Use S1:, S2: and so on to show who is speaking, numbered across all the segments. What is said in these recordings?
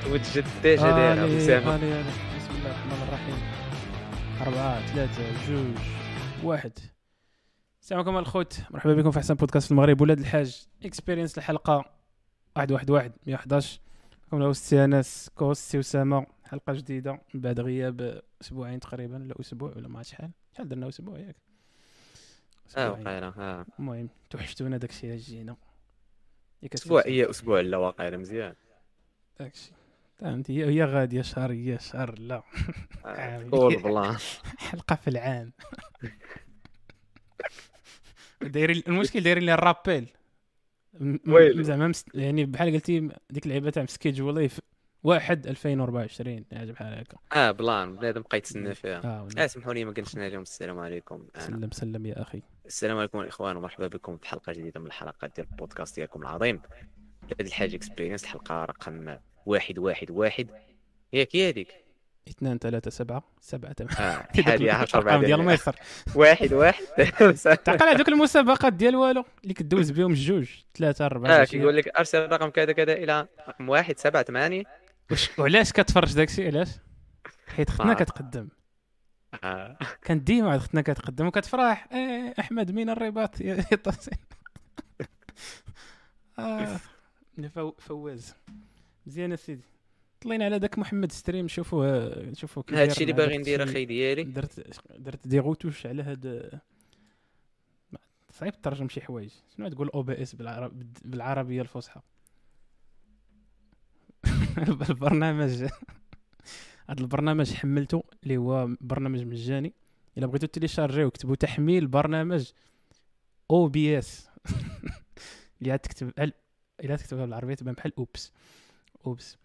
S1: اسامه
S2: آلي آلي بسم الله الرحمن الرحيم. أربعة ثلاثة جوج واحد. السلام عليكم الخوت مرحبا بكم في أحسن بودكاست في المغرب ولاد الحاج experience الحلقة واحد واحد واحد 111 معكم ال host أنس co-host سي أسامة حلقة جديدة من بعد غياب أسبوعين تقريبا ولا أسبوع ولا ما عرفت شحال. شحال درنا أسبوع ياك؟ آه.
S1: وقيلا آه.
S2: المهم توحشتونا داكشي اللي جينا. أسبوع.
S1: هي أسبوع لا واقيلا مزيان.
S2: داكشي. فهمتي هي غادية شهر هي شهر لا.
S1: آه،. كل plan
S2: حلقة في العام. دايرين المشكل دايرين لي ال
S1: rappel.
S2: زعما يعني بحال قلتي ديك اللعيبة تاع مسكيجولي واحد 2024 حاجة بحال هكا.
S1: آه plan. بنادم بقى يتسنى فيها. آه اسمحوا لي ما قلتش لهم السلام عليكم. أنا.
S2: سلم سلم يا أخي.
S1: السلام عليكم الاخوان ومرحبا بكم في حلقة جديدة من الحلقات ديال البودكاست ديالكم العظيم. هذه الحاجة experience الحلقة رقم واحد واحد واحد. ياك هي هذيك
S2: 2 3 7 7 8
S1: آه الحادية عشر
S2: الأرقام ديال مصر
S1: واحد واحد.
S2: تعقل هذوك المسابقات ديال والو اللي كدوز بهم الجوج ثلاثة أربعة آه
S1: كيقول لك أرسل رقم كذا كذا إلى رقم واحد سبعة ثمانية.
S2: وش- وعلاش كتفرج داكشي؟ علاش؟ حيت ختنا
S1: آه.
S2: كتقدم.
S1: آه.
S2: كانت ديما ختنا كتقدم وكتفرح. إيه أحمد من الرباط؟ يتصل آه. فو- فواز. مزيان أسيدي. طلينا على داك محمد stream نشوفوه نشوفوه كي
S1: هذا
S2: داير
S1: الشيء اللي باغي ندير. أخي ديالي.
S2: درت درت des retouches على هاد صعيب ترجم شي حوايج. شنو تقول OBS بالعرب بالعربية الفصحى؟ البرنامج. هذا البرنامج حملته اللي هو برنامج مجاني. إلا بغيتو تيليشارجيو كتبوا تحميل برنامج OBS اللي عاد تكتب ال- الا تكتبها بالعربية تبان بحال أوبس. أوبس.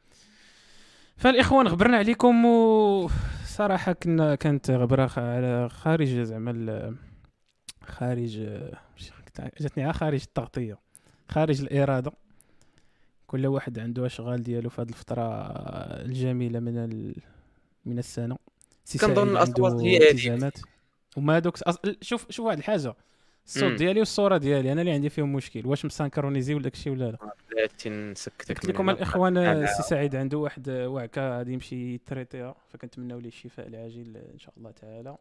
S2: فالإخوان غبرنا عليكم و صراحة كنا كانت غبرة على خارج زعما خارج جاتني خارج التغطية خارج الإرادة. كل واحد عنده أشغال ديالو في هذه الفترة الجميلة من ال... من السنة.
S1: كنظن
S2: عنده
S1: هي هذه.
S2: وما دوك أص... شوف شوف واحد الحاجة. الصوت. ديالي والصورة ديالي أنا اللي عندي فيهم مشكل. واش م synchronisé ولا داكشي ولا لا؟
S1: بلاتي نسكتك
S2: قلت لكم. الإخوان
S1: أنا-
S2: سي سعيد عنده واحد وعكه غادي يمشي يتريطيها فكنتمناو ليه الشفاء العاجل إن شاء الله تعالى.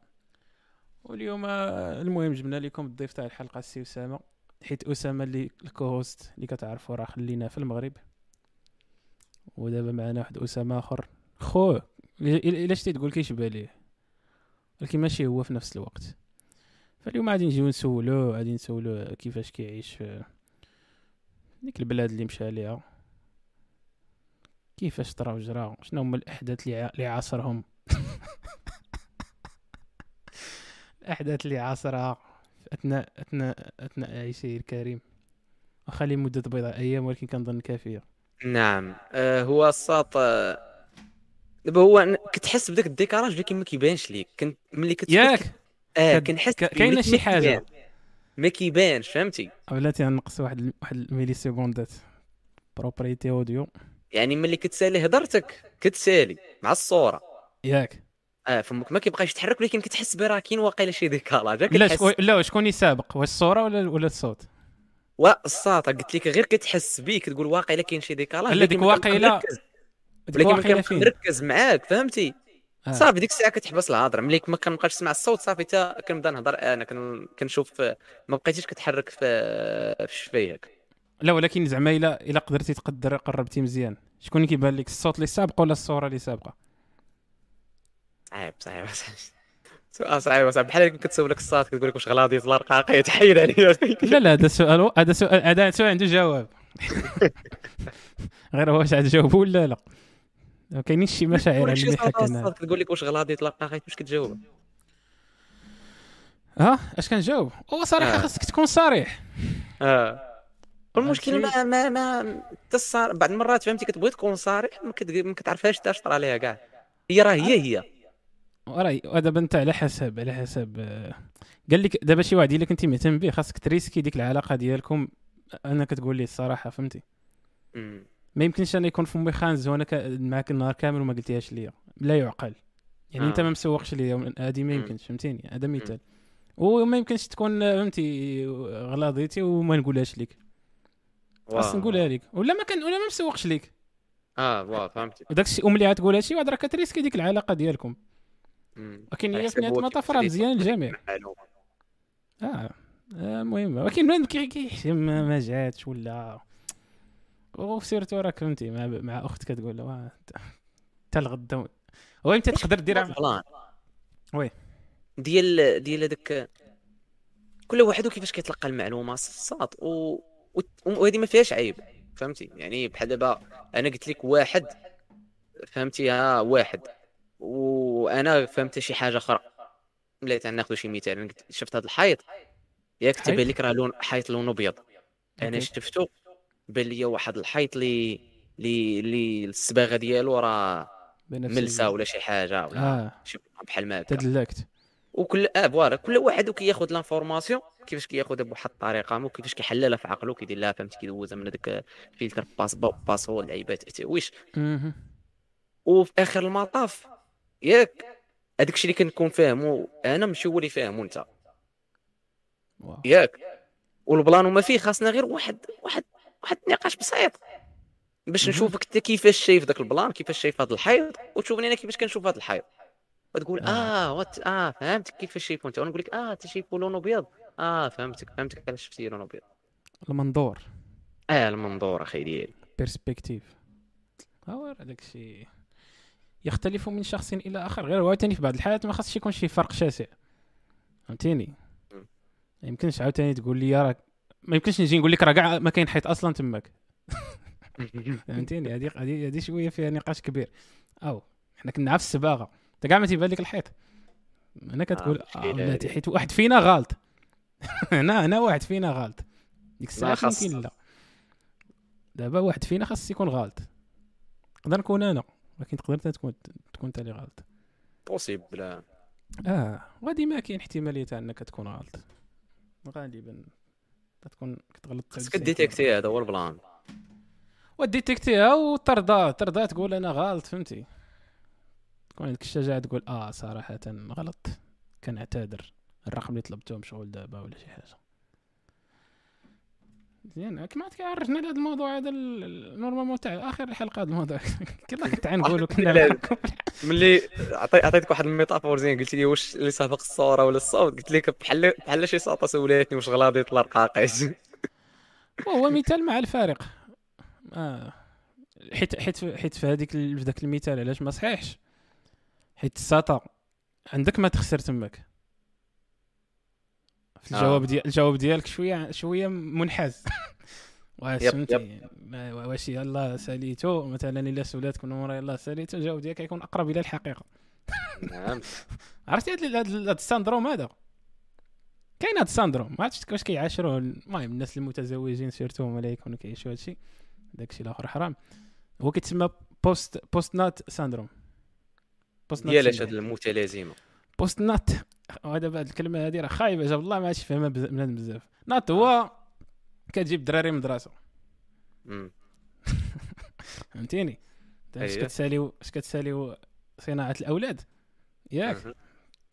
S2: واليوم آه، المهم جبنا لكم الضيف تاع الحلقة السي أسامة حيت أسامة اللي ال co-host اللي كتعرفوا راه خليناه في المغرب. ودابا معنا واحد أسامة آخر. خوه إلا شتي تقول كيشبه ليه؟ ولكن ماشي هو في نفس الوقت. فاليوم غادي نجيو نسولو غادي نسولو كيفاش كيعيش في ديك البلاد اللي مشى ليها. كيفاش طرا وجرا شنو هما الأحداث اللي اللي عاصرهم؟ الأحداث اللي عاصرها أثناء أثناء أثناء عيشه الكريم. واخا لمده بضع أيام ولكن كنظن كافية.
S1: نعم. آه هو الساط آه، دابا هو كتحس بداك ال décalage ولكن ما كيبانش ليك. كنت ملي كتفكر
S2: ياك! آه
S1: كنحس كاينة
S2: شي
S1: حاجة. ما كيبانش فهمتي؟
S2: بلاتي نقص واحد واحد الميلي سيكوندات propriétés audio.
S1: يعني ملي كتسالي هضرتك كتسالي مع الصورة.
S2: ياك.
S1: آه فمك ما كيبقاش يتحرك ولكن كتحس براه كاين واقيلا شي décalage
S2: لا لا شكون يسابق؟ واش الصورة ولا ولا الصوت؟
S1: والساطه قلت لك غير كتحس بيه كتقول واقيلا كاين شي ديكاراج
S2: لا، ديك واقيلا-
S1: ولكن ما كنبقى
S2: فين؟
S1: مركز معاك فهمتي؟
S2: آه.
S1: صافي ديك الساعة كتحبس الهضرة. ملي ما كنبقاش نسمع الصوت صافي حتى كنبدا نهضر أنا كن- كنشوف ما بقيتيش كتحرك في في الشفايهك
S2: لا ولكن زعما إلا إلا قدرتي تقدر قربتي مزيان. شكون اللي كيبان لك الصوت اللي سابق ولا الصورة اللي سابقة؟
S1: صعيب صعيب سؤال صعيب صعيب. بحال هكا كتسولك الصاد كتقول لك واش غلاضي الرقاقيه تحيد عليا.
S2: لا لا هذا سؤال هذا سؤال هذا سؤال عنده جواب. غير واش عاد جاوبوا ولا لا. ما كاينينش شي مشاعر اللي حكينا
S1: كتقول لك واش غلاضي الرقاقيه واش كتجاوب.
S2: ها؟ اش كنجاوب؟ هو صراحة
S1: آه.
S2: خاصك تكون صريح.
S1: آه. والمشكل
S2: هادشي-
S1: ما ما ما تصار بعض المرات فهمتي كتبغي تكون صريح ما, كت... ما كتعرفهاش تا طرا عليها كاع. هي راه هي هي.
S2: وراي دابا انت على حسب على حسب آه، قال لك دابا شي واحد الا كنتي مهتم به خاصك ت risquer ديك العلاقة ديالكم أنا كتقول لي الصراحة فهمتي؟
S1: مم.
S2: ما يمكنش أنا يكون فمي خانز وأنا معاك النهار كامل وما قلتيهاش ليا. لا يعقل. يعني
S1: آه.
S2: انت ما مسوقش ليا هذه ما. يمكنش فهمتيني؟ هذا مثال. وما يمكنش تكون آه، فهمتي غلاضيتي وما نقولهاش لك خاص. نقولها لك ولا ما كان ولا ما مسوقش لك
S1: آه voilà فهمتي.
S2: وداك الشيء وملي غتقول هادشي واحد راه كت risquer ديك العلاقة ديالكم. ولكن هي في نهايه المطاف راه مزيان للجميع. آه آه، المهم ولكن بنادم كي- كيحشم ما جاتش ولا وسيرتو راك فهمتي مع مع اخت كتقول له حتى الغدا هو انت تقدر
S1: بلان
S2: وي.
S1: ديال ديال هذاك كل واحد وكيفاش كيتلقى المعلومة؟ صاط و... وهذه ما فيهاش عيب فهمتي؟ يعني بحال دابا أنا قلت لك واحد فهمتي ها واحد وأنا فهمت شي حاجة أخرى. ملي ناخذ شي مثال شفت هذا الحيط؟ ياك؟ تبان لك راه لون حيط لونه أبيض.
S2: أنا.
S1: شفتو بان لي واحد الحيط اللي اللي اللي الصباغة ديالو راه ملسه ولا شي حاجة ولا
S2: آه.
S1: شي بحال ما
S2: تدلكت
S1: وكل آه voilà كل واحد وكياخذ l'information كيفاش كياخذها بواحد الطريقة مو كيفاش كيحللها في عقله كيدير لها فهمتي كيدوزها من هذاك فلتر باس باسو اللعيبات التهويش
S2: مهم.
S1: وفي آخر المطاف ياك هذاك الشيء اللي كنكون فاهمه أنا ماشي هو اللي فاهمه أنت.
S2: واو.
S1: ياك. وال plan وما فيه خاصنا غير واحد واحد واحد النقاش بسيط. باش. نشوفك انت كيفاش شايف ذاك ال plan كيفاش شايف هذا الحيط وتشوفني أنا كيفاش كنشوف هذا الحيط وتقول
S2: آه.
S1: آه وات آه فهمتك كيفاش شايفو أنت. ونقول لك آه أنت شايفو لونه أبيض. آه فهمتك فهمتك علاش شفتي لونه أبيض.
S2: المنظور.
S1: آه المنظور أخي ديالي.
S2: بيرسبكتيف هو هذاك الشيء. يختلف من شخص إلى آخر. غير عاوتاني في بعض الحالات ما خاصش يكون شي فرق شاسع. فهمتيني. ما يمكنش عاوتاني تقول لي راه ما يمكنش نجي نقول لك راه كاع ما كاين حيط أصلا تماك. فهمتيني؟ هذه هذه هذه شوية فيها نقاش كبير. أو حنا كنا عارف السباغه أنت كاع ما تيبان لك الحيط. هنا كتقول بلاتي
S1: هذه.
S2: حيت واحد فينا غلط هنا هنا واحد فينا غلط ديك الساعة
S1: خاص.
S2: يمكن لا. دابا واحد فينا خاص يكون غلط نقدر نكون أنا ولكن تقدر انت تكون تكون أنت اللي غلط
S1: possible آه.
S2: آه غادي ما كاين احتمالية تاع أنك تكون غلط غالبا. تكون كتغلط
S1: خاصك détecter هذا هو ال
S2: plan. و détecter ها وترضى ترضى تقول أنا غلط فهمتي؟ تكون عندك الشجاعة تقول آه صراحة غلط كنعتذر الرقم اللي طلبته مشغول دابا ولا شي حاجة. زين كما كيعرفنا لهذا الموضوع هذا ال- normalement تاع آخر الحلقة هذا الموضوع. كنا كنت نقولوا كنا
S1: ملي عطي- عطيتك واحد ال métaphore زين قلت لي واش اللي سابق الصورة ولا الصوت؟ قلت لك بحال بحال شي صوت سولاتني واش غلاضيط الرقاقيس
S2: وهو مثال مع الفارق. آه. حيت حيت حيت في هذيك في ذاك المثال علاش ما صحيحش؟ حيت الساطا عندك ما تخسر تماك. الجواب ديال الجواب ديالك شوية شوية منحاز. واش
S1: يب،
S2: فهمتي؟ واش يلاه ساليتو مثلا إلا سولاتك من ورا يلاه ساليتو الجواب ديالك يكون أقرب إلى الحقيقة.
S1: نعم.
S2: عرفتي هاد ال- هاد ال- هاد ال syndrome هذا؟ كاين هاد ال syndrome ما عرفتش واش كيعاشروه. المهم الناس المتزوجين surtout هما اللي يكونوا كيعيشوا هادشي. داكشي الآخر حرام. هو كيتسمى post post nut syndrome post
S1: ديالاش هاد المتلازمة؟
S2: post nut وهذا بعد الكلمة هذه راه خايبة جاب الله ما عادش فاهمها بز- بنادم بزاف. nut هو كتجيب الدراري من
S1: المدرسة.
S2: فهمتيني؟ انت اش
S1: أييه.
S2: كتساليو اش كتساليو صناعة الأولاد؟ ياك.
S1: أها.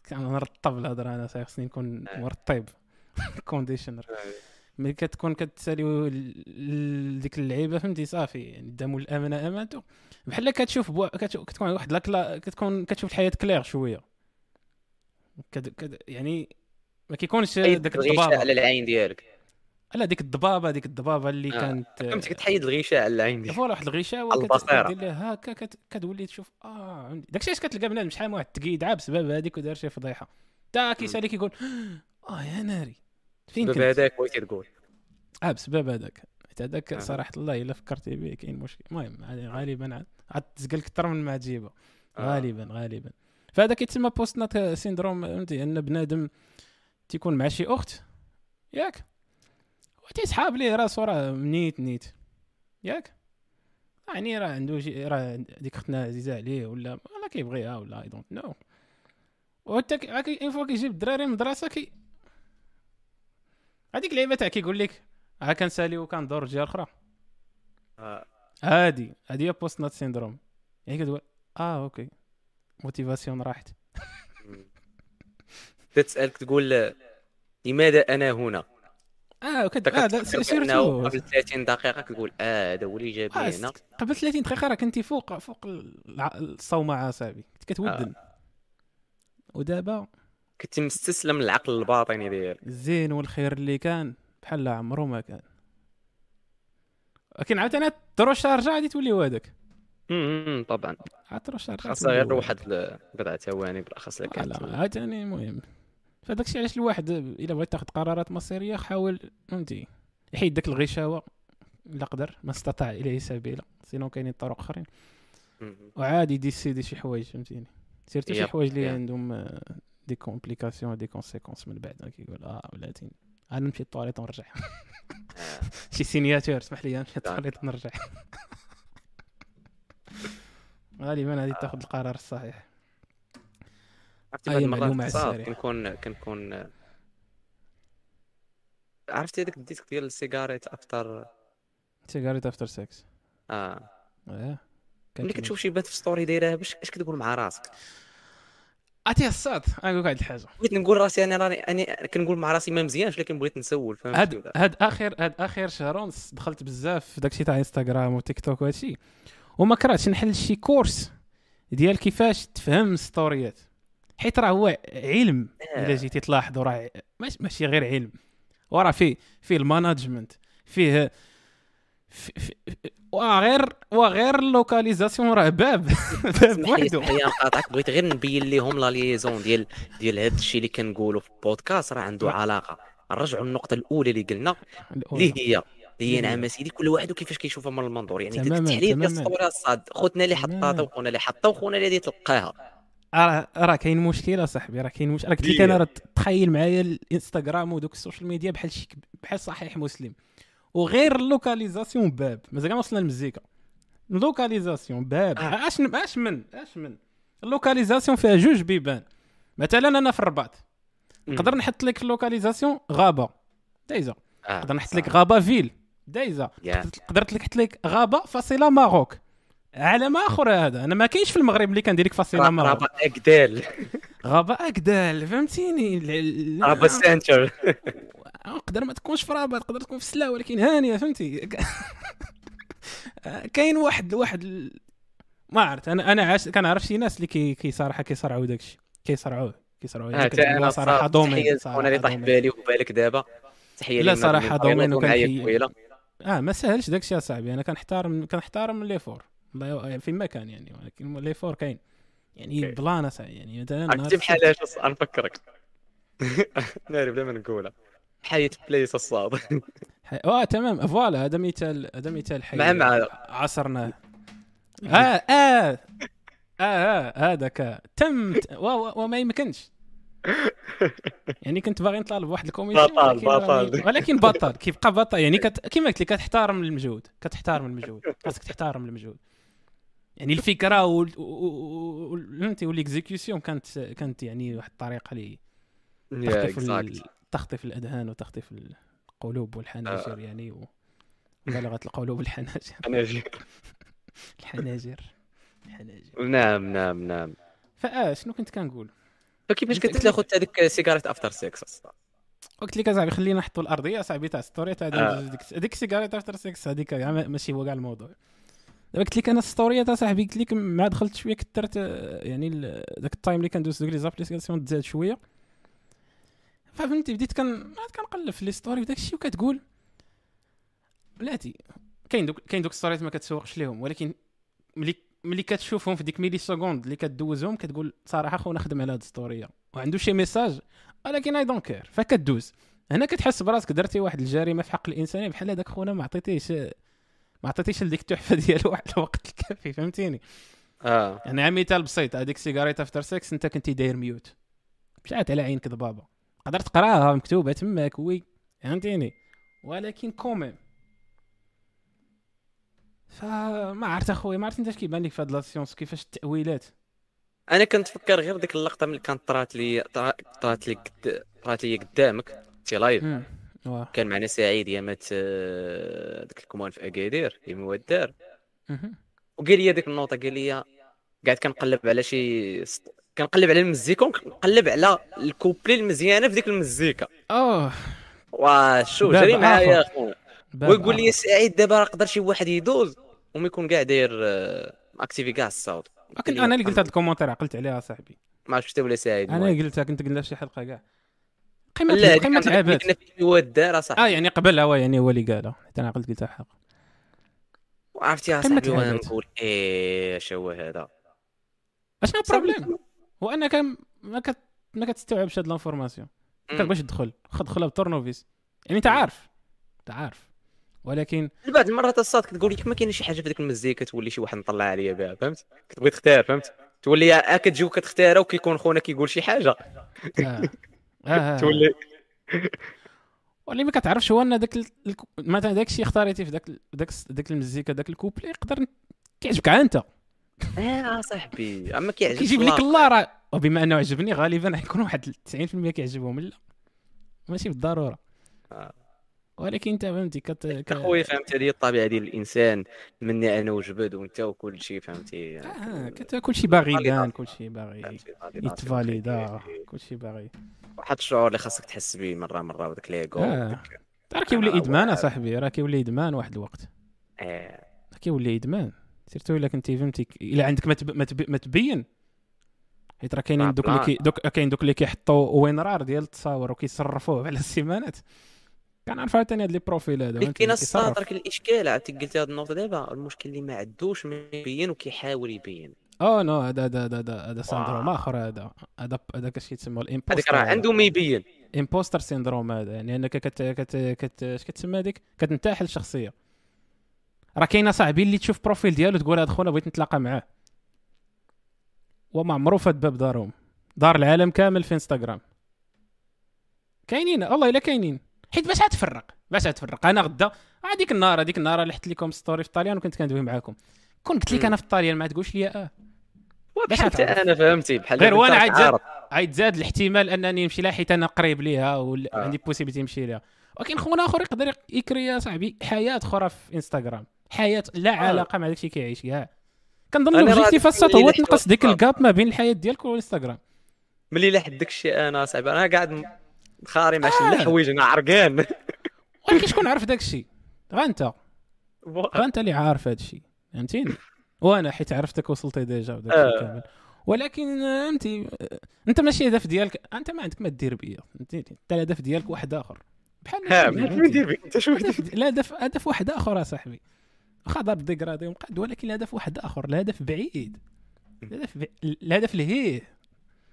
S2: كنرطب الهضرة أنا صافي خصني نكون
S1: آه.
S2: مرطب. كونديشنر ملي كتكون كتساليو ال- ال- ديك اللعيبة فهمتي؟ صافي. يعني دامو الأمانة امانته بحال كتشوف بوا... كتكون واحد لاكلا كتكون كتشوف الحياة كلير شوية. كد... كد... يعني ما كيكونش داك
S1: الغشاء
S2: الضبابة.
S1: على العين ديالك.
S2: لا ديك الضبابة ديك الضبابة اللي
S1: آه.
S2: كانت
S1: فهمتك تحيد الغشاء على العين ديالك.
S2: فوالا واحد. كدير لها هكا كت... كتولي تشوف آه عندي. داكشي علاش كتلقى بنادم شحال من واحد تقيدعه بسبب هذيك ودار شي فضيحة. تا كيسالي كيقول آه يا ناري فين كنت؟
S1: هذاك بغيتي تقول.
S2: آه بسبب هذاك. حيت هذاك
S1: أها.
S2: صراحة الله إلا فكرتي به كاين مشكل. المهم غالبا عاد تزقل أكثر من ما تجيبه
S1: آه.
S2: غالبا غالبا. فهذا كيتسمى post-nut syndrome فهمتي؟ أن بنادم تيكون مع شي أخت ياك. وتيسحاب ليه راسو راه من نيت نيت ياك. يعني راه عنده شي راه ديك أختنا عزيزة عليه ولا ولا كيبغيها ولا I don't know وحتى une fois كيجيب الدراري من المدرسة كي هذيك اللعيبه تاع كيقول لك ها كنساليو كندور رجال أخرى
S1: آه.
S2: هادي هادي هي post-nut syndrome. يعني كتقول آه okay. motivation راحت.
S1: تسألك تقول لماذا أنا هنا؟ آه
S2: لا،
S1: بأنه
S2: surtout
S1: قبل 30 دقيقة كتقول آه هذا هو اللي جاب
S2: آه،
S1: هنا.
S2: قبل 30 دقيقة راه كنتي فوق فوق الصومعه صاحبي كنت كتودن.
S1: آه.
S2: ودابا؟
S1: كنت مستسلم للعقل الباطني ديالك.
S2: الزين والخير اللي كان بحال عمرو ما كان. ولكن عاوتاني trop chargé غادي تولي هو هذاك
S1: امم طبعا. خاصها
S2: تولي
S1: غير واحد بضع ثواني
S2: بالأخص.
S1: كانت
S2: لا عاوتاني المهم. فداك الشيء علاش الواحد إلا بغيت تاخذ قرارات مصيرية حاول فهمتي؟ يحيد داك الغشاوة. الا قدر ما استطاع إليه سبيلا sinon كاينين طرق
S1: أخرين.
S2: وعادي décider شي حوايج فهمتيني؟ surtout شي حوايج اللي. عندهم آه، des complications des conséquences من بعد. كيقول آه بلاتي أنا نمشي للطواليت ونرجع.
S1: آه.
S2: شي signature اسمح لي نمشي
S1: داك.
S2: للطواليت ونرجع. غالبا غادي تاخذ القرار الصحيح.
S1: عرفتي بعض المرات. كنكون كنكون عرفتي هذاك ال disque ديال ال Cigarettes
S2: After؟ Cigarettes After
S1: Sex
S2: آه.
S1: آه ملي كتشوف شي بنت في story دايرها باش اش كتقول مع راسك؟
S2: عرفتي الصاد. نقول لك واحد الحاجة.
S1: بغيت نقول راسي أنا راني أنا كنقول مع راسي ما مزيانش لكن بغيت نسول فهمتي
S2: هاد هاد اخر هاد آخر شهر ونص دخلت بزاف في داكشي تاع انستغرام وتيك توك وهادشي. وما كرهتش نحل شي cours ديال كيفاش تفهم storyات حيت راه هو علم. إلا جيتي تلاحظوا راه ماشي غير علم. وراه فيه فيه ال management فيه في في وغير وغير ال localisation راه باب. باب وحده
S1: لي نقاطعك بغيت غير نبين لهم la liaison ديال ديال هذا الشيء اللي كنقولوا في البودكاست. راه عنده علاقة. نرجعوا النقطه الأولى اللي قلنا اللي هي هي. نعم سيدي كل واحد وكيفاش كيشوفها من المنظور. يعني
S2: تماماً،
S1: التحليل ديال
S2: تماماً.
S1: الصورة الصاد خوتنا اللي حطاتها
S2: تماماً.
S1: وخونا اللي حطها وخونا اللي تلقاها
S2: راه راه كاين مشكله صاحبي راه كاين مشكله راه قلت لك. أنا راه تخيل معايا الإنستغرام ودوك ال social media بحال شي بحال صحيح مسلم. وغير ال localisation باب. مازال ما وصلنا للمزيكا ال localisation باب.
S1: آه.
S2: اش أش من؟ أش من؟ ال localisation فيها جوج بيبان. مثلا أنا في الرباط. نقدر نحط لك في ال localisation غابة. دايزة.
S1: آه،
S2: نقدر نحط لك. غابة ville. دايزة.
S1: يا.
S2: قدرت لك نحط لك غابة فاصلة ماروك. علم آخر هذا. أنا ما كاينش في المغرب اللي كندير لك
S1: فاصلة
S2: ماروك.
S1: راه اكدال
S2: غابة اكدال فهمتيني؟
S1: راه سنتر.
S2: نقدر ما تكونش في رابط تقدر تكون في سلا ولكن هانيه فهمتي؟ كاين واحد واحد ما عرفت. أنا أنا عاش كنعرف شي ناس اللي كي كيصراحه كيصرعوا داكشي. كيصرعوه كتقول
S1: تا أنا
S2: صراحة
S1: صراحة
S2: دومين
S1: أنا اللي طاح. بالي وبالك دابا. تحية
S2: لا
S1: بغينا
S2: دومين وكان آه ما سهلش داكشي اصاحبي أنا كنحترم كنحترم ليفور الله في مكان يعني. ولكن ليفور كاين. يعني
S1: أوكي.
S2: بلان أصاحبي، يعني مثلا
S1: عرفتي بحال اش نفكرك ناري بلا ما نقولها. حياة بليس الصاد.
S2: آه تمام. فوالا هذا مثال هذا مثال حي
S1: مع- مع-
S2: عصرناه آه آه. آه آه هذاك. تم ت- و- و- وما يمكنش. يعني كنت باغي نطالب بواحد الكوميسيون
S1: بطل، بطل.
S2: ولكن بطل. كيبقى بطل؟ يعني كت... كيما قلت لك كتحترم المجهود. كتحترم المجهود. خاصك تحترم المجهود. يعني الفكرة و- و- وال exécution كانت كانت يعني واحد الطريقة اللي تخطف ال- تخطف الاذهان وتخطف القلوب والحناجر يعني و- وبلغه القلوب والحناجر.
S1: أنا جي
S2: الحناجر. الحناجر.
S1: نعم نعم نعم.
S2: فآه شنو كنت كنقول؟
S1: فكيفاش كتاخذ هذيك Cigarettes After Sex
S2: قلت لك أصاحبي خلينا نحطوا الأرضية صاحبي تاع story تاع
S1: آه.
S2: ديك هذيك Cigarettes After Sex هذيك يعني ماشي هو كاع الموضوع. دابا قلت لك أنا story تاع صاحبي قلت لك مع دخلت شوية كثرت آه، يعني ال- ذاك ال time اللي كندوز دوك les applications تزاد شوية. فهمتي بديت كان كنقلب في les stories وداك الشيء وكتقول بلاتي كاين دوك كاين دوك storyات ما كتسوقش ليهم ولكن ملي ملي كتشوفهم في ديك milliseconde اللي كدوزهم كتقول صراحة خونا خدم على هاد ال storyة. وعنده شي message ولكن I don't care فكدوز. هنا كتحس براسك درتي واحد الجريمة في حق الإنسانية بحال هذاك خونا ما عطيتيش ما عطيتيش لديك التحفة ديالو واحد الوقت الكافي فهمتيني؟
S1: آه.
S2: يعني مثال بسيط هذيك Cigarettes After Sex أنت كنتي داير mute مشات على عينك ضبابه قدرت تقراها مكتوبة تماك oui فهمتيني؟ ولكن quand même فما عرفت أخويا ما عرفت أنت كيبان لك في هاد la science كيفاش التأويلات
S1: أنا كنت فكر غير ديك اللقطة ملي كانت طرات لي طرا- طرات لي قد- طرات لي قدامك تي
S2: live. واه.
S1: كان معنا سعيد يامات آه، ديك الكومان في أكادير يما ودار
S2: مهم.
S1: وقال لي ديك النوطه قال لي قاعد كنقلب على شي كنقلب على المزيكا ونقلب على الكوبلي المزيانة في ديك المزيكا
S2: أوه
S1: وشو
S2: باب
S1: جري معايا.
S2: أخويا
S1: ويقول لي. سعيد دابا راه يقدر شي واحد يدوز. وما يكون كاع داير آه، activer كاع الصوت.
S2: لكن أنا اللي قلت هذا ال commentaire عقلت عليها صاحبي.
S1: ما عرفتش ولا سعيد
S2: أنا
S1: المهم.
S2: قلتها كنت قلنا شي حلقة كاع قيمه
S1: لا
S2: قيمة العباد.
S1: هو الدار أصاحبي.
S2: آه يعني قبل هو يعني هو اللي قالها حتى أنا عقلت قلتها حق
S1: عرفتي يا صاحبي
S2: وأنا.
S1: نقول إيه اش هو هذا؟
S2: أشنو ال problème؟ هو انك ما كت ما كتستوعبش هاد
S1: l'information.
S2: كتبغيش تدخل. خد دخلها بتورنوفيس. يعني أنت عارف. أنت عارف. ولكن
S1: بعض المرات الصاد كتقول لك ما كاينش شي حاجة في ديك المزيكا تولي شي واحد مطلع عليا بها فهمت؟ كتبغي تختار فهمت؟ تولي آه كتجي وكتختارها وكيكون خونا كيقول شي حاجة.
S2: آه. آه. آه.
S1: تولي.
S2: واللي ما كتعرفش هو أن داك مثلا داك الشيء اختاريتي في داك داك داك المزيكا داك الكوبلي يقدر كيعجبك عا أنت.
S1: آه صاحبي. أما كيعجبك
S2: كيجيب لك الله. راه وبما أنه عجبني غالبا حيكون واحد 90% كيعجبهم. لا. ماشي بالضرورة.
S1: آه.
S2: ولكن انت فهمتي كت... ك...
S1: اخويا فهمت هذه الطبيعة ديال الإنسان مني أنا وجبد وأنت وكل شيء فهمتي
S2: آه كت... كل شيء باغي. يبان كل شيء باغي
S1: فهمتي؟ فاليدات
S2: يتفاليدا
S1: وخير.
S2: كل شيء باغي
S1: واحد الشعور اللي خاصك تحس به مرة مرة وداك l'ego
S2: آه. راه كيولي
S1: إدمان.
S2: أصاحبي راه كيولي إدمان واحد الوقت. راه كيولي إدمان surtout إلا كنتي فهمتي إلا عندك ما تب... ما, تب... ما تبين حيت راه كاينين دوك les
S1: plans.
S2: كي... دوك كاين دوك اللي كيحطوا وين رار ديال التصاور وكيصرفوه على السيمانات كنعرف عاوتاني هاد les profils هذا
S1: كاين
S2: كيصرف.
S1: الصادر كاين الإشكال عرفتي قلتي هذه النقطة دابا المشكل اللي ما عندوش ما يبين وكيحاول يبين.
S2: آه non هذا هذا هذا هذا هذا
S1: syndrome.
S2: آخر هذا هذا هذاك الشيء تسمى
S1: هذاك
S2: ال imposter
S1: راه عنده ما يبين.
S2: imposter syndrome هذا يعني أنك كت كت كت اش كتسمى هذيك؟ كتنتحل الشخصية. راه كاينة صاحبي اللي تشوف profil ديالو تقول هذا خونا بغيت نتلاقى معاه. وما عمرو فات باب دارهم. دار العالم كامل في انستغرام كاينين والله إلا كاينين. حيت باش غتفرق باش غتفرق أنا غدا هذيك النهار هذيك النهار اللي حطت لكم story في الطاليان وكنت كندوي معاكم كون قلت لك. أنا في الطاليان ما تقولش لي آه باش
S1: حتى. أنا فهمتي بحال
S2: غير
S1: وأنا
S2: عاد
S1: عارف.
S2: عيد زاد الاحتمال أنني نمشي لها حيت أنا قريب ليها
S1: آه.
S2: وعندي possibilité نمشي لها ولكن خونا آخر يقدر يكري يا صاحبي حياة أخرى في انستغرام حياة لا علاقة مع داكشي كيعيش كاع كنظن
S1: آه. ال
S2: objectif
S1: اللي
S2: هو تنقص ديك.
S1: ال
S2: gap ما بين الحياة ديالك والانستغرام
S1: ملي لا حد داكشي أنا صاحبي أنا قاعد خاري شي
S2: آه.
S1: الحوايج أنا عرقان.
S2: ولكن شكون عارف داكشي غا انت. غا انت اللي عارف هادشي فهمتيني؟ وأنا حيت عرفتك وصلت déjà
S1: آه.
S2: كامل ولكن آه، فهمتي آه، انت ماشي الهدف ديالك انت ما عندك ما دير بيا فهمتيني؟ انت الهدف ديالك واحد آخر. بحال
S1: ما؟ ندير بك انت شو
S2: هدف لا هدف هدف واحد آخر يا صاحبي. واخا ضرب dégradé ومقاد ولكن الهدف واحد آخر الهدف بعيد. الهدف. الهدف لهيه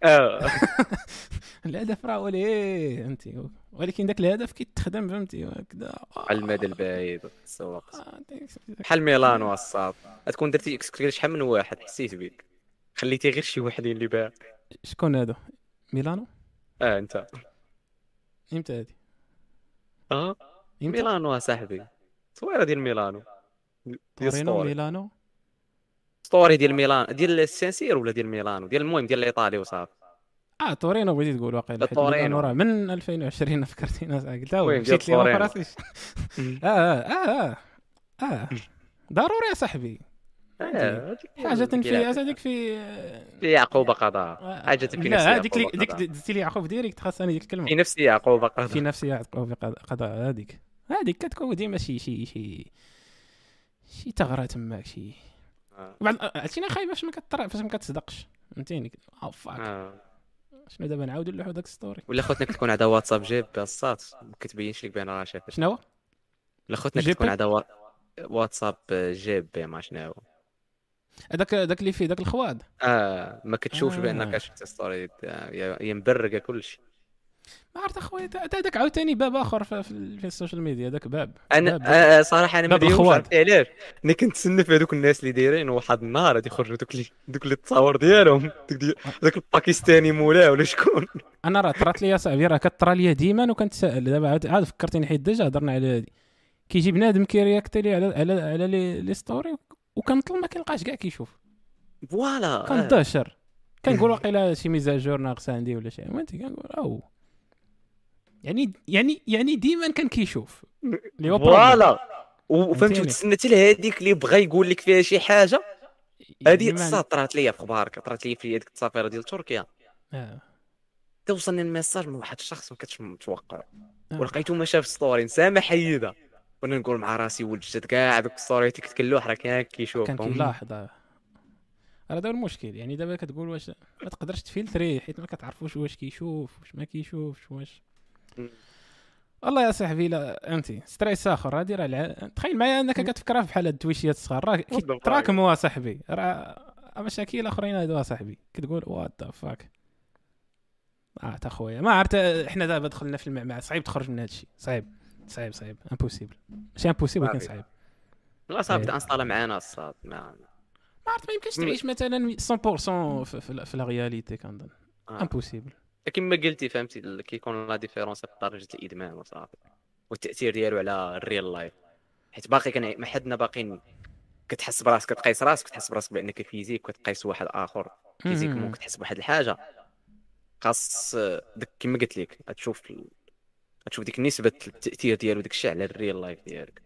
S2: الهدف راه هو لهيه فهمتي. ولكن ذاك الهدف كيتخدم فهمتي هكذا
S1: على المدى البعيد السوق
S2: آه،
S1: بحال ميلانو الصاط تكون درتي exclu شحال من واحد؟ حسيت بك خليتي غير شي وحدين اللي باع.
S2: شكون هذا ميلانو؟
S1: آه انت.
S2: إمتى هذه آه.
S1: ميلانو اصاحبي صويره ديال ميلانو. ديال
S2: ميلانو؟
S1: ستوري ديال ميلان ديال السانسير ولا ديال ميلانو ديال المهم ديال الايطالي وصافي
S2: آه تورينو بغيتي تقول واقيلا
S1: تورينو.
S2: راه من 2020 فكرتينا صاحبي قلت له
S1: المهم
S2: مشيت لي
S1: تورينو.
S2: فراسيش آه آه آه آه ضروري يا صاحبي حاجة في. هذيك في
S1: في يعقوب قضاء حاجة في نفس
S2: هذيك ديك. دزتي لي يعقوب ديريكت خاصني ديك الكلمة.
S1: في نفس يعقوب
S2: في
S1: قضاء
S2: نفسي يعقوب قضاء هذيك هذيك كتكون ديما شي شي شي شي ثغره تماك شي. بعد عرفتي أنا خايف فاش ما كتطرق فاش ما كتصدقش. فهمتيني؟ oh fuck
S1: آه.
S2: شنو دابا نعاودو نلوحو داك story
S1: ولا خوتنا كتكون عندها واتساب جيب الصات ما كتبينش لك بان راه شافت
S2: شنو
S1: ولا خوتنا كتكون؟ عندها وا- واتساب جيب ما شنو هو.
S2: هذاك داك اللي فيه داك الخواد.
S1: آه ما كتشوفش
S2: آه.
S1: بانك شفت story هي مبرقه كلشي.
S2: ما عرفت اخويا داك عاوتاني باب آخر في, في, ال social media داك باب.
S1: أنا
S2: باب.
S1: آه صراحة أنا ما. عرفتي علاش أنا كنتسنى في هذوك الناس اللي دايرين واحد النهار غادي يخرجوا دوك اللي دوك اللي التصاور ديالهم. ذاك الباكستاني مولا ولا شكون.
S2: أنا راه طرات لي صاحبي راه كطرى لي ديما وكنتسائل دابا عاد فكرتيني حيت déjà هضرنا على هادي كيجي بنادم كيرياكتي لي على على على les, stories وكنطلب ما كنلقاش كاع كيشوف.
S1: voilà آه.
S2: كندهشر كنقول واقيلا شي mise à jour ناقصه عندي ولا شي. فهمتي كنقول أو. يعني يعني يعني ديما كان كيشوف اللي.
S1: voilà وفهمتي
S2: فهمتيني.
S1: وتسنى حتى لهذيك اللي بغى يقول لك فيها شي حاجة هذه الصات طرات ليا في أخبارك طرات ليا في هذيك التسافيره ديال تركيا
S2: آه.
S1: توصلني ال message من واحد الشخص ما كنتش متوقع
S2: آه.
S1: ولقيتو ما شاف story نسامح حيدها وأنا نقول مع راسي ولد جد كاع دوك story تيكتكلوح راه كان كيشوف
S2: كان كيلاحظ. راه هذا هو المشكل يعني دابا كتقول واش ما تقدرش تفلتري حيت ما كتعرفوش واش كيشوف واش ما كيشوفش واش والله يا صاحبي لا فهمتي stress اخر هادي راه الع... تخيل معايا أنك كتفكرها بحال هاد التويشيات الصغار. راه. تراكموا صاحبي. راه مشاكل آخرين هادو صاحبي. كتقول what the fuck آه تا خويا. ما عرفت إحنا دابا دخلنا في المعمعة. صعيب تخرج من هادشي. صعيب. صعيب صعيب. impossible ماشي impossible ولكن
S1: صعيب. لا صافي
S2: إيه.
S1: بدا installé معانا الصاد. ما
S2: ما عرفت ما يمكنش. تعيش مثلا 100% في, في, في la réalité كنظن.
S1: آه.
S2: impossible
S1: كما قلتي فهمتي كيكون la différence في درجه الإدمان وصافي. والتأثير ديالو على ال real life حيت باقي كان ما حدنا باقيين. كتحس براسك كتقيس راسك كتحس براسك بأنك physique كتقيس واحد آخر. physiquement كتحس بواحد الحاجة. خاص داك كما قلت لك غتشوف ال- غتشوف ديك نسبة التأثير ديالو داك الشيء على ال real life ديالك.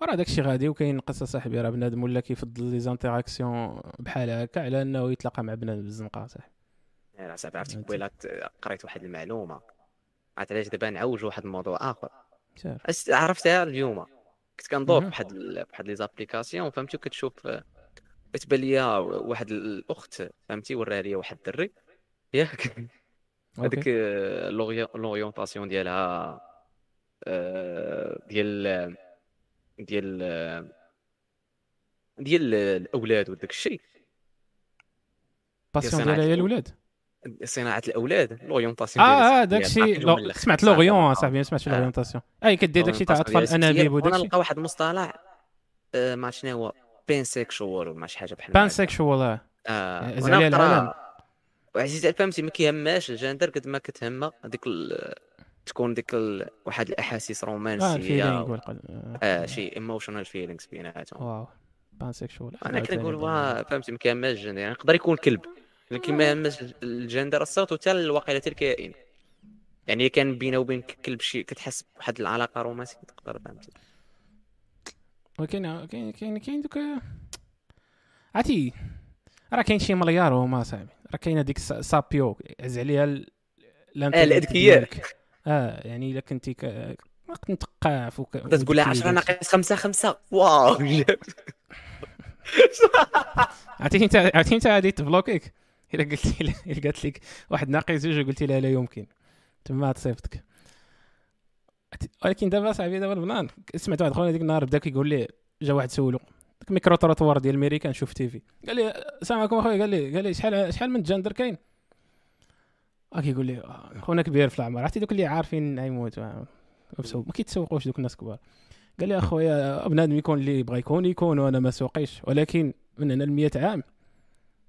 S2: وراه داكشي غادي وكاين قصة صاحبي راه بنادم ولا كيفضل les interactions بحال هكا على أنه يتلاقى مع بنادم بالزنقه صاحبي.
S1: يعني صافي عرفتي. قبيله قريت واحد المعلومة. عرفت علاش دابا نعوج واحد الموضوع آخر. عرفتها اليوم. كنت كندور. بواحد بواحد les applications فهمتي وكتشوف آه، كتبان ليا واحد الأخت فهمتي وراها ليا واحد الدري. ياك. هذيك آه، l'ori- l'orientation ديالها آه، ديال ديال ديال الأولاد وداك الشيء. passion
S2: ديالها هي
S1: الأول. صناعة الأولاد l'orientation
S2: آه آه داكشي l'o- سمعت l'orien- صاحبي ما سمعتش
S1: آه.
S2: l'orientation اي كدير داكشي تاع أطفال
S1: أنابيب
S2: وداكشي.
S1: نلقى واحد المصطلح آه، ما شنو هو pan sexual ولا شي حاجة بحال
S2: pan. sexual
S1: آه.
S2: زعلي على العالم.
S1: وعزيز فهمتي ما كيهماش الجندر قد ما كتهمها هذيك ال- تكون ديك ال... واحد الأحاسيس
S2: آه رومانسية.
S1: آه
S2: آه.
S1: شي emotional feelings بيناتهم.
S2: wow pansexual
S1: أنا كنقول فهمتي ما كيهماش الجندر. يعني يقدر يكون كلب. لكن ما يهمش الجندر الصوت حتى الواقيله الكائن يعني كان بينه وبين كلب شي كتحس بواحد العلاقة رومانسية تقدر فهمتي
S2: ولكن كاين كاين كاين دوك عرفتي؟ راه كاين شي مليار هما صاحبي. راه كاين هذيك سا- سابيو عز عليها ال- الانترنت
S1: الأذكياء.
S2: ديالك. آه يعني إلا كنتي ك... كنت وك...
S1: تقدر تقول لها
S2: وديك
S1: 10
S2: داكشي.
S1: ناقص 5 5 واو.
S2: عرفتي انت عرفتي انت غادي تبلوكيك؟ إلا قلت لي قالت لك واحد ناقص جوج وقلتي لها لا يمكن. تما تصيفطك. ولكن دابا صاحبي دابا البنان سمعت واحد خويا ديك النهار بدا كيقول لي جا واحد سولو. ديك micro-trottoir ديال الميريكان شوف تيفي قال لي السلام عليكم أخويا؟ قال لي قال لي شحال شحال من جندر كاين؟ كيقول لي آه، خونا كبير في العمر. عرفتي دوك اللي عارفين يموت ما ما كيتسوقوش دوك الناس كبار. قال لي أخويا بنادم يكون اللي بغى يكون يكون وأنا ما سوقيش. ولكن من هنا ل 100 عام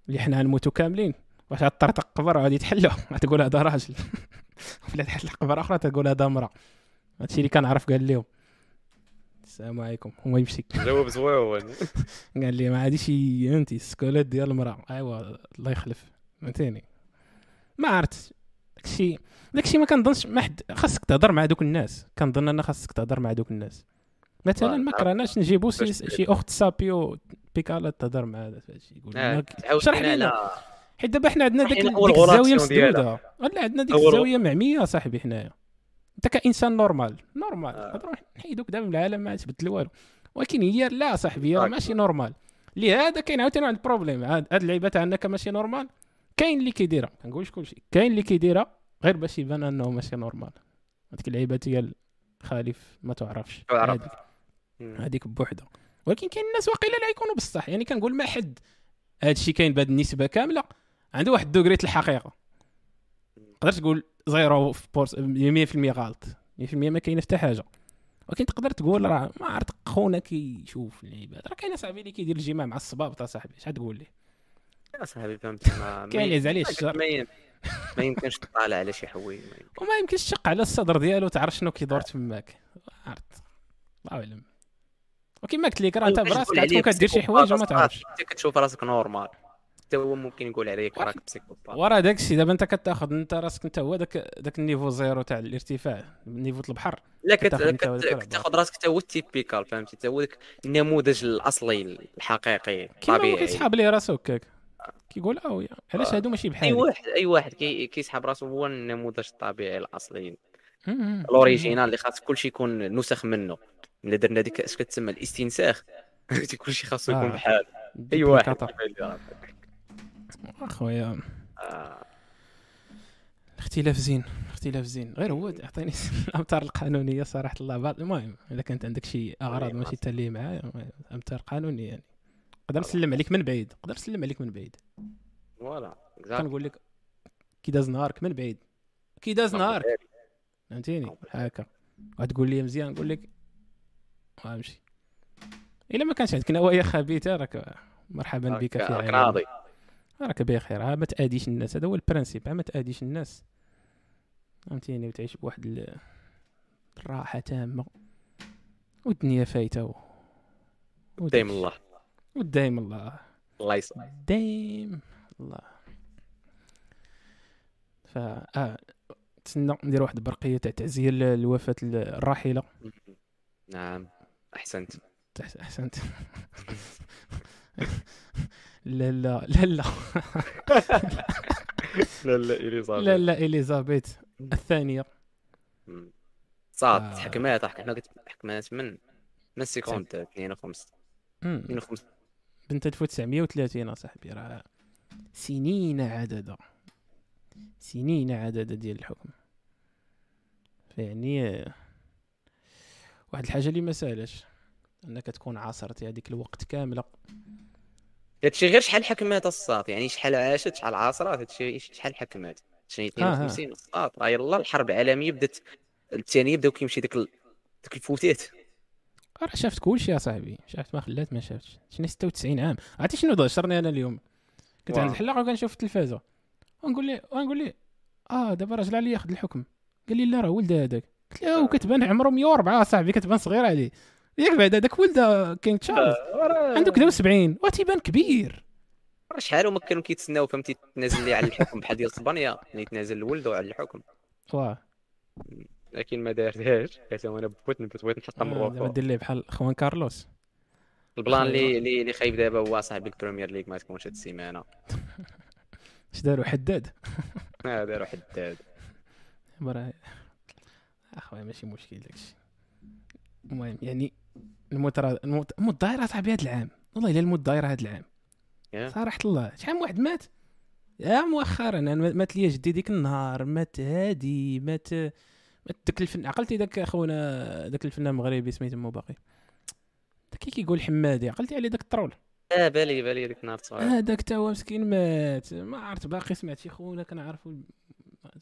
S2: اللي حنا نموتوا كاملين. واش غطرطق قبر غادي تحلو غتقول هذا راجل. ولا تحل قبر أخرى تقول هذا امرأة. هادشي اللي كنعرف قال لهم السلام عليكم. هو يمشي
S1: جواب زويون
S2: قال لي ما عادش فهمتي السكولات ديال المرأة. أيوا الله يخلف. فهمتيني؟ ما عرفت داكشي داكشي ما كنظنش ما حد خاصك تهضر مع دوك الناس. كنظن أنا خاصك تهضر مع دوك الناس. مثلا ما. كرهناش نجيبو شي أخت سابيو بيكالا تهضر مع هذا فهادشي يقول
S1: تعاود
S2: شرح
S1: لنا.
S2: حيت دابا حنا عندنا ديك, الزاويه. مسدودة. ولا عندنا ديك الزاويه معمية صاحبي حنايا. أنت كانسان normal. normal.
S1: آه.
S2: نقدروا نحيدوك دابا من العالم ما تبدل والو. ولكن هي لا صاحبي راه. ماشي normal. لهذا كاين عاوتاني واحد ال problème. هاد اللعيبة تاع انك ماشي normal. كاين اللي كيديرها. ما كنقولش كلشي. كاين اللي كيديرها غير باش يبان أنه ماشي normal. هذيك اللعيبة ديال خالف ما تعرفش.
S1: تعرف.
S2: هذيك هذيك بوحده ولكن كاين الناس واقيلا لا يكونوا بصح. يعني كنقول ما حد. هذا الشيء كاين بهذه النسبة كاملة. عنده واحد دوغريت الحقيقة. تقدر تقول زيرو في بورس 100% غلط. 100% ما كاين حتى حاجة. ولكن تقدر تقول راه ما عرفت خونا كيشوف اللعيبات راه كاين صاحبي اللي كيدير الجماع مع الصباب تاع صاحبي. اش تقول لي
S1: يا صاحبي فهمت. ما
S2: كاين اللي يهز عليه الشر.
S1: ما يمكنش تطالع على شي حوايج.
S2: وما يمكنش تشق على الصدر ديالو تعرف شنو كيدور تماك. عرفت. الله اعلم ولكن ما قلت لك راه أنت
S1: واش
S2: براسك تكون كدير شي حوايج وما
S1: أصلاً؟
S2: تعرفش.
S1: انت كتشوف راسك normal. حتى هو ممكن يقول عليك راك psychopathe
S2: وراه داك الشيء دابا أنت كتأخذ أنت راسك أنت هو داك داك ال niveau zéro تاع الارتفاع niveau البحر.
S1: لا كت-
S2: كتأخذ
S1: أنت راسك حتى هو ال typical فهمتي؟ حتى هو داك النموذج الأصلي الحقيقي
S2: كيما
S1: الطبيعي
S2: كيسحاب ليه راسو هكاك. كيقول آه علاش
S1: آه.
S2: هادو ماشي
S1: اي
S2: بحالي؟
S1: واحد اي واحد كي- كيسحب راسو هو النموذج الطبيعي الأصلي.
S2: ال
S1: original اللي خاص كلشي يكون نسخ منه. ملي درنا ديك اش كتسمى؟ الاستنساخ. كلشي خاصو يكون
S2: آه.
S1: بحال أي واحد.
S2: أخويا.
S1: آه.
S2: اختلاف زين. اختلاف زين. غير هو عطيني الامتار القانونية صراحة الله. بعض المهم إذا كانت عندك شي أغراض ماشي تالي معايا أمتار قانونية يعني. نقدر نسلم عليك من بعيد. نقدر نسلم عليك من بعيد.
S1: voilà.
S2: كنقول لك كي داز نهارك من بعيد. كي داز نهارك. فهمتيني هكا. وتقول لي مزيان نقول لك غنمشي. إلا ما كانش عندك نوايا خبيثة راك مرحبا بك في
S1: راك راضي.
S2: راك بخير. ما تاديش الناس. هذا هو ال principe ما تاديش الناس. فهمتيني وتعيش بواحد ال- الراحة تامة. والدنيا فايتة و... وداك.
S1: دايم
S2: الشيء.
S1: الله.
S2: والدايم الله.
S1: الله يسر
S2: دايم الله. ف آه تسنى ندير واحد البرقية تاع تعزيه لوفاه ال- الراحلة.
S1: نعم
S2: أحسنت. أحسنت. لا لا لا لا.
S1: لا لا إليزابيث.
S2: لا لا إليزابيث.
S1: الثانية. صاد
S2: آه.
S1: حكمات حنا قلت حكمات من من سيكوند 52
S2: مم.
S1: 52
S2: بنت 1930 أصاحبي راه سنين عددا. سنين عددا ديال الحكم. فيعني آه، واحد الحاجة اللي ما ساهلاش أنك تكون عاصرتي هذيك الوقت كاملة.
S1: هادشي غير شحال حكمات الصاد يعني شحال عاشت شحال عاصرات هادشي شحال حكمات. شحال
S2: آه، آه.
S1: 52 الصاد راه يلا الحرب العالمية بدات الثانية بداو كيمشي داك ال... داك الفوتات.
S2: راه شافت كلشي يا صاحبي شافت ما خلات ما شافتش. شنو 96 عام. عرفتي شنو شرني أنا اليوم. كنت. عند الحلاق وكنشوف التلفازة. ونقول ليه ونقول ليه آه دابا راجل عليه ياخذ الحكم. قال لي لا راه ولد هذاك. قلت له وكتبان عمره 104 صاحبي كتبان صغير عليه. ياك بعد هذاك ولد King Charles. عنده كذا 70 وتيبان كبير.
S1: راه شحال هما كانوا كيتسناو فهمتي؟ تنازل لي على الحكم بحال ديال اسبانيا ملي يتنازل الولد على الحكم.
S2: واه.
S1: لكن ما دارتهاش قالت لهم أنا بغيت بغيت نحط
S2: آه، دابا
S1: مروحه
S2: دير ليه بحال خوان كارلوس.
S1: ال
S2: plan
S1: اللي اللي خايب دابا هو صاحبي ال Premier League ما تكونش هاد السيمانة.
S2: اش داروا حداد؟
S1: آه، داروا حداد.
S2: برا أخويا ماشي مشكل داكشي. المهم يعني الموت راه الموت الموت دايره صاحبي هذا العام. والله إلا الموت دايره هذا العام. صراحة الله شحال من واحد مات؟ يا مؤخرا أنا مات ليا جدي ديك النهار مات هادي مات مات داك الفن. عقلتي داك أخونا داك الفنان المغربي سميتو مو باقي داك اللي كيقول حمادي عقلتي عليه داك الطرول.
S1: آه بالي بالي ديك النهار تصوير
S2: هذاك تا هو مسكين مات. ما عرفت باقي سمعت شي خونا كنعرفو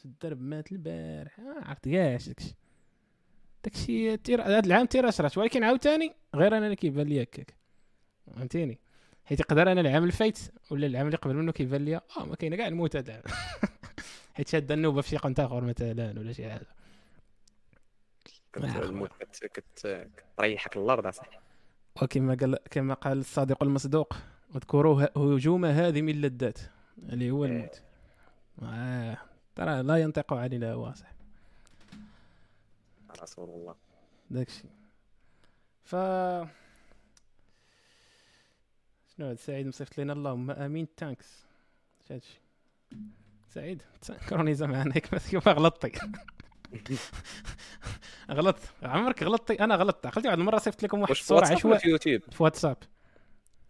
S2: الدرب مات البارح. ما عرفت كاعش داكشي. داكشي تير هذا العام تيراشرات ولكن عاوتاني غير أنا اللي كيبان لي هكاك. فهمتيني؟ حيت يقدر أنا العام الفايت ولا العام اللي قبل منه كيبان لي آه ما كاينة كاع الموت هذا. العام حيت شاد النوبة في شي قنت آخر مثلا ولا شي
S1: حاجة.
S2: آه.
S1: الموت كتريحك الأرض أصاحبي.
S2: وكما قال كما قال الصادق المصدوق اذكروا هجوم هادم اللذات اللي هو الموت. آه. ترى لا ينطق عن الهوى صح
S1: رسول الله.
S2: داكشي ف شنو هاد سعيد مصيفط لنا اللهم آمين. thanks هادشي سعيد ت synchronisa معنا هيك كيما غلطتي غلطت. عمرك غلطتي؟ أنا غلطت. عقلتي واحد المره صيفط لكم واحد
S1: الصورة
S2: عشواء
S1: في يوتيوب؟
S2: في واتساب.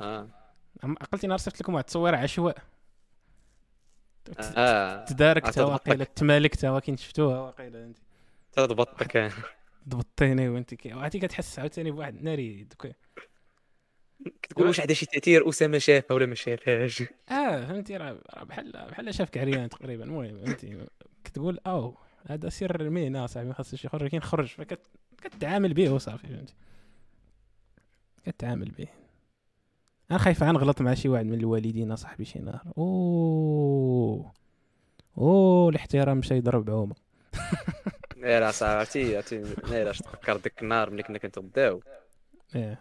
S2: آه. عقلتي نهار صيفط لكم واحد التصويره عشواء
S1: آه.
S2: تداركتها. واقيلا تمالكتها ولكن شفتوها واقيلا أنت.
S1: تضبطك. آه.
S2: ضبطيني وأنت كي وعرفتي كتحس عاوتاني بواحد ناري دوك
S1: كتقول واش عندها شي تاثير أسامة شافها ولا ما شافهاش
S2: آه فهمتي. راه بحال بحال شافك عريان تقريبا. المهم فهمتي كتقول أو. هذا سر المهنة صاحبي ما خاصش يخرج ولكن خرج فكتعامل به وصافي فهمتي كتعامل به. أنا خايف غنغلط مع شي واحد من الوالدين صاحبي شي نهار. أوه! أوه! الاحترام مشى يضرب بعومة.
S1: لا صافي عرفتي عرفتي لا تفكر ديك النهار ملي كنا كنتغداو.
S2: إيه.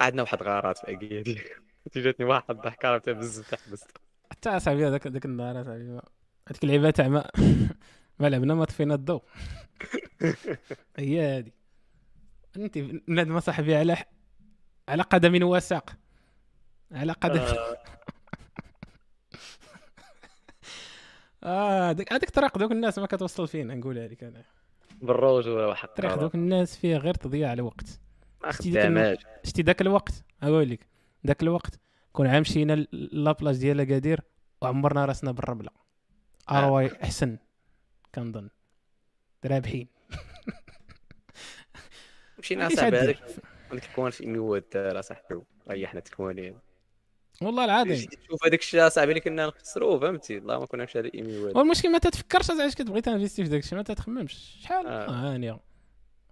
S1: عندنا واحد غارات في أكيد. جاتني واحد الضحكه عرفتها بزاف تحبست
S2: حتى اصاحبي هذاك ذاك النهار اصاحبي ما- هذيك اللعيبة تاع ما ما لعبنا ما طفينا الضوء هي هذه أنت بنادم صاحبي على على قدم وساق. على قدم.
S1: آه،
S2: آه هذيك هذيك الطريق دوك الناس ما كتوصل فينا نقولها لك أنا.
S1: بالرجوله وحق
S2: طريق دوك الناس فيه غير تضييع الوقت. شتي ذاك الوقت؟ أقول لك. ذاك الوقت كون عام مشينا la plage ديال اكادير وعمرنا راسنا بالرملة.
S1: آه.
S2: ارواي أحسن. كنظن رابحين.
S1: مشينا صاحبي؟ هذاك هذاك الكوان في ميواد راه صاحبي ريحنا تكوانين.
S2: والله العظيم.
S1: تشوف هذاك الشيء صاحبي اللي كنا نخسروه فهمتي؟ والله ما كنا نمشي على ايميواد
S2: والمشكل ما تتفكرش علاش كتبغي تنفيستي في داك الشيء ما تتخممش. شحال؟
S1: آه.
S2: آه، هانيه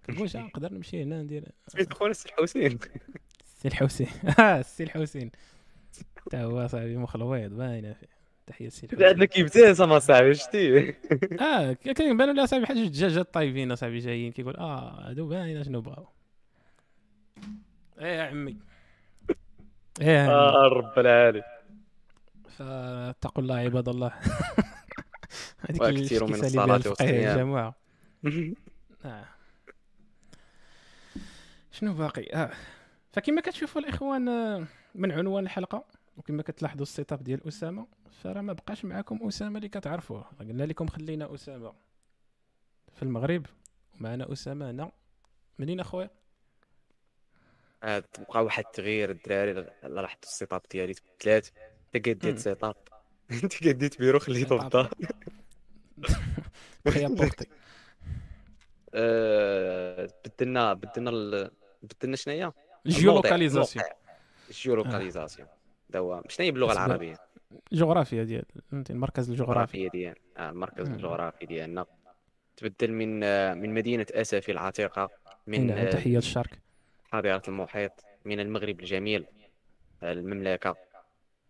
S2: آه، نقدر نمشي هنا ندير.
S1: سميت خونا السي الحسين
S2: السي الحسين آه السي الحسين تا هو صاحبي مخلويض باينة فيه. تحية السي
S1: عندنا
S2: الحسين
S1: كيبتاس ما صاحبي شتي.
S2: آه كيبانوا لي صاحبي جوج دجاجات طايبين صاحبي جايين كيقول آه هادو باينة شنو بغاو إيه يا عمي. إيه يا عمي.
S1: آه رب العالي
S2: فاتقوا الله عباد الله. هذيك
S1: من الصلاة والصيام.
S2: جماعة. آه. شنو باقي؟ آه. فكما كتشوفوا الإخوان آه، من عنوان الحلقة وكما كتلاحظوا ال setup ديال أسامة فراه ما بقاش معكم أسامة اللي كتعرفوه. قلنا لكم خلينا أسامة في المغرب ومعنا أسامة هنا. منين أخويا؟
S1: عاد بقى واحد التغيير الدراري لا لاحظت ال setup ديالي. تبدلات انت. قديت setup انت قديت بيرو خليته في. الدار
S2: بخيا بورتي
S1: آه، بدلنا بدلنا بدلنا شنو هي
S2: ال
S1: géolocalisation ال géolocalisation. دا هو شنو هي
S2: باللغة.
S1: العربية؟
S2: جغرافيا ديال فهمتي المركز الجغرافي.
S1: ديال آه، المركز. الجغرافي ديالنا. تبدل من آه، من مدينة اسفي العتيقة من آه،
S2: تحية الشرق.
S1: حضاره المحيط من المغرب الجميل آه، المملكة.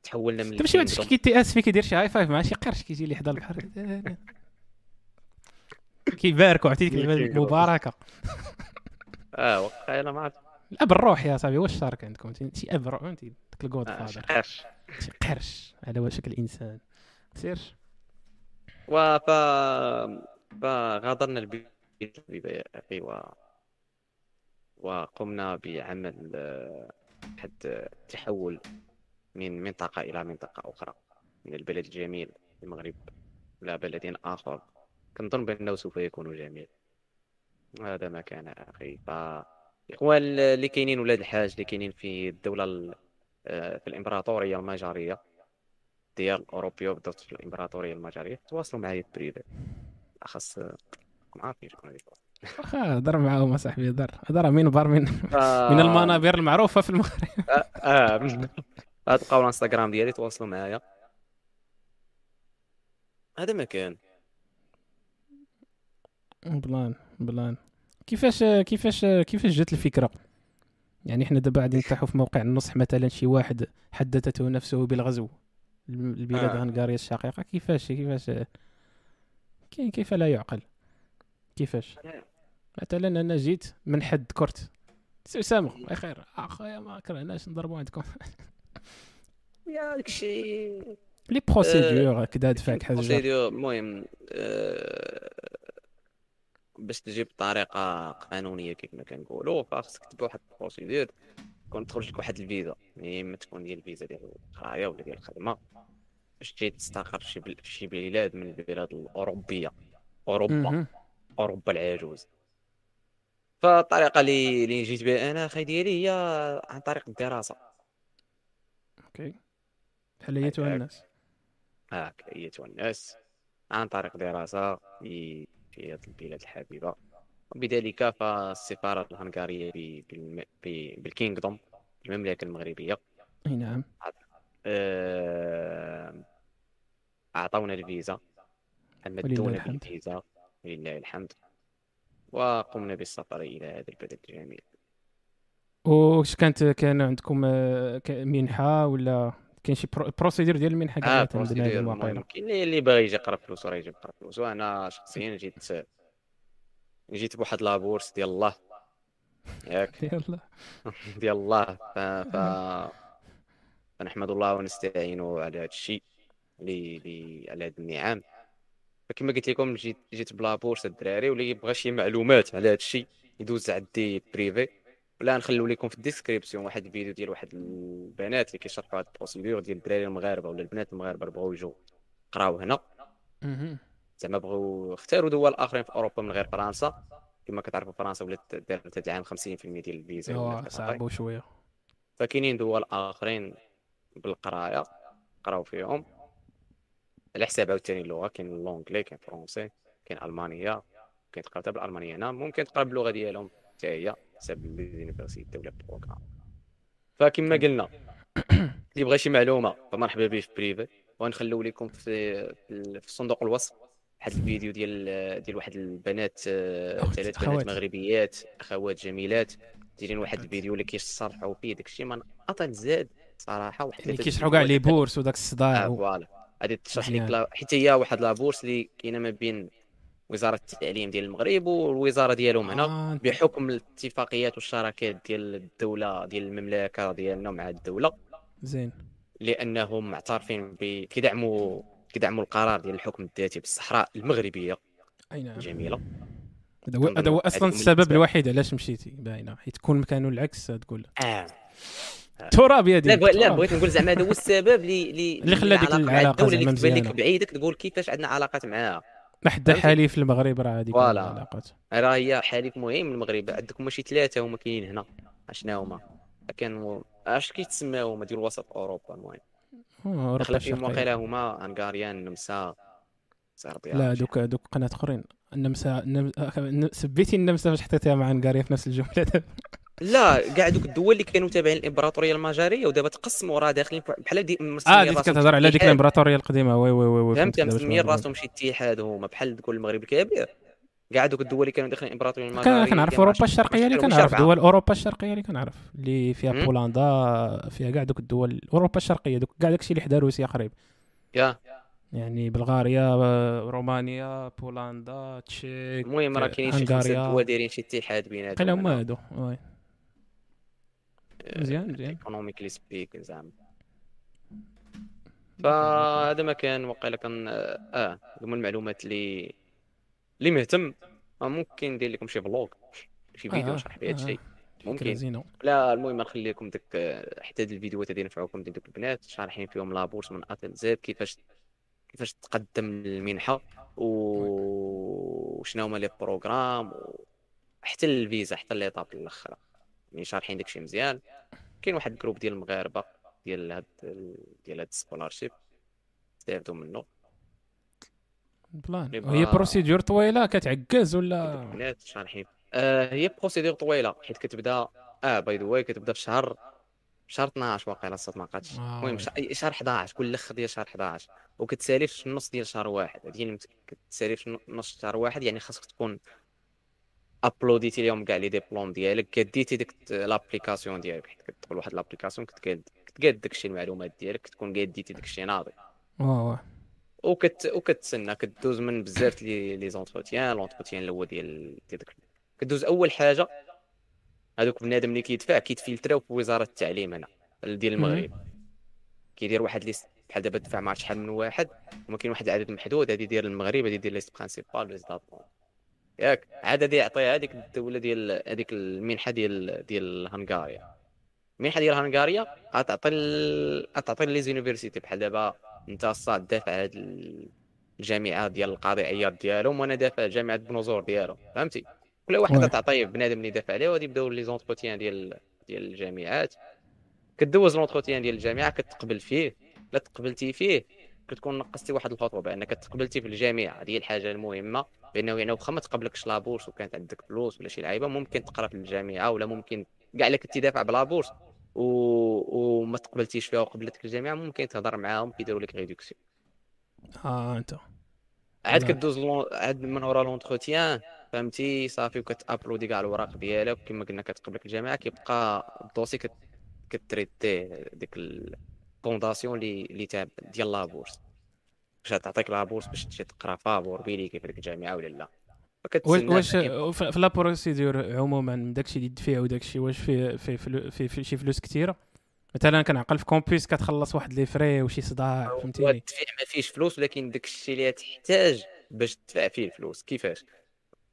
S1: تحولنا من
S2: انت ماشي واحد. كي تي اس في كيدير شي هاي فايف مع شي قرش كيجي لي حدا البحر ديك
S1: الكينغدوم.
S2: المباركة.
S1: آه وقيلا ما عرفت
S2: الأب الروح يا صاحبي واش الشارك عندكم؟ شي أب فهمتي ديك الجود فادر
S1: قرش
S2: شي قرش على وشك الإنسان. سير
S1: وف فغادرنا البيت الحبيبة أخي و... وقمنا بعمل واحد تحول من منطقة إلى منطقة أخرى من البلد الجميل المغرب إلى بلد آخر. كنظن بأنه سوف يكون جميل. هذا ما كان أخي. ف الإخوان اللي كاينين ولاد الحاج اللي كاينين في الدولة ال- في الإمبراطورية المجرية ديال اوروبيا بالضبط في الإمبراطورية المجريه تواصلوا معايا بريفي أخص ما عارفين شكون هذيك
S2: واخا هضر معاهم أصاحبي هضر. هضر منبر من
S1: ف...
S2: من المنابر المعروفة في المغرب.
S1: آه غتلقاو الإنستغرام ديالي تواصلوا معايا. هذا ما كان
S2: بلان بلان. كيفاش كيفاش كيفاش جات الفكرة؟ يعني إحنا دابا غادي نفتحوا في موقع النصح مثلا شي واحد حدثته نفسه بالغزو. البلاد
S1: آه.
S2: هنغاريا الشقيقة كيفاش كيفاش؟ كي- كيف لا يعقل؟ كيفاش؟ مثلا أنا جيت من حد كرت. سي اسامه الله خير اخويا ما كرهناش نضربوا عندكم.
S1: يا داك الشيء.
S2: لي بروسيدور كدا دفعك حاجة.
S1: بروسيدور المهم آه، باش تجي بطريقه قانونية كيف ما كنقولوا فخصك تبع واحد ال procédure تكون تخرج لك واحد الفيزا يعني اما تكون ديال الفيزا ديال القراية ولا ديال الخدمة باش تجي تستقر في شي بل- في شي بلاد من البلاد الأوروبية.
S2: أوروبا.
S1: أوروبا العجوز. فالطريقة اللي اللي جيت بها أنا أخي ديالي هي عن طريق الدراسة.
S2: OK. بحال ايتها الناس.
S1: هاك ايتها الناس. عن طريق دراسة في هذه البلاد الحبيبة. وبذلك فالسفارة الهنغارية بال kingdom المملكة المغربية.
S2: أي نعم.
S1: آه، أعطونا الفيزا.
S2: الحمد.
S1: بالفيزا ولله الحمد. وقمنا بالسفر إلى هذا البلد الجميل.
S2: واش كانت كان عندكم آه، منحة ولا؟ كاين شي pro- procédure ديال
S1: المنحة
S2: كاع
S1: المهم
S2: الواقيلا
S1: كاين اللي اللي باغي يجي يقرا فلوس راه يجي يقرا فلوس. وأنا شخصيا جيت جيت بواحد la bourse ديال الله. ياك؟
S2: يلا
S1: ديال الله. ف... ف... فنحمد الله ونستعينه على هذا الشيء اللي اللي على هذه النعم. فكما قلت لكم جيت جيت ب la bourse الدراري واللي يبغى شي معلومات على هذا الشيء يدوز عندي privé ولا نخلو لكم في ال description واحد الفيديو ديال واحد البنات اللي كيشرحوا هاد ال procédure ديال الدراري المغاربة ولا البنات المغاربة اللي بغاو يجوا يقراو هنا. زعما بغاو اختاروا دول آخرين في أوروبا من غير فرنسا. كما كتعرفوا فرنسا ولات دارت هذا العام 50% ديال الفيزا.
S2: صعبوا شوية.
S1: فكاينين دول آخرين بالقراية قراو فيهم. على حساب عاوتاني اللغة كاين l'anglais كاين ال français كاين المانيا كاين تقرأ حتى بالألمانية هنا. ممكن تقرأ باللغة ديالهم حتى هي. حساب l'université ولا ال programme فكما قلنا اللي بغى شي معلومة فمرحبا به في privé وغنخليو لكم في في صندوق الوصف. واحد الفيديو ديال ديال واحد البنات آه، ثلاث. بنات مغربيات أخوات جميلات. دايرين واحد الفيديو اللي كيشرحوا فيه داكشي ما نقطع زاد صراحة. واحد
S2: اللي كيشرحوا كاع لي بورس وداك الصداع و-
S1: voilà. غادي تشرح لك حيت هي واحد لابورس اللي كاينة ما بين وزارة التعليم ديال المغرب والوزارة ديالهم هنا
S2: آه،
S1: بحكم الاتفاقيات والشراكات ديال الدولة ديال المملكة ديالنا مع الدولة.
S2: زين.
S1: لأنهم معترفين ب كيدعموا كيدعموا القرار ديال الحكم الذاتي بالصحراء المغربية.
S2: أي نعم.
S1: الجميله
S2: هذا هو
S1: أصلا
S2: السبب. الوحيد علاش مشيتي. باينه حيت تكون مكانه العكس تقول.
S1: آه.
S2: تراب يا
S1: لا بغ... لا. بغيت نقول زعما هذا هو السبب اللي اللي
S2: خلى ديك
S1: العلاقة الدولة اللي كتبان لك. بعيدك تقول كيفاش عندنا علاقات معاها.
S2: ما حدا في المغرب راه هذيك. العلاقات.
S1: راه هي حليف مهم المغرب عندكم ماشي ثلاثة هما كاينين هنا. شنو هما؟ كانوا اش كيتسماو هما ديال وسط أوروبا المهم؟ دخل فيهم. واقيلا هما هنغاريا النمسا صربيا
S2: لا
S1: شي
S2: دوك دوك قناة آخرين. النمسا النم- سبيتي النمسا باش حطيتيها مع نقاريا في نفس الجملة دابا.
S1: لا كاع دوك الدول اللي كانوا تابعين الإمبراطورية المجريه ودابا تقسموا راه داخلين بحال دي آه
S2: ديك كتهضر على ديك. الإمبراطورية القديمة. oui oui oui
S1: فهمت؟ مسميين. راسهم شي اتحاد هما بحال تقول المغرب الكبير. كاع دوك الدول اللي كانوا داخلين الإمبراطورية المجريه
S2: كان كنعرف
S1: أوروبا
S2: الشرقية اللي كنعرف. دول أوروبا الشرقية اللي كنعرف. اللي فيها. بولندا فيها كاع دوك الدول أوروبا الشرقية دوك كاع داكشي اللي حدا روسيا قريب.
S1: يا.
S2: يعني بلغاريا رومانيا بولندا تشيك
S1: المهم راه كاينين شي
S2: خمسة
S1: دول دايرين شي اتحاد بيناتهم
S2: قيل هما هادو. oui. مزيان مزيان
S1: en: economically speak زعما فهذا ما كان وقيلا كان آه هما المعلومات اللي اللي مهتم. آه، ممكن ندير لكم شي vlog شي فيديو
S2: آه،
S1: نشرح فيه هذا
S2: آه.
S1: الشيء.
S2: فكرة
S1: ممكن لا المهم نخلي لكم ديك آه، حتى هاد الفيديوهات هادي ينفعوكم دوك البنات شارحين فيهم la bourse من A تال Z كيفاش كيفاش تقدم المنحة و- وشنو هما les programmes و... حتى الفيزا حتى les étapes الاخرى يعني شارحين داكشي مزيان. كاين واحد ال groupe ديال المغاربة ديال هاد ديال هاد ال scholarship. استافدوا منه
S2: plan.
S1: بغا-
S2: procédure طويلة كتعكز ولا؟
S1: البنات شارحين آه هي procédure طويلة حيت كتبدا آه by the way كتبدا في شهر شهر 12 واقيلا الصوت ما بقاتش
S2: آه،
S1: المهم. ش- شهر 11 كل الآخر ديال شهر 11 وكتسالي في النص ديال شهر واحد. هذه مت- كتسالي في نص شهر واحد يعني خاصك تكون uploadيتي اليوم كاع les diplômes ديالك كديتي ديك l'application ديالك حيت كتدخل واحد l'application كتقاد كتقاد داكشي المعلومات ديالك كتكون قاديتي داكشي ناضي
S2: واه واه
S1: وكت وكتسنى كدوز من بزاف les les entretiens l'entretien الأول ديال داك كدوز اول حاجة هذوك بنادم اللي كيدفع كي filtrاو في وزاره التعليم هنا ديال المغرب كيدير واحد liste بحال دابا دفع مع شحال من واحد وما كاين واحد العدد محدود هذه ديال المغرب هذه ديال liste principale liste d'attente ياك. عاد هذه يعطيها هذيك الدولة ديال هذيك المنحة ديال ديال هنغاريا المنحة ديال هنغاريا غتعطي غتعطي les universités. بحال دابا انت الصاد دافع هاد ال- الجامعة ديال القاضي عياض ديالهم وأنا دافع جامعة بنوزور ديالهم. فهمتي؟ كل واحد. تعطيه بنادم اللي دافع عليه وغادي يبداو les entretiens ديال ديال الجامعات. كدوز l'entretien ديال الجامعة كتقبل فيه. لا تقبلتي فيه كتكون نقصتي واحد الخطوة بأنك تقبلتي في الجامعة. هذه الحاجة المهمة. بأنه يعني واخا ما تقبلكش la bourse وكانت عندك فلوس ولا شي لعيبة ممكن تقرأ في الجامعة ولا ممكن كاع الا كنتي دافع ب la bourse و... وما تقبلتيش فيها وقبلتك الجامعة ممكن تهضر معاهم كيديروا لك réduction
S2: آه أنت.
S1: عاد. كدوز l'en... عاد من ورا l'entretien فهمتي؟ صافي وكت uploadي كاع الوراق ديالك كما قلنا كتقبلك الجامعة كيبقى ال dossier كت... كت traiter ديك ال fondation اللي اللي تاب ديال la bourse باش تعطيك la bourse باش تمشي تقرا فابور بيلي كيف ديك الجامعة ولا لا.
S2: واش في في la procédure عموما داكشي اللي تدفع وداكشي واش فيه في في, في, في شي فلوس كثيره مثلا كنعقل في Campus كتخلص واحد les frais وشي صداع فهمتيني؟
S1: الدفع ما فيش فلوس ولكن داك الشيء اللي تحتاج باش تدفع فيه الفلوس. كيفاش؟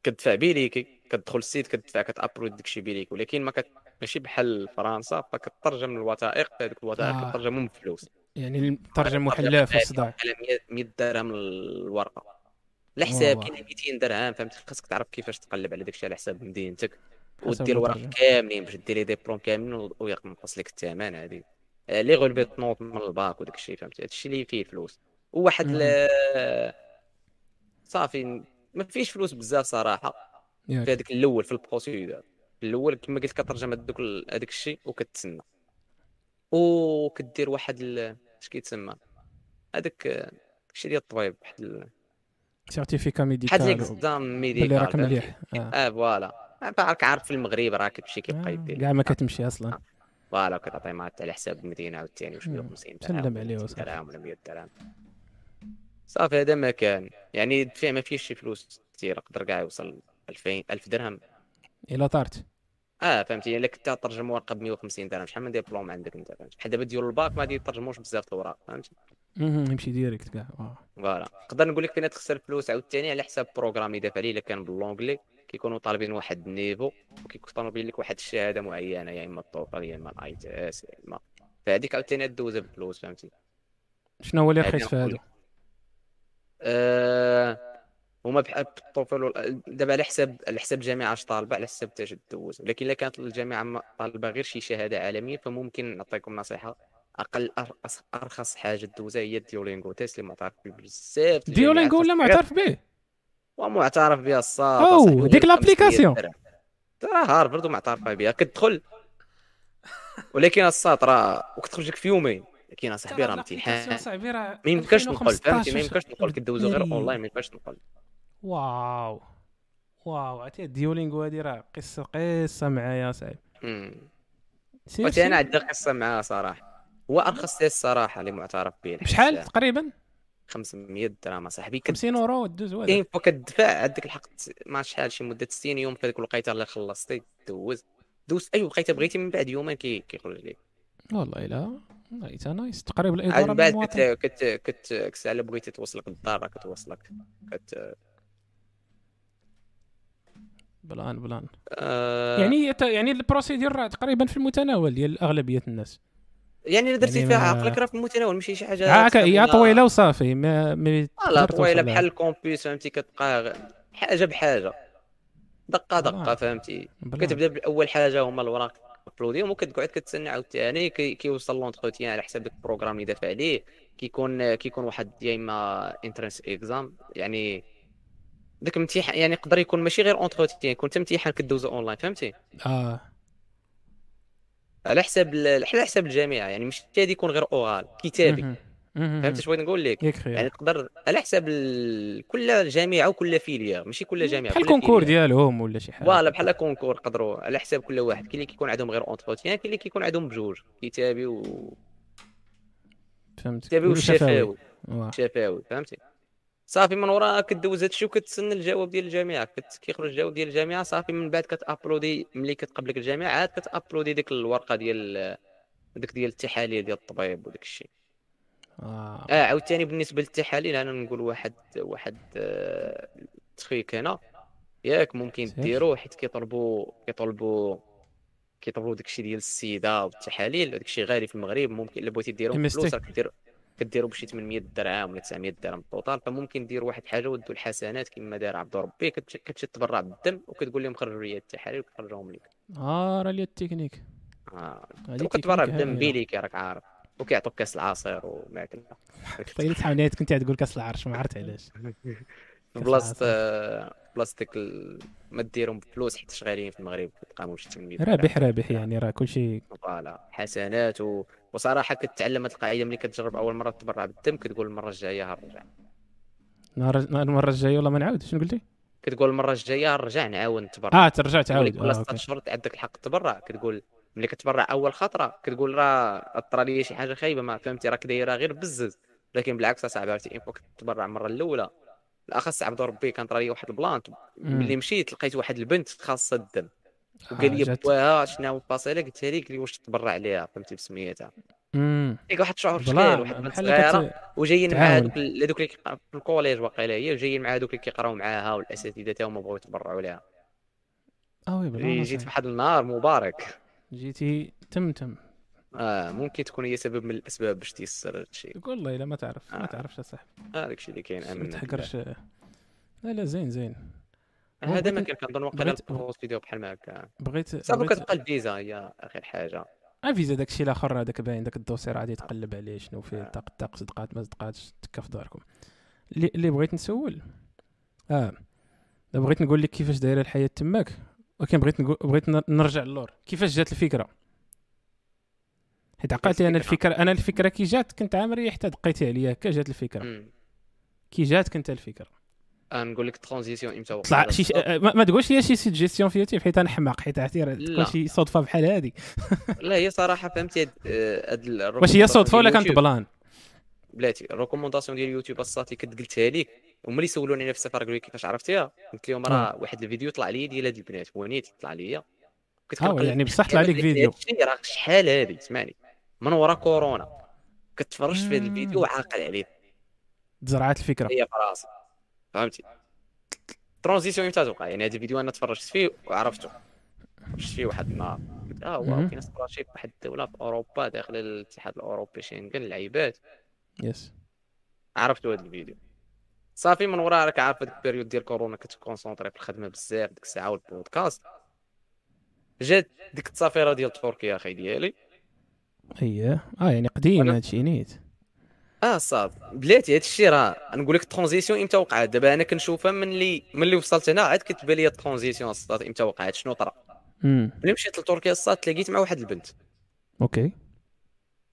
S1: كتدفع بيليك كتدخل ال site كتدفع كت upload داك الشيء بيليك ولكن ما كت... ماشي بحال فرنسا فكترجم الوثائق هذوك الوثائق
S2: آه.
S1: كترجمهم بفلوس.
S2: يعني الترجم محلاه في الصداع.
S1: على 100 100 درهم الورقه الحساب
S2: واو.
S1: كاين 200 درهم فهمتي خاصك تعرف كيفاش تقلب على داكشي على حساب مدينتك ودير
S2: المترجم.
S1: كاملين باش ديري دي بلون كاملين و- وينقص لك الثمن هادي. آه، لي غولبي نوط من الباك وداك الشيء فهمتي هادشي اللي فيه الفلوس. وواحد صافي ما فيش فلوس بزاف صراحة في هذاك الأول في ال procédure. الأول كما قلت كترجم هذوك هذاك الشيء وكتسنى. وكدير واحد ال- اش كيتسمى؟ هذاك آه، الشيء ديال الطبيب واحد ال- certificat
S2: médical
S1: l'examen
S2: باللي
S1: médical
S2: راك
S1: فهمتي؟
S2: مليح. آه.
S1: آه. voilà. راك عارف في المغرب راه كتمشي كيبقى
S2: آه،
S1: يدير
S2: كاع ما كتمشي أصلا.
S1: voilà كتعطي مات على حساب المدينة عاوتاني وشوية
S2: مم.
S1: 50
S2: سلم
S1: درهم
S2: عليه
S1: ولا 200
S2: وصافي.
S1: درهم ولا 100 درهم. صافي هذا ما كان. يعني الدفع ما فيهش شي فلوس كثير يقدر كاع يوصل 2000 1000 درهم.
S2: الا طارت.
S1: آه فهمتي. الا كنت ترجم ورقة ب 150 درهم. شحال من ديبلوم عندك انت فهمتي. بحال دابا ديال الباك ما يترجموش بزاف الوراق فهمتي.
S2: يمشي direct كاع.
S1: voilà. نقدر نقول لك فين تخسر فلوس عاوتاني على حساب programme اللي دافع عليه إلا كان ب l'anglais كيكونوا طالبين واحد ال niveau وكيكونوا طالبين لك واحد الشهادة معينة يا إما ال TOEFL يا إما ال IELTS يا إما. فهذيك عاوتاني دوزها بفلوس فهمتي.
S2: شنو هو اللي رخيص في هذا
S1: هما بحال بال TOEFL وال- دابا على حساب على حساب الجامعة اش طالبة على حساب تاش دوز ولكن إلا كانت الجامعة طالبة غير شي شهادة عالمية فممكن نعطيكم نصيحة. أقل أرخص حاجة دوزها هي ال Duolingo test اللي معترف به بزاف.
S2: Duolingo ولا معترف به
S1: ومعترف بها الصاد أصاحبي،
S2: ديك
S1: وداير 500
S2: ال application.
S1: درهم. راه هارفرد ومعترفه بها كتدخل. ولكن الصاد راه وكتخرج لك في يومين. لكن أصاحبي راه امتحان ما يمكنش نقول فهمتي؟ ما
S2: 2015
S1: يمكنش نقول كدوزو غير. أونلاين ما يمكنش نقول.
S2: واو واو عرفتي ال Duolingo هادي راه قصه قصه معايا صاحبي
S1: امم وتي
S2: أنا.
S1: عندي قصه معاه صراحة هو ارخص test صراحة اللي معترف به
S2: بشحال تقريبا
S1: 500 درهم صاحبي كد
S2: 50 اورو دوز هذا
S1: كاين فوق كدفع عندك الحق ما شحال شي مده 60 يوم في هذيك الوقيته اللي خلصتي دوز دوز اي وقيته بغيتي من بعد يومين كي كيخرج لك
S2: والله الا والله تا nice تقريب
S1: عاد
S2: الاداره
S1: من بعد. كت كت كت على بغيتي توصلك للدار كتوصلك كت
S2: plan plan
S1: آه
S2: يعني يعني ال procédure راه تقريبا في المتناول ديال أغلبية الناس
S1: يعني الا درتي
S2: يعني
S1: فيها عقلك راه في المتناول ماشي شي حاجة
S2: هكا هي طويلة وصافي ما ما
S1: لا
S2: طويلة.
S1: بحال ال campus فهمتي كتبقى حاجة بحاجة دقة دقة
S2: آه.
S1: فهمتي
S2: plan.
S1: كتبدا بأول حاجة هما الوراق upload يهم وكتقعد كتسنى عاوتاني كي- كيوصل l'entretien على حساب ال programme اللي دافع عليه كيكون كيكون واحد يا اما entrance exam يعني داك الامتحان يعني يقدر يكون ماشي غير entretien يكون حتى امتحان كدوزو اونلاين فهمتي؟
S2: آه.
S1: على حساب على حساب الجامعة يعني مش غادي يكون غير oral كتابي. فهمت اش بغيت نقول لك؟ يعني تقدر على حساب ال... كل جامعة وكل filière ماشي كل جامعة
S2: بحال
S1: كل
S2: concours
S1: filière.
S2: ديالهم ولا شي حاجة.
S1: voilà بحال concours قدروا على حساب كل واحد كاين اللي كيكون عندهم غير entretien كاين اللي كيكون عندهم بجوج كتابي و
S2: فهمت.
S1: كتابي والشفاوي
S2: واه.
S1: شفاوي فهمتي؟ صافي من وراء كدوز هادشي وكتسنى الجواب ديال الجامعة. كت... كيخرج الجواب ديال الجامعة. صافي من بعد كت upload ي ملي كتقبلك الجامعة عاد كت upload ي ديك الورقة ديال ديك ديال التحاليل ديال الطبيب وداك الشيء.
S2: آه.
S1: آه عاوتاني بالنسبة للتحاليل أنا نقول واحد واحد آه، truc هنا. ياك ممكن. ديرو حيت كيطلبوا كيطلبوا كيطلبوا داكشي ديال السيدة والتحاليل. داكشي غالي في المغرب ممكن إلا بغيتي ديرو
S2: MST.
S1: بفلوس راه كدير كديروا بشي 800 درهم ولا 900 درهم total فممكن دير واحد حاجة ودوا الحسنات كما دار عبد ربي. تبرع بالدم وكتقول لهم خرجوا لي التحاليل وكيخرجوهم لك
S2: آه راه les
S1: techniques.
S2: آه
S1: وكتبرع بالدم. بيليكي راك عارف. وكيعطوك كاس العصير وماكله
S2: طيب كنت تقول كاس العرش ما عرفت علاش.
S1: بلاصة ال- ما ديرهم بفلوس حيت غاليين في المغرب كتلقاهم شي 800 درهم.
S2: رابح رابح. يعني راه كلشي
S1: voilà حسنات و... وصراحة كتعلم هاد القاعدة ملي كتجرب أول مرة تبرع بالدم كتقول المرة الجاية هنرجع.
S2: نهار المرة الجاية والله ما نعاود شنو قلتي؟
S1: كتقول المرة الجاية نرجع نعاود نتبرع
S2: آه ترجع تعاود. آه،
S1: ست. اشهر عندك الحق تبرع كتقول ملي كتبرع أول خطرة كتقول راه طرا لي شي حاجة خايبة ما فهمتي راك دايره غير بزز. لكن بالعكس أصاحبي عرفتي اين فوق تبرع المرة الأولى الاخص عبد ربي كان طرا لي واحد ال plan.
S2: مم.
S1: ملي مشيت لقيت واحد البنت خاصة الدم. وقال لي بواها شنو قلت لها قال لي واش تبرع عليها؟ فهمتي بسميتها. ديك واحد الشعور شغال واحد البنت
S2: صغيرة.
S1: وجايين مع. هذوك هذوك اللي في ال collège واقيلا هي وجايين مع هذوك اللي كيقراو معاها والأساتذة تاعهم بغاو يتبرعوا لها
S2: آه وي بلا
S1: جيت في واحد النهار مبارك.
S2: جيتي تم تم.
S1: آه ممكن تكون هي سبب من الأسباب باش تيسر هذا الشيء.
S2: والله إلا ما تعرف ما
S1: آه.
S2: تعرفش اصاحبي
S1: هذاك الشيء اللي كاين
S2: ما. تحقرش. لا لا زين زين.
S1: هذا ما كان كنظن وقيلا فيديو بحال ما هكا.
S2: بغيت
S1: صافي كتبقى الفيزا هي آخر حاجة.
S2: آه فيزا داكشي الآخر هذاك باين داك الدوسير غادي تقلب عليه شنو فيه طاق طاق صدقات ما صدقاتش تكا في داركم. اللي اللي بغيت نسول. آه. بغيت نقول لك كيفاش دايرة الحياة تماك. ولكن بغيت نقول بغيت نر- نرجع للور. كيفاش جات الفكرة؟ حيت عقلتي أنا؟
S1: الفكرة
S2: أنا الفكرة كي جات كنت عامري حتى دقيتي عليا هكا جات
S1: الفكرة.
S2: كي جات كنت الفكرة.
S1: آه، نقول لك transition إمتى وقع
S2: طلع شي. آه، ما, ما تقولش هي شي سيجيستيون في يوتيوب حيت أنا حماق حيت عرفتي شي صدفه بحال هذه
S1: لا هي صراحة فهمتي هاد آه، ال-
S2: واش هي صدفه ولا كانت. plan؟
S1: بلاتي ال recommandation ديال اليوتيوب الصات اللي كنت قلتها لك. هما اللي سولوني أنا في السفر قالوا لي كيفاش عرفتيها؟ قلت لهم راه واحد الفيديو طلع لي ديال هاد البنات بونيت طلع لي كنت
S2: آه
S1: كنقلب
S2: يعني بصح طلع لك فيديو.
S1: راه شحال هادي اسمعني. من ورا كورونا. كتفرجت في
S2: مم.
S1: الفيديو وعاقل عليه.
S2: تزرعات الفكرة.
S1: هي في راسي فهمتي؟ transition إمتى توقع يعني هذا الفيديو أنا تفرجت فيه وعرفته. تفرجت فيه واحد النهار قلت
S2: آه.
S1: واو كاين scholarship واحد الدولة في أوروبا داخل الاتحاد الأوروبي شنغن العيبات
S2: yes
S1: عرفتوا هذا الفيديو. صافي من وراها راك عارف هذيك ال période ديال كورونا كت concentrer في الخدمة بزاف ديك الساعة والبودكاست جات ديك التسافيره ديال تركيا أخي ديالي.
S2: اييه آه يعني قديم
S1: وأنا-
S2: هادشي نيت.
S1: آه صافي بلاتي هذا الشيء راه نقول لك ال transition إمتى وقعت دابا أنا كنشوفها من اللي من اللي وصلت هنا عاد كتبان لي ال transition الصاد إمتى وقعت شنو طرا. ملي مشيت لتركيا الصاد تلاقيت مع واحد البنت.
S2: OK.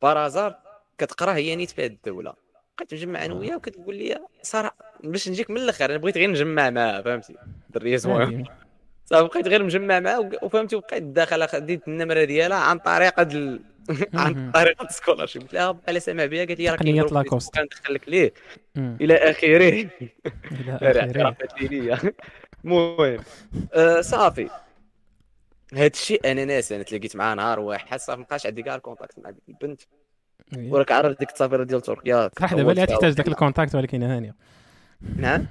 S1: par hasard كتقرا هي نيت في هذه الدولة. بقيت مجمع أنا وياها وكتقول لي صراحة باش نجيك من الآخر أنا بغيت غير نجمع معاها. فهمتي؟ دريه زوينة.
S2: عادي.
S1: صافي بقيت غير مجمع معاه وق- وفهمتي وبقيت داخل خديت النمرة ديالها عن طريق هاد ال... عن. طريق ال scholarship قلت لها بقى سامع بها قالت لي راه كاين
S2: تقنية لاكوست.
S1: غندخل لك ليه. إلى آخره.
S2: إلى آخره.
S1: اعترافات دينية. المهم آه، صافي. هاد الشيء أنا ناسي أنا تلاقيت معاه نهار واحد صافي مابقاش عندي كاع ال contact مع ديك البنت.
S2: إيه.
S1: وراك عارف ديك التصافير ديال تركيا
S2: صراحة دابا لا تحتاج ذاك ال contact ولكن هانيه
S1: نعم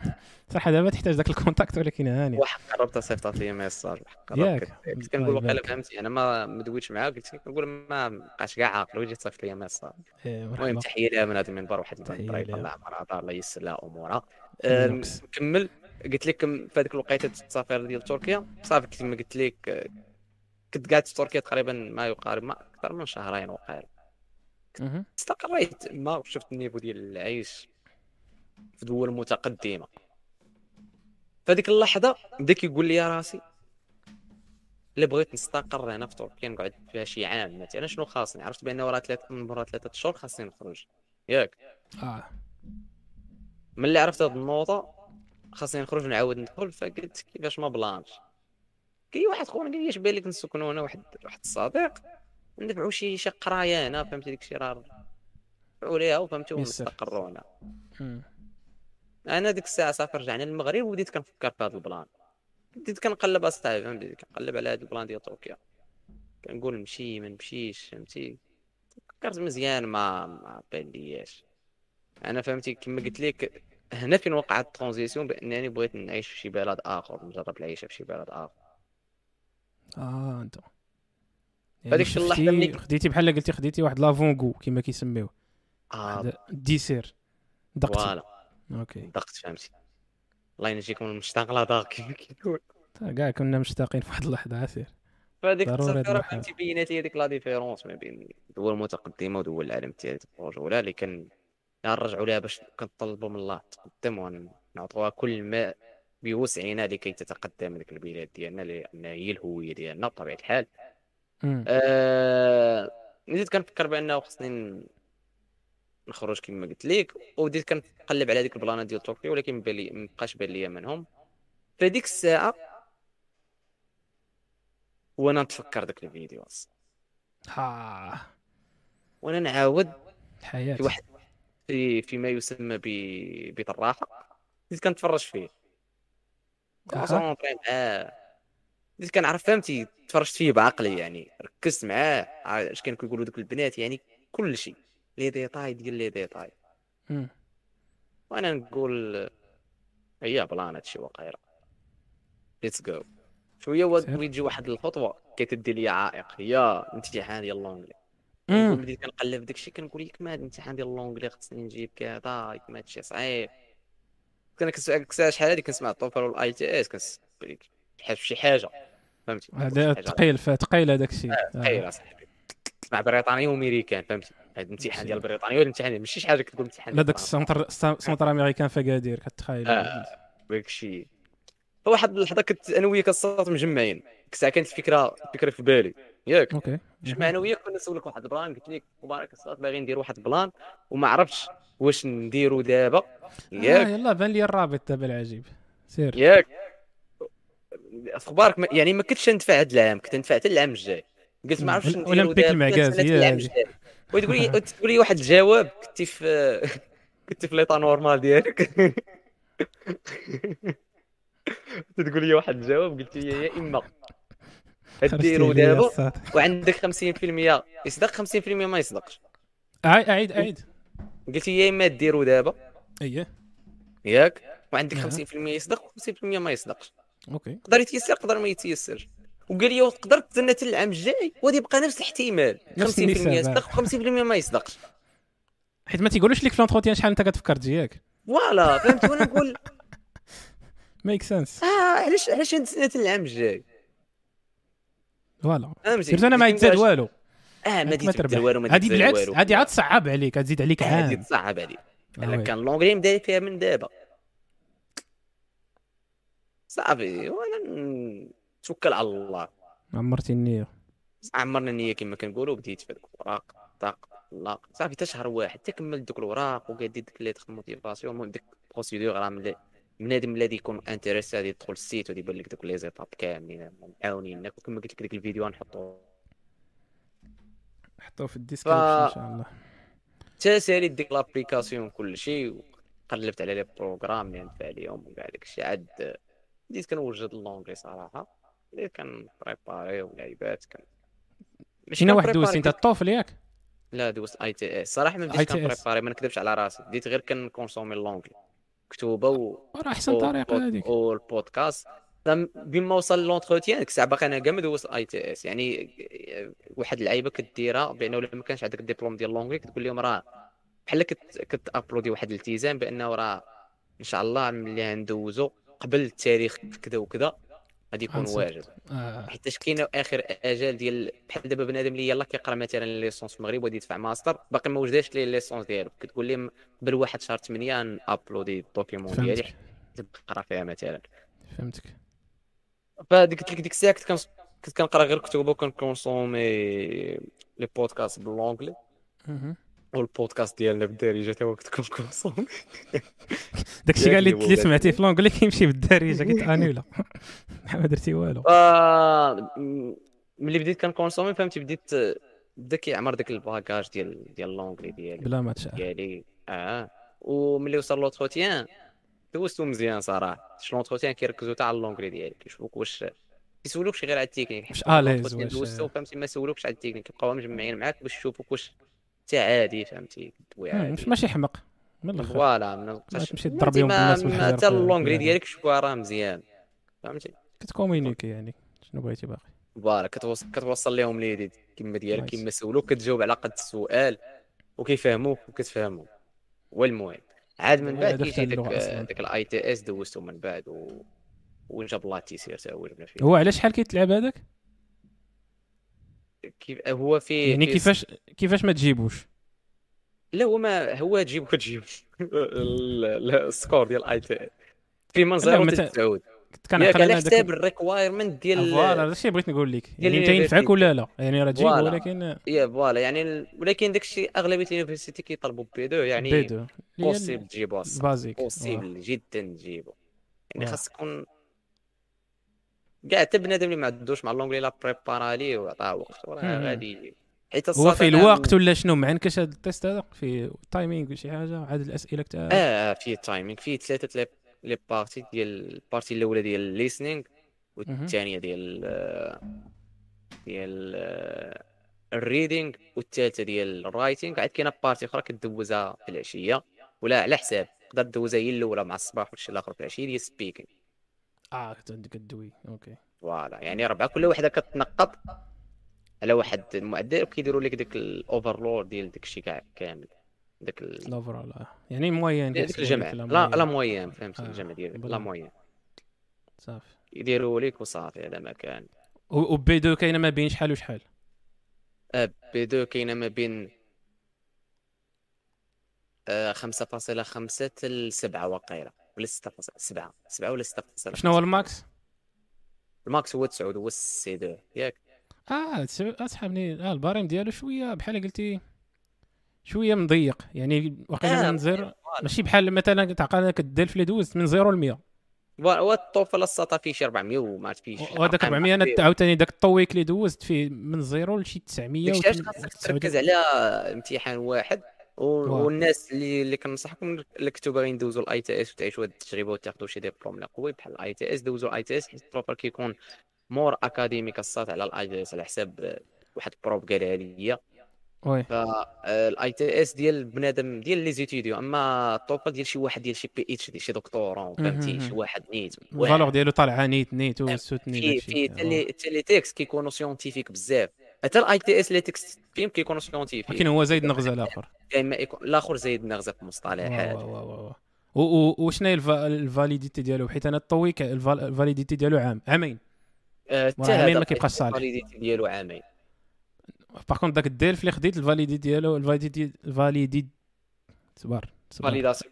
S2: صراحة دابا تحتاج ذاك ال contact ولكن هانيه
S1: واحد قربت صيفطات لي message
S2: ياك.
S1: كنت كنقول
S2: يبارك.
S1: فهمتي أنا ما ما دويتش معاه قلت كنقول ما بقاش كاع عاقل وجيت صيفط لي message
S2: إيه،
S1: المهم تحية لها من هذا المنبر واحد
S2: لها.
S1: الله عمرها الله يسر لها
S2: أمورها.
S1: نكمل قلت لك في هذيك الوقيتة التسافير ديال تركيا صافي كما قلت لك كنت قاعد في تركيا تقريبا ما يقارب ما أكثر من شهرين
S2: مهم.
S1: استقريت تما وشفت النيفو ديال العيش في دول متقدمة فهذيك اللحظة بدا كيقول لي راسي إلا بغيت نستقر هنا في تركيا نقعد فيها شي عام مثلا شنو خاصني؟ عرفت بأن ورا ثلاث من ورا ثلاثة شهور خاصني نخرج. ياك؟
S2: آه.
S1: من اللي عرفت هاد النقطة خاصني نخرج ونعاود ندخل فقلت كيفاش ما بلانش. كاين واحد خونا قال لي اش بالك نسكنوا هنا واحد واحد الصديق ندفعوا شي شي قراية هنا فهمتي ديك الشيء راه ندفعوا ليها وفهمتي. ونستقروا هنا. أنا ديك الساعة صافي رجعنا للمغرب وبديت كنفكر في هذا ال plan. بديت كنقلب أصاحبي فهمتي؟ كنقلب على هذا ال plan ديال تركيا كنقول نمشي ما نمشيش فهمتي؟ فكرت مزيان ما ما بان لياش أنا فهمتي كما قلت لك هنا فين وقعت ال transition بأنني بغيت نعيش في شي بلد آخر نجرب العيشة في شي بلد آخر.
S2: آه أنت.
S1: هذيك
S2: شفتي-
S1: اللحظة ملي-
S2: خديتي بحال قلتي خديتي واحد l'avant-goût كما كيسميوه.
S1: آه.
S2: ال dessert دقتي
S1: voilà.
S2: okay.
S1: ضغط فهمتي. الله ينجيكم من المشتاق. لا ضاق كيما كيقول
S2: كاع كنا مشتاقين في واحد اللحظه عسير
S1: فهذيك. فهمتي بينات هي ديك la différence ما بين دول متقدمه ودول العالم الثالث الرجوله اللي كان نرجعوا لها باش كنطلبوا من الله. تقدم ونعطوها كل ما بوسعنا لكي تتقدم هذيك البلاد ديالنا لأن هي الهوية ديالنا بطبيعة الحال. آه... بديت كنفكر بأنه خصني نخرج كما قلت لك وبديت كنقلب على هذيك البلانات ديال تركيا ولكن بالي مبقاش بان ليا منهم في هذيك الساعة وأنا نتفكر داك الفيديو.
S2: آه.
S1: وأنا نعاود
S2: الحياة
S1: في واحد في فيما يسمى ب بطراحه بديت كنتفرج فيه. concentré معاه بديت كنعرف فهمتي تفرجت فيه بعقلي يعني ركزت معاه عا- اش كانوا كيقولوا دوك البنات يعني كل شيء les détails ديال les
S2: détails.
S1: وأنا نقول هي plan هادشي وقيلا let's go شوية و-
S2: سير.
S1: ويجي واحد الخطوة كتدي لي عائق. هي الامتحان ديال l'anglais
S2: مم.
S1: بديت كنقلب داكشي كنقول ياك ما هاد الامتحان ديال l'anglais خصني نجيب كذا ما هادشي صعيب. كنا كنسمع شحال هادي كنسمع TOEFL وال IELTS كنسمع شي حاجة. فهمتي؟
S2: هذا ثقيل ثقيل هذاك الشيء.
S1: ثقيل أصاحبي. تسمع بريطاني وأمريكان فهمتي؟ هذا الامتحان ديال بريطانيا ولا الامتحان ماشي شي حاجة كتقول امتحان
S2: لا داك السونتر السونتر امريكان فكادير كتخيل.
S1: آه داك الشيء. فواحد اللحظة كنت أنا وياك الصوت مجمعين. ساعة كانت الفكرة الفكرة في بالي. ياك.
S2: أوكي.
S1: جمع أنا وياك كنا نسولك واحد البلان قلت لك مبارك الصوت باغي ندير واحد البلان وما عرفتش واش نديرو دابا.
S2: ياك. آه يلا بان لي الرابط دابا العجيب. سير.
S1: ياك. أخبارك يعني ما كنتش ندفع هذا العام كنت ندفع حتى العام الجاي. قلت ما عرفتش ندير
S2: اولمبيك المعكاز هي
S1: وتقول لي تقول لي واحد الجواب كنتي في كنتي في l'état normal ديالك. تقول لي واحد الجواب قلت لي يا إما ديرو دابا وعندك 50% يصدق 50% ما يصدقش.
S2: اعيد اعيد
S1: قلت لي يا إما ديرو دابا.
S2: اييه
S1: ياك. وعندك 50% يصدق و50% ما يصدقش.
S2: okay.
S1: يقدر يتيسر يقدر ما يتيسرش وقال لي تقدر تستنى حتى العام الجاي وغادي يبقى نفس الاحتمال. 50% يصدق و50% ما يصدقش.
S2: حيت ما تيقولوش لك في l'entretien شحال انت كتفكر تجيك.
S1: voilà فهمت؟ وأنا نقول
S2: make sense
S1: آه علاش علاش نتسنى حتى العام الجاي؟
S2: voilà.
S1: فهمتي
S2: أنا ما يتزاد والو.
S1: آه ما تبدل والو ما
S2: هذه بالعكس هذه عاد تصعب عليك تزيد عليك عام.
S1: هذه تصعب عليك. أنا كان l'anglais مداير فيها من دابا. صافي وأنا توكل على الله
S2: عمرتي النية.
S1: عمرنا النية كما كنقولوا بديت في هذوك الوراق طاق لا صافي حتى شهر واحد حتى كملت دوك الوراق وقادي ديك lettre motivation المهم ديك ال procédure راه من بنادم الذي يكون intéressé غادي يدخل ال site وغادي يبان لك دوك les étapes كاملين معاونينك وكما قلت لك ديك الفيديو غنحطو.
S2: نحطوه في ال description ف... إن شاء الله.
S1: حتى ساليت ديك l'application كلشي وقلبت على les programmes اللي ندفع عليهم وكاع داكشي عاد بديت كنوجد l'anglais صراحة. كنبريباري ولعيبات كان
S2: ماشي واحد دوزت انت ال TOEFL ياك؟
S1: لا دوزت IELTS. صراحة ما بديتش كنبريباري ما نكذبش على راسي. بديت غير كنكونسومي l'anglais مكتوبه و
S2: راه أحسن طريقة هذيك.
S1: والبودكاست بما وصل l'entretien ديك الساعة باقي أنا كاع ما دوزت IELTS. يعني واحد اللعيبة كديرها بأنه لما ما كانش عندك الدبلوم ديال l'anglais كتقول لهم راه بحال كتابلودي واحد الالتزام بأنه راه إن شاء الله ملي غندوزو قبل التاريخ كذا وكذا. غادي يكون واجد.
S2: آه.
S1: حيت كاين اخر اجال ديال بحال دابا بنادم اللي يلاه كيقرا مثلا licence في المغرب وغادي يدفع ماستر باقي ما وجداش لي licence ديالو. كتقول لي قبل واحد شهر 8 نابلودي ال document ديالي. تقرا فيها مثلا.
S2: فهمتك.
S1: فديك قلت لك ديك الساعة كنت كنت كنقرا غير كتب وكنكونسومي les podcasts ب l'anglais والبودكاست ديالنا بالدارجه تا هو كنت كنكونسومي
S2: داكشي كاع اللي سمعتيه في l'anglais كيمشي بالدارجه كيتانيولا ما درتي والو
S1: ملي بديت كنكونسومي فهمتي بديت بدا كيعمر داك ال bagage ديال ديال l'anglais ديالي
S2: بلا ما تشاء
S1: ديالي آه وملي وصل l'entretien دوزتو مزيان صراحة شنو l'entretien كيركزوا حتى على l'anglais ديالك كيشوفوك واش كيسولوكش غير على التكنيك
S2: واش à l'aise واش
S1: دوزتو فهمتي ما سولوكش على التكنيك كيبقاو مجمعين معاك باش يشوفوك واش حتى عادي فهمتي؟
S2: دوي عادي. ماشي حمق من الآخر
S1: فوالا ما
S2: تمشي تضرب يوم بالناس
S1: حتى l'anglais ديالك شوفها راه مزيان. فهمتي؟
S2: كتكومينيكي يعني شنو بغيتي باقي؟
S1: voilà كتوصل كتوصل لهم les idées كيما ديالك كيما سولوك كتجاوب على قد السؤال وكيفهموك وكتفهمو. والمهم عاد من بعد كيجي داك داك ال IELTS دوزتو من بعد و وجاب الله تيسير تا هو جبنا فيه.
S2: هو على شحال كيتلعب هذاك؟
S1: كيف هو في
S2: يعني كيفاش كيفاش ما تجيبوش؟
S1: لا هو ما هو تجيب كتجيب السكور ديال آي تي في منظر تعود. كان على حساب الريكوايرمنت ديال
S2: فوالا هذا الشيء بغيت نقول لك. يعني انت ينفعك ولا لا؟ يعني راه تجيب ولكن
S1: يا فوالا يعني ولكن داك الشيء أغلبية اليونيفرسيتي كيطلبوا بي دو يعني
S2: بي دو.
S1: بوسيبل تجيبو
S2: بازيك
S1: بوسيبل جدا تجيبو. يعني خاص تكون كاع حتى بنادم اللي ما عندوش مع l'anglais لا بريبارا ليه وعطاه وقت وراه غادي.
S2: حيت هو في الوقت ولا شنو؟ معنكش هذا ال test هذا في timing ولا شي حاجة عدد الأسئلة تاع
S1: آه فيه timing فيه ثلاثة les parties ديال ال partie الأولى ديال ال listening والثانيه ديال ديال ال reading والثالثه ديال ال writing عاد كاينة partie أخرى كدوزها في العشية ولا على حساب تقدر دوزها هي الأولى مع الصباح والشيء الآخر في العشية ديال speaking
S2: آه كدوي OK.
S1: voilà. يعني ربعه كل وحده كتنقط. على واحد المعدل وكيديروا لك ديك ال overall ديال داك الشيء كاع كامل. داك ال...
S2: l'overall آه. يعني moyenne
S1: ديك الجمع. لا. لا moyenne فهمتي
S2: آه،
S1: الجمع ديال. لا moyenne
S2: صافي.
S1: يديروا لك وصافي هذا ما كان.
S2: و B2 كاينة ما بين شحال وشحال؟
S1: آه، B2 كاينة ما بين آه، 5.5 ل 7 وقيلة. ولا 6.7 7 ولا 6.5
S2: شنو هو ال max؟
S1: الماكس هو 9 هو ال C2 ياك.
S2: آه اسحبني آه ال barème ديالو شوية بحال قلتي شوية مضيق. يعني واقيلا
S1: آه،
S2: من zéro ماشي بحال مثلا تعقل كدير في دوز من zéro ل 100
S1: وال TOEFL الساطا فيه شي 400 وما عرفت فيه شي
S2: وهذاك
S1: أرقام
S2: 400
S1: أنا.
S2: عاوتاني داك ال TOEIC اللي دوزت فيه من zéro لشي 900
S1: داكشي علاش خاصك تركز على امتحان واحد. والناس اللي اللي كنصحكم اللي كنتو باغيين دوزوا ال IELTS وتعيشوا هاد التجربة وتاخذوا شي ديبلوم اللي قوي بحال ال IELTS دوزوا ال IELTS حيت ال profil كيكون more academic الساط على ال IELTS على حساب آه، واحد ال prof قالها ليا
S2: oui
S1: ف ال IELTS ديال بنادم ديال les étudiants أما ال TOEFL ديال شي واحد ديال شي PhD شي doctorant فهمتي. شي واحد نيت
S2: ال valeur ديالو طالعة نيت نيت وسوت نيت
S1: في. في
S2: آه.
S1: تلي تيكس كيكونوا scientifiques بزاف حتى ال IELTS les textes فيهم كيكونوا scientifiques
S2: ولكن هو زايد نغزة الآخر.
S1: كاين يكون الآخر زايد نغزة في
S2: واو
S1: المصطلحات
S2: واو واو واو. و- و- وشنو هي الفا- ال validité ديالو؟ حيت أنا الفال- ال validité ديالو عام. عامين.
S1: آه، حتى
S2: عامين ما كيبقاش صالح.
S1: ال validité ديالو عامين.
S2: par contre داك ال DELF اللي خديت ال validité ديالو ال validité الفاليدي صبر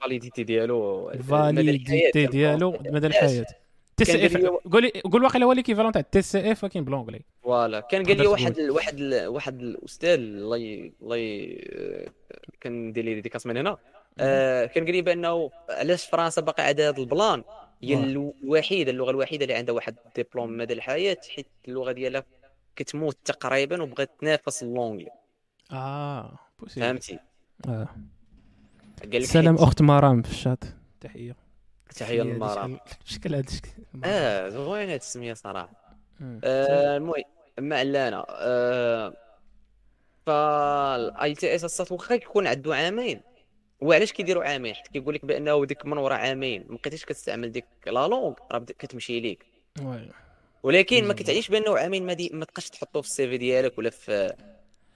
S1: validité ديالو
S2: ال
S1: validité
S2: ديالو.
S1: ديال
S2: مدى؟ الحياة. TCF.
S1: كان لي-
S2: قول قول واقيلا هو l'équivalent تاع TCF ولكن ب
S1: l'anglais voilà. كان قال لي واحد. ال- واحد ال- واحد الأستاذ الله ي- الله ي- كندير ليه dédicace من هنا. آه، كان قال لي بأنه علاش فرنسا باقي عندها هذا ال plan؟
S2: هي.
S1: الو- الوحيدة اللغة الوحيدة اللي عندها واحد الدبلوم مدى الحياة حيت اللغة ديالها كتموت تقريبا وبغات تنافس l'anglais
S2: آه possible
S1: فهمتي. قال لك
S2: سلام أخت مرام في الشات. تحية.
S1: تحية
S2: هذه
S1: للمرام
S2: شكل- شكل هذا الشكل
S1: آه زوينة هاد السميه
S2: صراحة.
S1: آه، المهم ما علينا آه، ف ال IELTS الصات واخا يكون عنده عامين. وعلاش كيديروا عامين؟ حيت كيقول لك بأنه ديك من ورا عامين. ما بقيتيش كتستعمل ديك la langue راه كتمشي ليك. ولكن ما. كتعنيش بأنه عامين ما, دي ما تبقاش تحطه في ال CV ديالك ولا في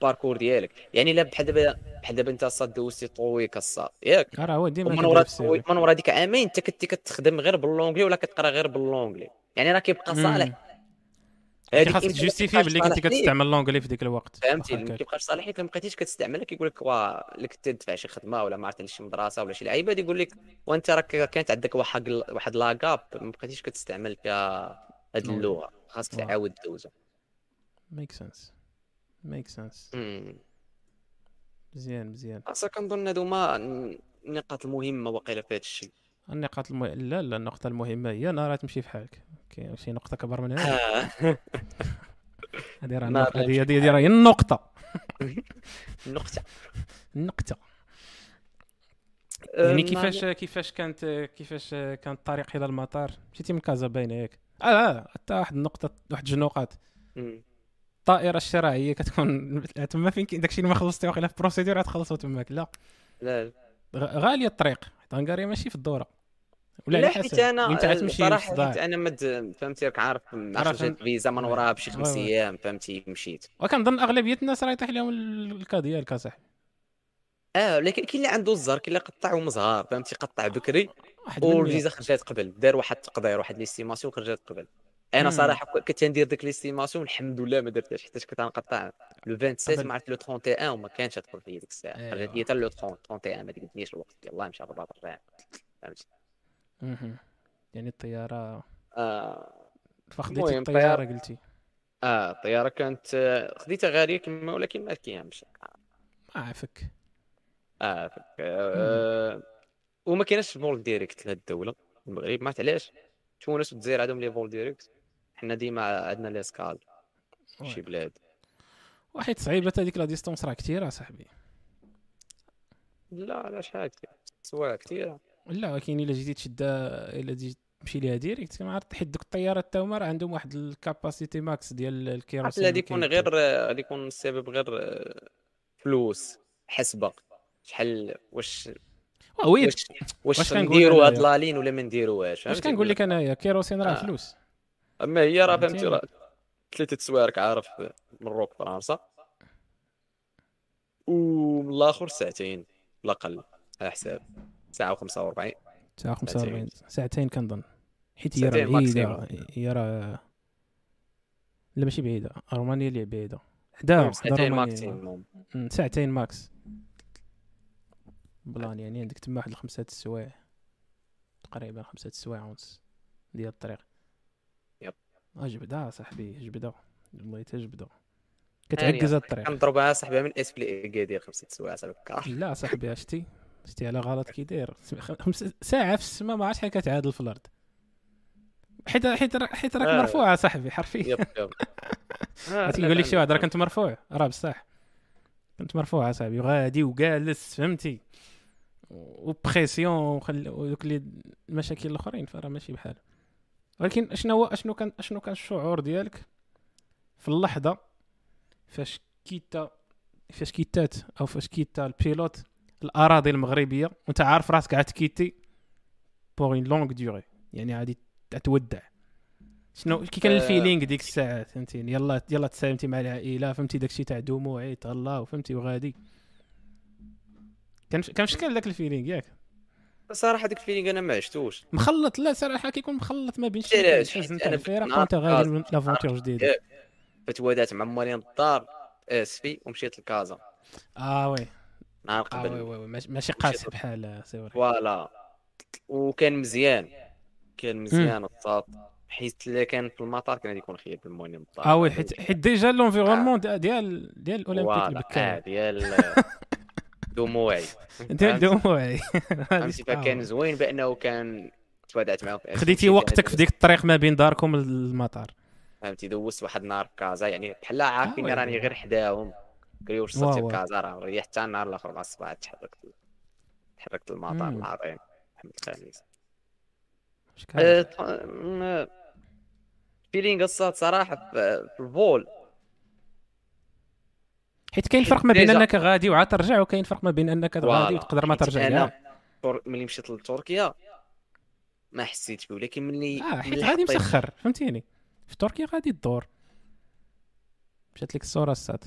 S1: ال parcours ديالك يعني لا بحال دابا بحال دابا أنت الصاد دوزتي TOEIC الصاد ياك
S2: راه هو ديما كيدير
S1: ورا من ورا ديك عامين أنت كنتي كتخدم غير ب l'anglais ولا كتقرا غير ب l'anglais يعني راه كيبقى. صالح
S2: في.
S1: هذيك
S2: خاصك تجوستيفي
S1: كيبقاش
S2: باللي كنتي. كتستعمل l'anglais في ديك الوقت
S1: فهمتي ما. كيبقاش صالح حيت ما بقيتيش كتستعملها كيقول لك واه اللي كنت تدفع شي خدمة ولا ما عرفت شي مدرسة ولا شي لعيبة يقول لك وأنت راك كانت عندك واحد واحد لاكاب ما بقيتيش كتستعمل فيها هذه
S2: oui.
S1: اللغة خاصك. تعاود دوزها
S2: make sense make
S1: sense.
S2: مزيان مزيان.
S1: أصلا كنظن هادو هما النقاط المهمة واقيلا في هذا الشيء
S2: النقاط الم... لا لا النقطة المهمة هي أنا راه تمشي في حالك كاين شي نقطة كبر من هذه. هذه راه النقطة هذه هذه راه هي النقطة.
S1: النقطة.
S2: النقطة يعني كيفاش كيفاش كانت كيفاش كانت الطريق إلى المطار؟ مشيتي من كازا باينه ياك آه آه حتى واحد النقطة واحد جوج نقاط
S1: أمم.
S2: الطائرة الشراعية كتكون تما فين كاين داكشي اللي ما خلصتي واقيلا في بروسيدور غتخلصوا تماك لا.
S1: لا
S2: غ- غالية الطريق. حيت هنغاريا ماشي في الدورة. ولا
S1: لا حيت أنا
S2: انت غتمشي صراحة
S1: حيت أنا مد فهمتي راك عارف خرجت
S2: أنت-
S1: فيزا من وراها بشي خمس. أيام فهمتي مشيت.
S2: وكنظن أغلبية الناس راه يطيح لهم ال- ال cas ديالك اصاحبي
S1: آه ولكن كاين اللي عنده الزهر كاين اللي قطع ومزهار فهمتي قطع بكري. والفيزا خرجت قبل. دار واحد التقدير واحد l'estimation خرجت قبل.
S2: أنا.
S1: صراحة كنت ندير ديك l'estimation الحمد لله ما درتهاش حيت كنت غنقطع le 27
S2: قبل.
S1: ما عرفت le 31 وما كانش تدخل فيا ديك
S2: الساعة.
S1: خرجت لي حتى le 30 31 ما قدنيش الوقت. يلاه مشى الرباط الرابع. فهمتي
S2: مهم. يعني الطياره
S1: آه.
S2: فخديتي الطيارة قلتي.
S1: آه الطيارة كانت آه، خديتها غالية كما ولكن ما كيهمش
S2: ما عافك.
S1: آه فك آه وما كاينش vol direct لهاد الدولة المغرب. ما عرفت علاش. تونس والجزائر عندهم les vols directs. حنا ديما عندنا les escales. شي. بلاد.
S2: واحد صعيبه هذيك la distance راه كثيره صاحبي
S1: لا لا شحال كثير سوايع كثيره
S2: لا ولكن إلا جيتي تشدها إلا جيت تمشي ليها direct. ما عرفت حيت دوك الطيارات تا هما راه عندهم واحد ال capacité max ديال
S1: ال
S2: kérosène
S1: غادي يكون غير غادي يكون السبب غير آه، فلوس حسبة. شحال واش.
S2: oui
S1: واش واش
S2: أنا
S1: هاد؟ لالين ولا ما نديروهاش
S2: واش؟ كنقول لك أنايا؟ kérosène راه
S1: آه.
S2: فلوس.
S1: أما هي راه فهمتي؟ راه ثلاثة سوايع راك عارف من روك فرنسا. ومن الآخر ساعتين الاقل على حساب. ساعة و45
S2: ساعة 45 ساعتين. كنظن. حيت هي راه بعيده. هي راه لا ماشي بعيدة. رومانيا اللي بعيدة. حدا حدا
S1: ساعتين
S2: maximum ساعتين max. plan يعني عندك تما واحد الخمسة السوايع. تقريبا خمسة السوايع ونص ديال الطريق.
S1: يب.
S2: آه جبده صاحبي جبده والله حتى جبده
S1: هانية.
S2: كتعكز هاد الطريق.
S1: كنضربها صاحبي من اسبلي ديال خمسة سوايع صاحبي
S2: لا صاحبي شتي شتي على غلط كي داير. خمس ساعة في السما ما عرفتش شحال كتعادل في الأرض. حيت حيت حيت راك
S1: آه.
S2: مرفوعة صاحبي حرفيا.
S1: يب يب. آه،
S2: تيقول لك شي واحد راه كنت مرفوع. راه بصح. كنت مرفوع صاحبي. وغادي وجالس فهمتي. و pression وخل... ودوك اللي المشاكل الأخرين فراه ماشي بحال. ولكن شنو هو أشنو كان أشنو كان الشعور ديالك في اللحظة فاش quitta فاش quitt ات أو فاش quitta ال pilote الأراضي المغربية؟ وأنت عارف راسك عاد quitt يتي pour une longue durée يعني غادي تودع شنو كي كان
S1: آه.
S2: ال feeling ديك الساعات فهمتيني؟ يلا يلا تسالمتي مع العائلة فهمتي داكشي تاع دموعي تهلا وفهمتي وغادي. كان شكل داك الفيلينغ ياك.
S1: صراحة ديك الفيلينغ أنا ما عشتوش.
S2: مخلط لا صراحة كيكون مخلط ما بين
S1: علاش؟
S2: تاع
S1: كنت
S2: الفرق وأنت غادي. لافونتور
S1: جديدة. فتوادات مع مالين الدار اسفي ومشيت لكازا.
S2: آه وي.
S1: نهار
S2: وي
S1: قبل.
S2: وي وي ماشي- قاسي بحال سي
S1: فوالا. وكان مزيان. كان مزيان الصاط حيت اللي كان في المطار كان غادي يكون خير بالموني الدار
S2: آه وي حيت حيت ديجا لونفيرونمون ديال ديال ديال الأولمبيك
S1: فوالا. آه، دموعي
S2: ديال دموعي
S1: فهمتي؟ فكان زوين بأنه كان توادعت معاه في
S2: خديتي وقتك في ديك الطريق ما بين داركم للمطار.
S1: فهمتي؟ دوزت واحد النهار في كازا يعني بحال عارفين
S2: آه،
S1: راني. غير حداهم.
S2: واو.
S1: في كازا؟ راه ريحت حتى النهار الأخر مع الصباح تحركت تحركت المطار. العظيم. محمد الخامس feeling الصاط صراحة في ال vol.
S2: حيت كاين فرق ما بين. انك غادي وعاد ترجع وكاين فرق ما بين انك غادي. وتقدر ما ترجع.
S1: أنا ملي مشيت لتركيا ما حسيت به ولكن ملي
S2: آه حيت غادي مسخر فهمتيني؟ في تركيا غادي الدور مشات لك الصورة الصاط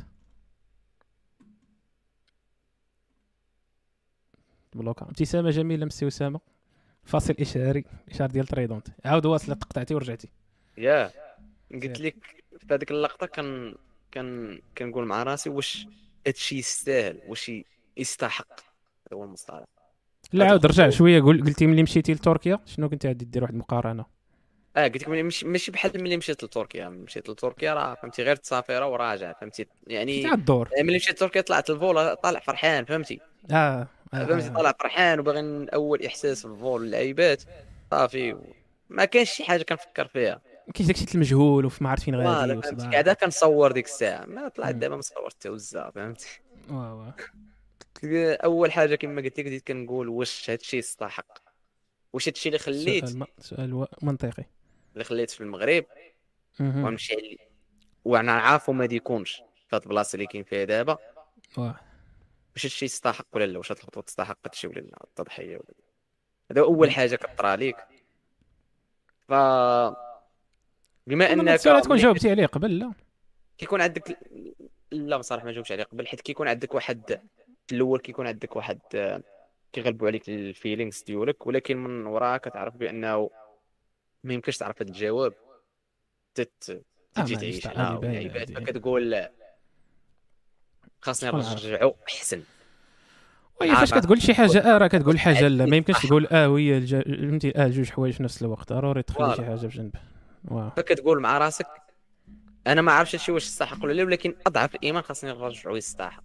S2: بلوكا. ابتسامة جميلة مسي اسامه فاصل إشهاري إشهار ديال Trident. عاود واصلة تقطعتي ورجعتي.
S1: ياه. قلت. لك في هذيك اللقطة كان كان كنقول مع راسي واش هادشي يستاهل واش يستحق. هذا هو المصطلح.
S2: لا عاود رجع. شوية قول قلتي ملي مشيتي لتركيا؟ شنو كنتي غادي دير واحد المقارنة؟
S1: آه قلت لك ماشي بحال ملي مشيت لتركيا. مشيت لتركيا راه فهمتي غير تسافر وراجع فهمتي؟ يعني
S2: الدور.
S1: ملي مشيت لتركيا طلعت الفول طالع فرحان فهمتي؟
S2: آه, آه.
S1: فهمتي؟
S2: آه.
S1: طالع فرحان وباغي اول إحساس في الفول اللعيبات صافي. ما كانش شي حاجة كنفكر فيها.
S2: كاين داكشي المجهول وفي ما عرفت فين غادي.
S1: قاعدة كنصور ديك الساعة. ما طلعت. دابا ما صورت حتى وزه فهمتي
S2: واه واه
S1: أول حاجة كما قلت لك بديت كنقول واش هادشي يستحق؟ واش هادشي اللي خليت؟
S2: سؤال, منطقي.
S1: اللي خليت في المغرب. ونمشي علي. وأنا عارفو ما ديكونش في هاد البلاصة اللي كاين فيها دابا.
S2: واه
S1: واش هادشي يستحق ولا لا؟ واش هاد الخطوه تستحق هادشي ولا لا؟ التضحية ولا لا؟ هذا أول حاجة كطرى ليك ف بما أنك
S2: السؤال تكون جاوبتي عليه قبل لا
S1: كيكون عندك لا بصراحه ما جاوبتش عليه قبل حيت كيكون عندك واحد في الأول كيكون عندك واحد آه، كيغلبوا عليك الفيلينغز ديالك ولكن من وراها كتعرف بأنه ما يمكنش تعرف هذا الجواب تت
S2: آه،
S1: تجي
S2: ما
S1: تعيش
S2: هذه.
S1: فكتقول خاصني
S2: شكون عارف؟
S1: نرجعو أحسن
S2: وهي فاش. كتقول شي حاجة آه راه كتقول حاجة لا ما يمكنش تقول آه وهي فهمتي آه جوج حوايج في نفس الوقت ضروري تخلي شي. حاجة بجنب واه
S1: فكتقول مع راسك أنا ما عرفتش هادشي واش يستحق ولا لا ولكن أضعف الإيمان خاصني نرجعو يستحق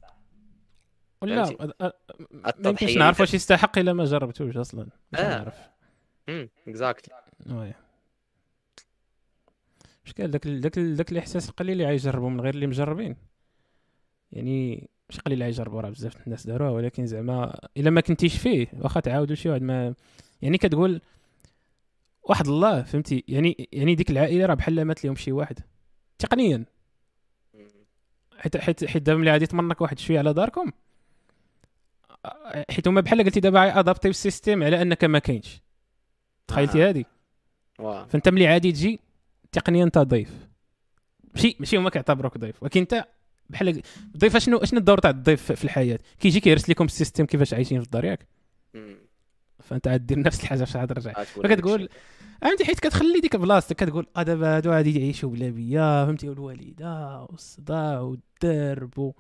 S2: ولا ما يمكنش نعرف واش يستحق إلا ما جربتوش أصلا. مش
S1: آه.
S2: نعرف
S1: امم exactly
S2: oui. شكال داك داك داك الإحساس القليل اللي غيجربوا من غير اللي مجربين. يعني ماشي قليل اللي غيجربوا راه بزاف الناس داروها ولكن زعما إلا ما كنتيش فيه واخا تعاودوا شي واحد ما يعني كتقول واحد الله فهمتي؟ يعني يعني ديك العائلة راه بحال مات لهم شي واحد. تقنيا. حيت حيت حيت دابا ملي غادي تمنك واحد شوية على داركم حيت هما بحال قلتي دابا adapt يو ال système على أنك ما كاينش. تخيلتي
S1: آه.
S2: هادي؟ فأنت ملي عادي تجي تقنيا انت ضيف. ماشي ماشي هما كيعتبروك ضيف ولكن أنت بحال الضيف شنو شنو الدور تاع الضيف في الحياة؟ كيجي كيرسل لكم ال système كيفاش عايشين في الدار ياك. فأنت غادير نفس الحاجة فاش
S1: عاد تقول
S2: فكتقول. فهمتي حيت كتخلي ديك بلاصتك كتقول آه دابا هادو غادي يعيشوا بلا بيا فهمتي والوالدة والصداع والدرب.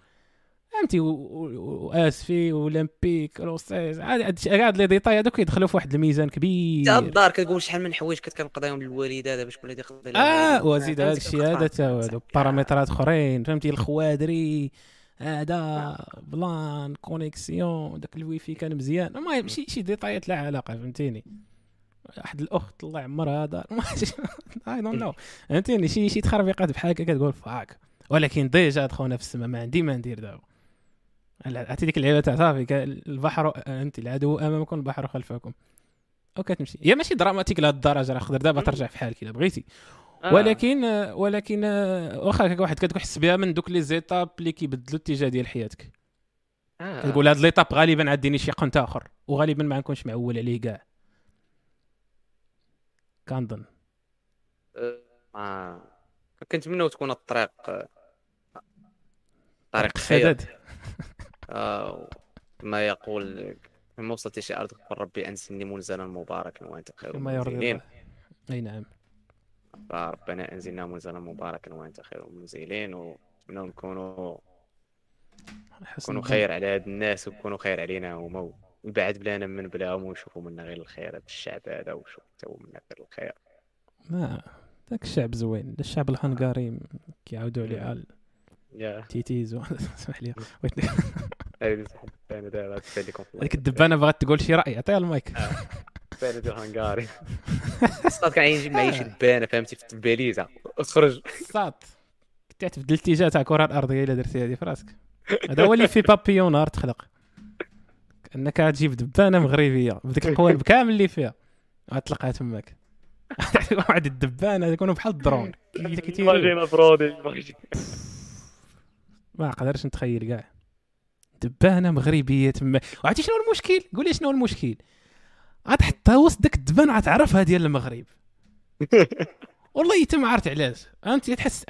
S2: فهمتي وآسفي واولمبيك روسيس عاد هاد les détails هادو كيدخلوا في واحد الميزان كبير
S1: الدار كتقول شحال من حوايج كنت كنقضيهم للوالدة دابا شكون اللي يقضي آه؟
S2: وزيد هذا الشيء هذا تا هادو. بارامترات أخرين فهمتي الخوادري هذا plan connexion داك الويفي كان مزيان. المهم شي شي ديتايات لا علاقة فهمتيني؟ واحد الأخت الله يعمرها دار I don't know فهمتيني؟ شي شي تخربيقات بحال هكا كتقول fuck ولكن déjà دخلنا في السما ما عندي ما ندير دابا عرفتي ديك اللعبه تاع صافي البحر أنت العدو أمامكم البحر خلفكم. وكتمشي هي ماشي dramatique لهاد الدرجة راه خضر دابا ترجع في حالك الا بغيتي.
S1: آه.
S2: ولكن ولكن واخا هكا واحد كتحس بها من دوك les étapes اللي كيبدلوا الاتجاه ديال حياتك
S1: آه.
S2: كتقول هاد l'étape غالبا غاديني شي قنت آخر وغالبا ما نكونش معول عليه كاع كنظن
S1: آه. آه. كنتمنوا تكون الطريق آه، طريق خير آه. ما يقول لما وصلت شي ارض ربي انزلني منزلا مباركا وأنت خير
S2: كما يرضي أي نعم
S1: فربنا انزلنا منزلا مباركا وانت خير المنزلين ونتمنوا نكونوا نكونوا. خير على هاد الناس ويكونوا خير علينا هما. ويبعد بلانا من بلاهم ويشوفوا منا غير الخير هذا الشعب هذا وشوف تو منا غير الخير.
S2: ما ذاك الشعب زوين. الشعب الهنغاري كيعاودوا عليه
S1: يا.
S2: تيتيز اسمح لي. بغيت هذيك الدبانة بغات تقول شي رأي. عطيها المايك.
S1: الثاني ديال هنغاري. صاد كان يجيب معايا شي دبانه فهمتي في الباليزه اخرج.
S2: صات كنت تعرف الاتجاه تاع الكره الأرضية إلا درتي هذه في راسك؟ هذا هو اللي في بابيون نهار تخلق كانك تجيب دبانة مغربية بديك القوالب كامل اللي فيها. غتلقاها تماك. واحد الدبانة يكونوا بحال الدرون.
S1: ماجينا ماجينا.
S2: ما قدرش نتخيل كاع. دبانة مغربية تما وعرفتي شنو المشكل؟ قول لي شنو المشكل. غتحطها وسط داك الدبان غتعرفها ديال المغرب. والله تما عرفت علاش. أنت تحس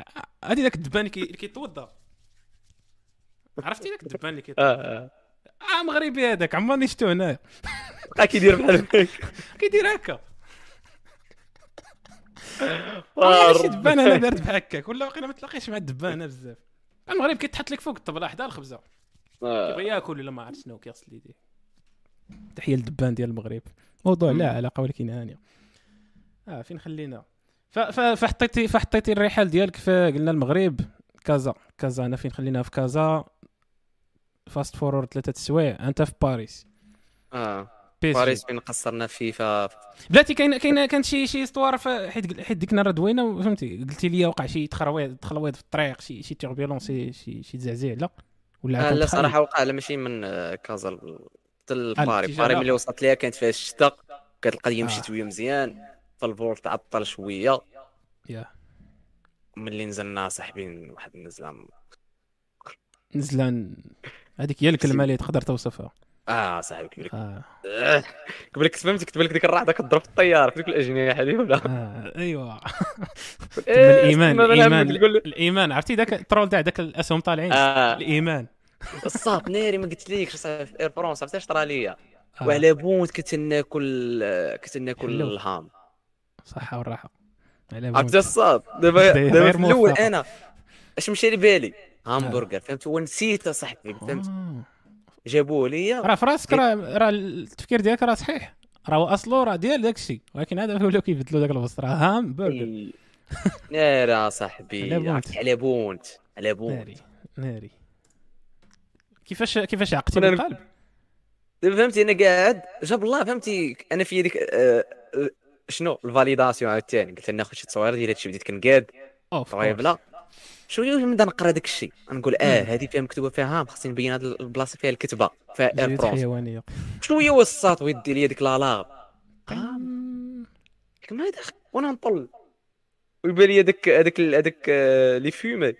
S2: هذه ذاك الدبان اللي كي- اللي كيتوضا عرفتي ذاك الدبان اللي كيتوضا
S1: آه آه.
S2: آه مغربي هذاك عمرني شفتو هنايا
S1: بقى كيدير بحال هكا
S2: كيدير هكا.
S1: آه،
S2: والله شي. دبان أنا دارت بحال هكاك؟ ولا باقي ما تلاقيش مع الدبانه بزاف. المغرب كيتحط لك فوق الطبلة حدا الخبزة.
S1: آه.
S2: كيبغي ياكل ولا ما عرفت شنو كيغسل يديه. تحية للدبان ديال المغرب. موضوع لا علاقة ولكن هانيه آه فين خلينا؟ فحطيتي فحطيتي الرحال ديالك في قلنا المغرب. كازا كازا أنا فين خلينا؟ في كازا. fast forward ثلاثة سوايع. أنت في باريس.
S1: آه.
S2: بيس
S1: باريس فين قصرنا فيفا
S2: بلاتي كاين كاين كانت شي شي اسطوار ف- حيت حيت ديك النهار دوينا فهمتي قلتي لي وقع شي تخرويض تخلويض في الطريق شي شي turbulences شي شي, تزعزيع لا؟ ولا
S1: آه لا؟ صراحة وقع لا ماشي من آه، كازا حتى لباري
S2: الاتجاه
S1: باري
S2: الآخر.
S1: ملي وصلت ليها كانت فيها الشتاء كانت القضية
S2: آه.
S1: مشيت ويا مزيان. فال vol تعطل شوية.
S2: يا.
S1: ملي نزلنا صاحبي واحد النزله
S2: نزلان هذيك هي الكلمة اللي تقدر توصفها.
S1: آه صاحبي لك
S2: آه.
S1: آه. لك فهمتي كتب لك ديك الرعده كتضرب في الطيارة. في ديك الأجنحة هذه ولا؟
S2: آه. ايوا
S1: الإيمان الإيمان.
S2: الإيمان عرفتي؟ ذاك الترول تاع ذاك الأسهم طالعين.
S1: آه.
S2: الإيمان.
S1: الصاط ناري ما قلت ليكش صاحبي في Air France عرفتي اش ليا
S2: آه.
S1: وعلى بونت كنت ناكل كنت ناكل.
S2: ال
S1: ham
S2: صحه والراحه على
S1: عرفتي
S2: بونت.
S1: الصاط دابا دابا في
S2: الأول.
S1: أنا اش مشى لي بالي؟ همبرجر فهمت؟ ونسيت صاحبي فهمت؟
S2: آه.
S1: جابوه ليا
S2: راه في راسك راه راه التفكير ديالك راه صحيح. راه هو اصله راه ديال داك الشيء. ولكن هذا ولاو كيبدلوا داك الوسط راه ham
S1: burger. ناري صاحبي.
S2: على بونت
S1: على بونت
S2: ناري ناري. كيفاش كيفاش عقتي بالقلب؟
S1: دابا فهمتي أنا قاعد جاب الله فهمتي أنا في ديك آه، آه، شنو؟ ال validation عاوتاني. قلت ناخذ شي تصويره ديال هادشي بديت كنقاد. لا شوية نبدا نقرا داك الشيء. نقول آه هذه فيها مكتوبة فيها ham خصني نبين هاد البلاصة فيها الكتبة فيها
S2: حيوانية.
S1: شوية وسط ويدي لي ديك لالاغ ما داخل وأنا نطل. ويبان لي هذاك هذاك هذاك آه، les fumés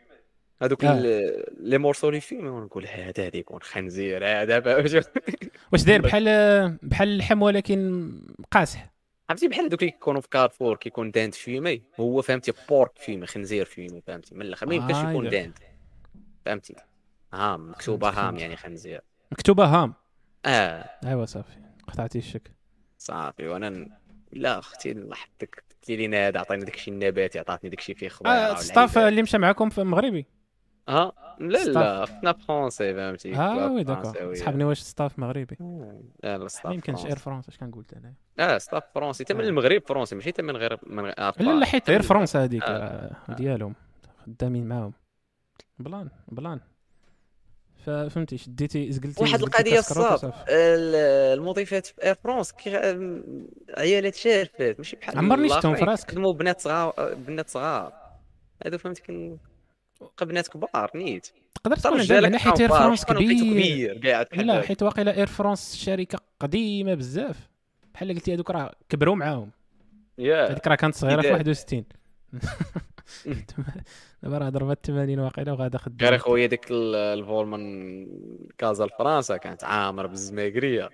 S1: هذوك les morceaux les fumés ونقول هذا غادي يكون خنزير هذا
S2: واش داير بحال بحال اللحم ولكن قاصح
S1: عرفتي بحال دوك اللي كيكونوا في كارفور كيكون dinde fumée هو فهمتي porc fumé خنزير fumé فهمتي من الآخر ما يمكنش يكون. dinde فهمتي ham مكتوبه
S2: ham.
S1: يعني خنزير
S2: مكتوبه ham
S1: آه
S2: ايوا صافي قطعتي الشك
S1: صافي وأنا لا أختي الله يحفظك قلت لي نادى عطيني داكشي النباتي عطاتني داكشي فيه خضار
S2: آه staff اللي مشى معكم في المغربي
S1: آه لا. لا فتنا français فهمتي
S2: آه oui
S1: d'accord.
S2: سحبني واش staff مغربي
S1: لا لا ستاف
S2: ما يمكنش. Air France اش كنقول أنا
S1: آه staff français تم
S2: آه.
S1: المغرب français ماشي تم من غير من غير
S2: لا لا حيت Air France هذيك ديالهم خدامين معاهم بلان بلان ففهمتي شديتي زقلتي
S1: واحد
S2: القضية
S1: الصاط المضيفات في Air France كي عيالات شارفات ماشي بحال
S2: عمرني شفتهم في راسك.
S1: بنات صغار بنات صغار هادو فهمتي كن بقى بنات كبار نيت.
S2: تقدر تكون معنى حيت Air France كبير. لا. حيت واقيلا Air France شركة قديمة بزاف. بحال اللي قلتي هذوك راه كبروا معاهم.
S1: يا
S2: هذيك راه كانت صغيرة في
S1: إذا-
S2: 61 دابا راه ضربت 80 واقيلا وغادا
S1: غير
S2: خدام
S1: خويا ديك ال- ال vol من كازا لفرنسا كانت عامرة
S2: بالزماكرية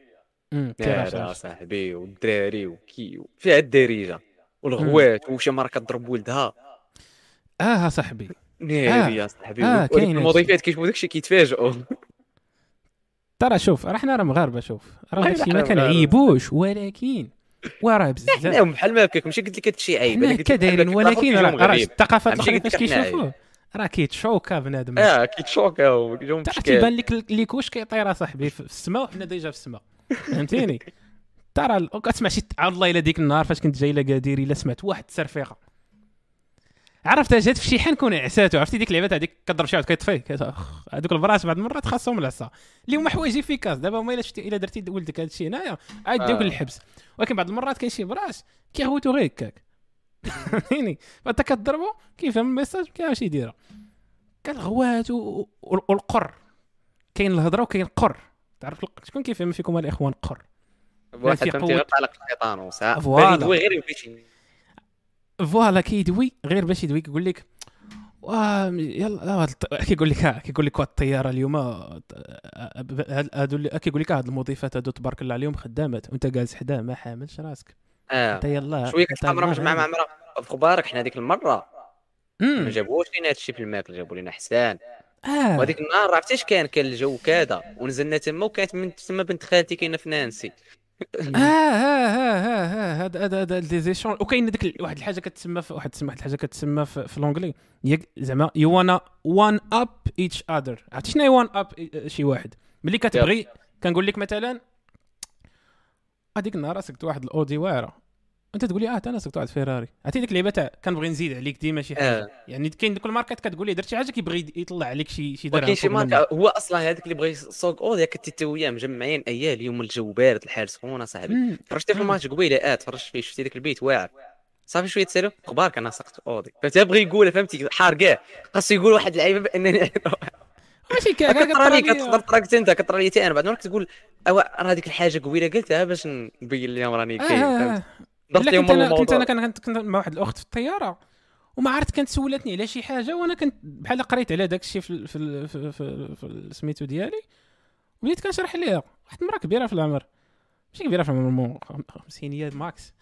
S1: ناري
S2: كيفاش
S1: صاحبي والدراري وكي فيها الدارجة. والغوات وشي مرة كضرب ولدها.
S2: آه صاحبي.
S1: ناري يا صاحبي
S2: آه، كاين.
S1: المضيفات كيشوفوا داكشي كيتفاجئوا.
S2: ترى شوف راه حنا راه مغاربة شوف. راه داكشي ما. كنعيبوش ولكن وراه بزاف.
S1: حنا بحال ما هكاك ماشي قلت لك هادشي عيب. أنا قلت لك
S2: كدايرين ولكن راه. الثقافات
S1: قلت
S2: فاش كيشوفوه. راه كيتشوكا بنادم. آه
S1: مشكل
S2: كيبان لك ليكوش كيطير صاحبي في السماء وحنا déjà في السماء. فهمتيني؟ ترى كتسمع شي الله إلا ديك النهار فاش كنت جاي لاكادير إلا سمعت واحد الترفيقة. عرفت جات في شي حان كون عساتو عرفتي ديك اللعبات هذيك كضرب شي واحد كيطفي هذوك البراهش بعض المرات خاصهم العصا. اللي هما حوايج efficaces دابا هما إلا شفتي إلا درتي ولدك هذا الشيء هنايا عاد يديوك
S1: آه.
S2: للحبس. ولكن بعض المرات كاين شي براهش كيغوتو غير هكاك. فهمتيني فأنت كضربو كيفهم ال message كيمشي يديرها. كالغوات والقر. كاين الهضرة وكاين القر. تعرف شكون كيفهم فيكم الإخوان قر
S1: واحد فهمتي غير طالق. بان يدوي غير يمشي
S2: فوالا كيدوي غير باش يدوي كيقول لك يلا آه، الط- كيقول لك كيقول لك واه الطيارة اليوم آه، هاد- هادو اللي- كيقول لك هاد المضيفات هادو تبارك الله عليهم خدامات وأنت جالس حداه ما حاملش راسك. أنت
S1: يلا شوية
S2: يلا
S1: مجمع مع. مرة في خبارك حنا ديك المرة. ما. جابوش لينا هادشي في الماكل جابوا لينا حسان.
S2: آه.
S1: وهذيك النهار عرفتي اش كان كان الجو كذا ونزلنا تما وكانت من تما بنت خالتي كاينة في نانسي.
S2: آه آه آه آه هذا هذا هذا des échanges. وكاين ديك واحد الحاجة كتسمى واحد واحد الحاجة كتسمى في, في l'anglais هي زعما you wanna one up each other عرفتي شنو هي one up شي واحد؟ ملي كتبغي كنقول لك مثلا هذيك النهار سقت واحد الأودي واعرة. أنت تقول لي آه أنا سكت واحد فيراري. عرفتي ديك اللعبه تاع كنبغي نزيد عليك ديما شي حاجة.
S1: آه.
S2: يعني كاين دوك الماركات كتقول لي درت شي حاجة كيبغي يطلع عليك شي شي
S1: وكاين شي فوق منها.
S2: ماركة
S1: هو أصلا هذاك اللي بغى يسوق اوديا كنتي تا وياه مجمعين اياه اليوم الجو بارد الحال سخونة صاحبي. فرجتي في الماتش قبيلة آه تفرجت فيه شفتي داك البيت واعر. صافي شوية تسالو أخبارك أنا سقت اودي فهمتي؟ بغى يقول فهمتي؟ حار كاع خاصو يقول واحد اللعيبة بأنني
S2: ماشي كاع
S1: كطرى لي طرقت أنت كطرى لي أنا بعد مرات تقول راه هذيك الحاجة قبيلة؟ قلتها باش نبين لهم راني كاين ضفت
S2: لا
S1: لهم
S2: كنت أنا كنت
S1: الموضوع
S2: كنت مع واحد الأخت في الطيارة وما عرفت كانت سولتني على شي حاجة وأنا كنت بحال قريت على داك الشيء في في في, في, في سميتو ديالي وبديت كنشرح ليها. واحد المراه كبيرة في العمر ماشي كبيرة في العمر خمسينيات max.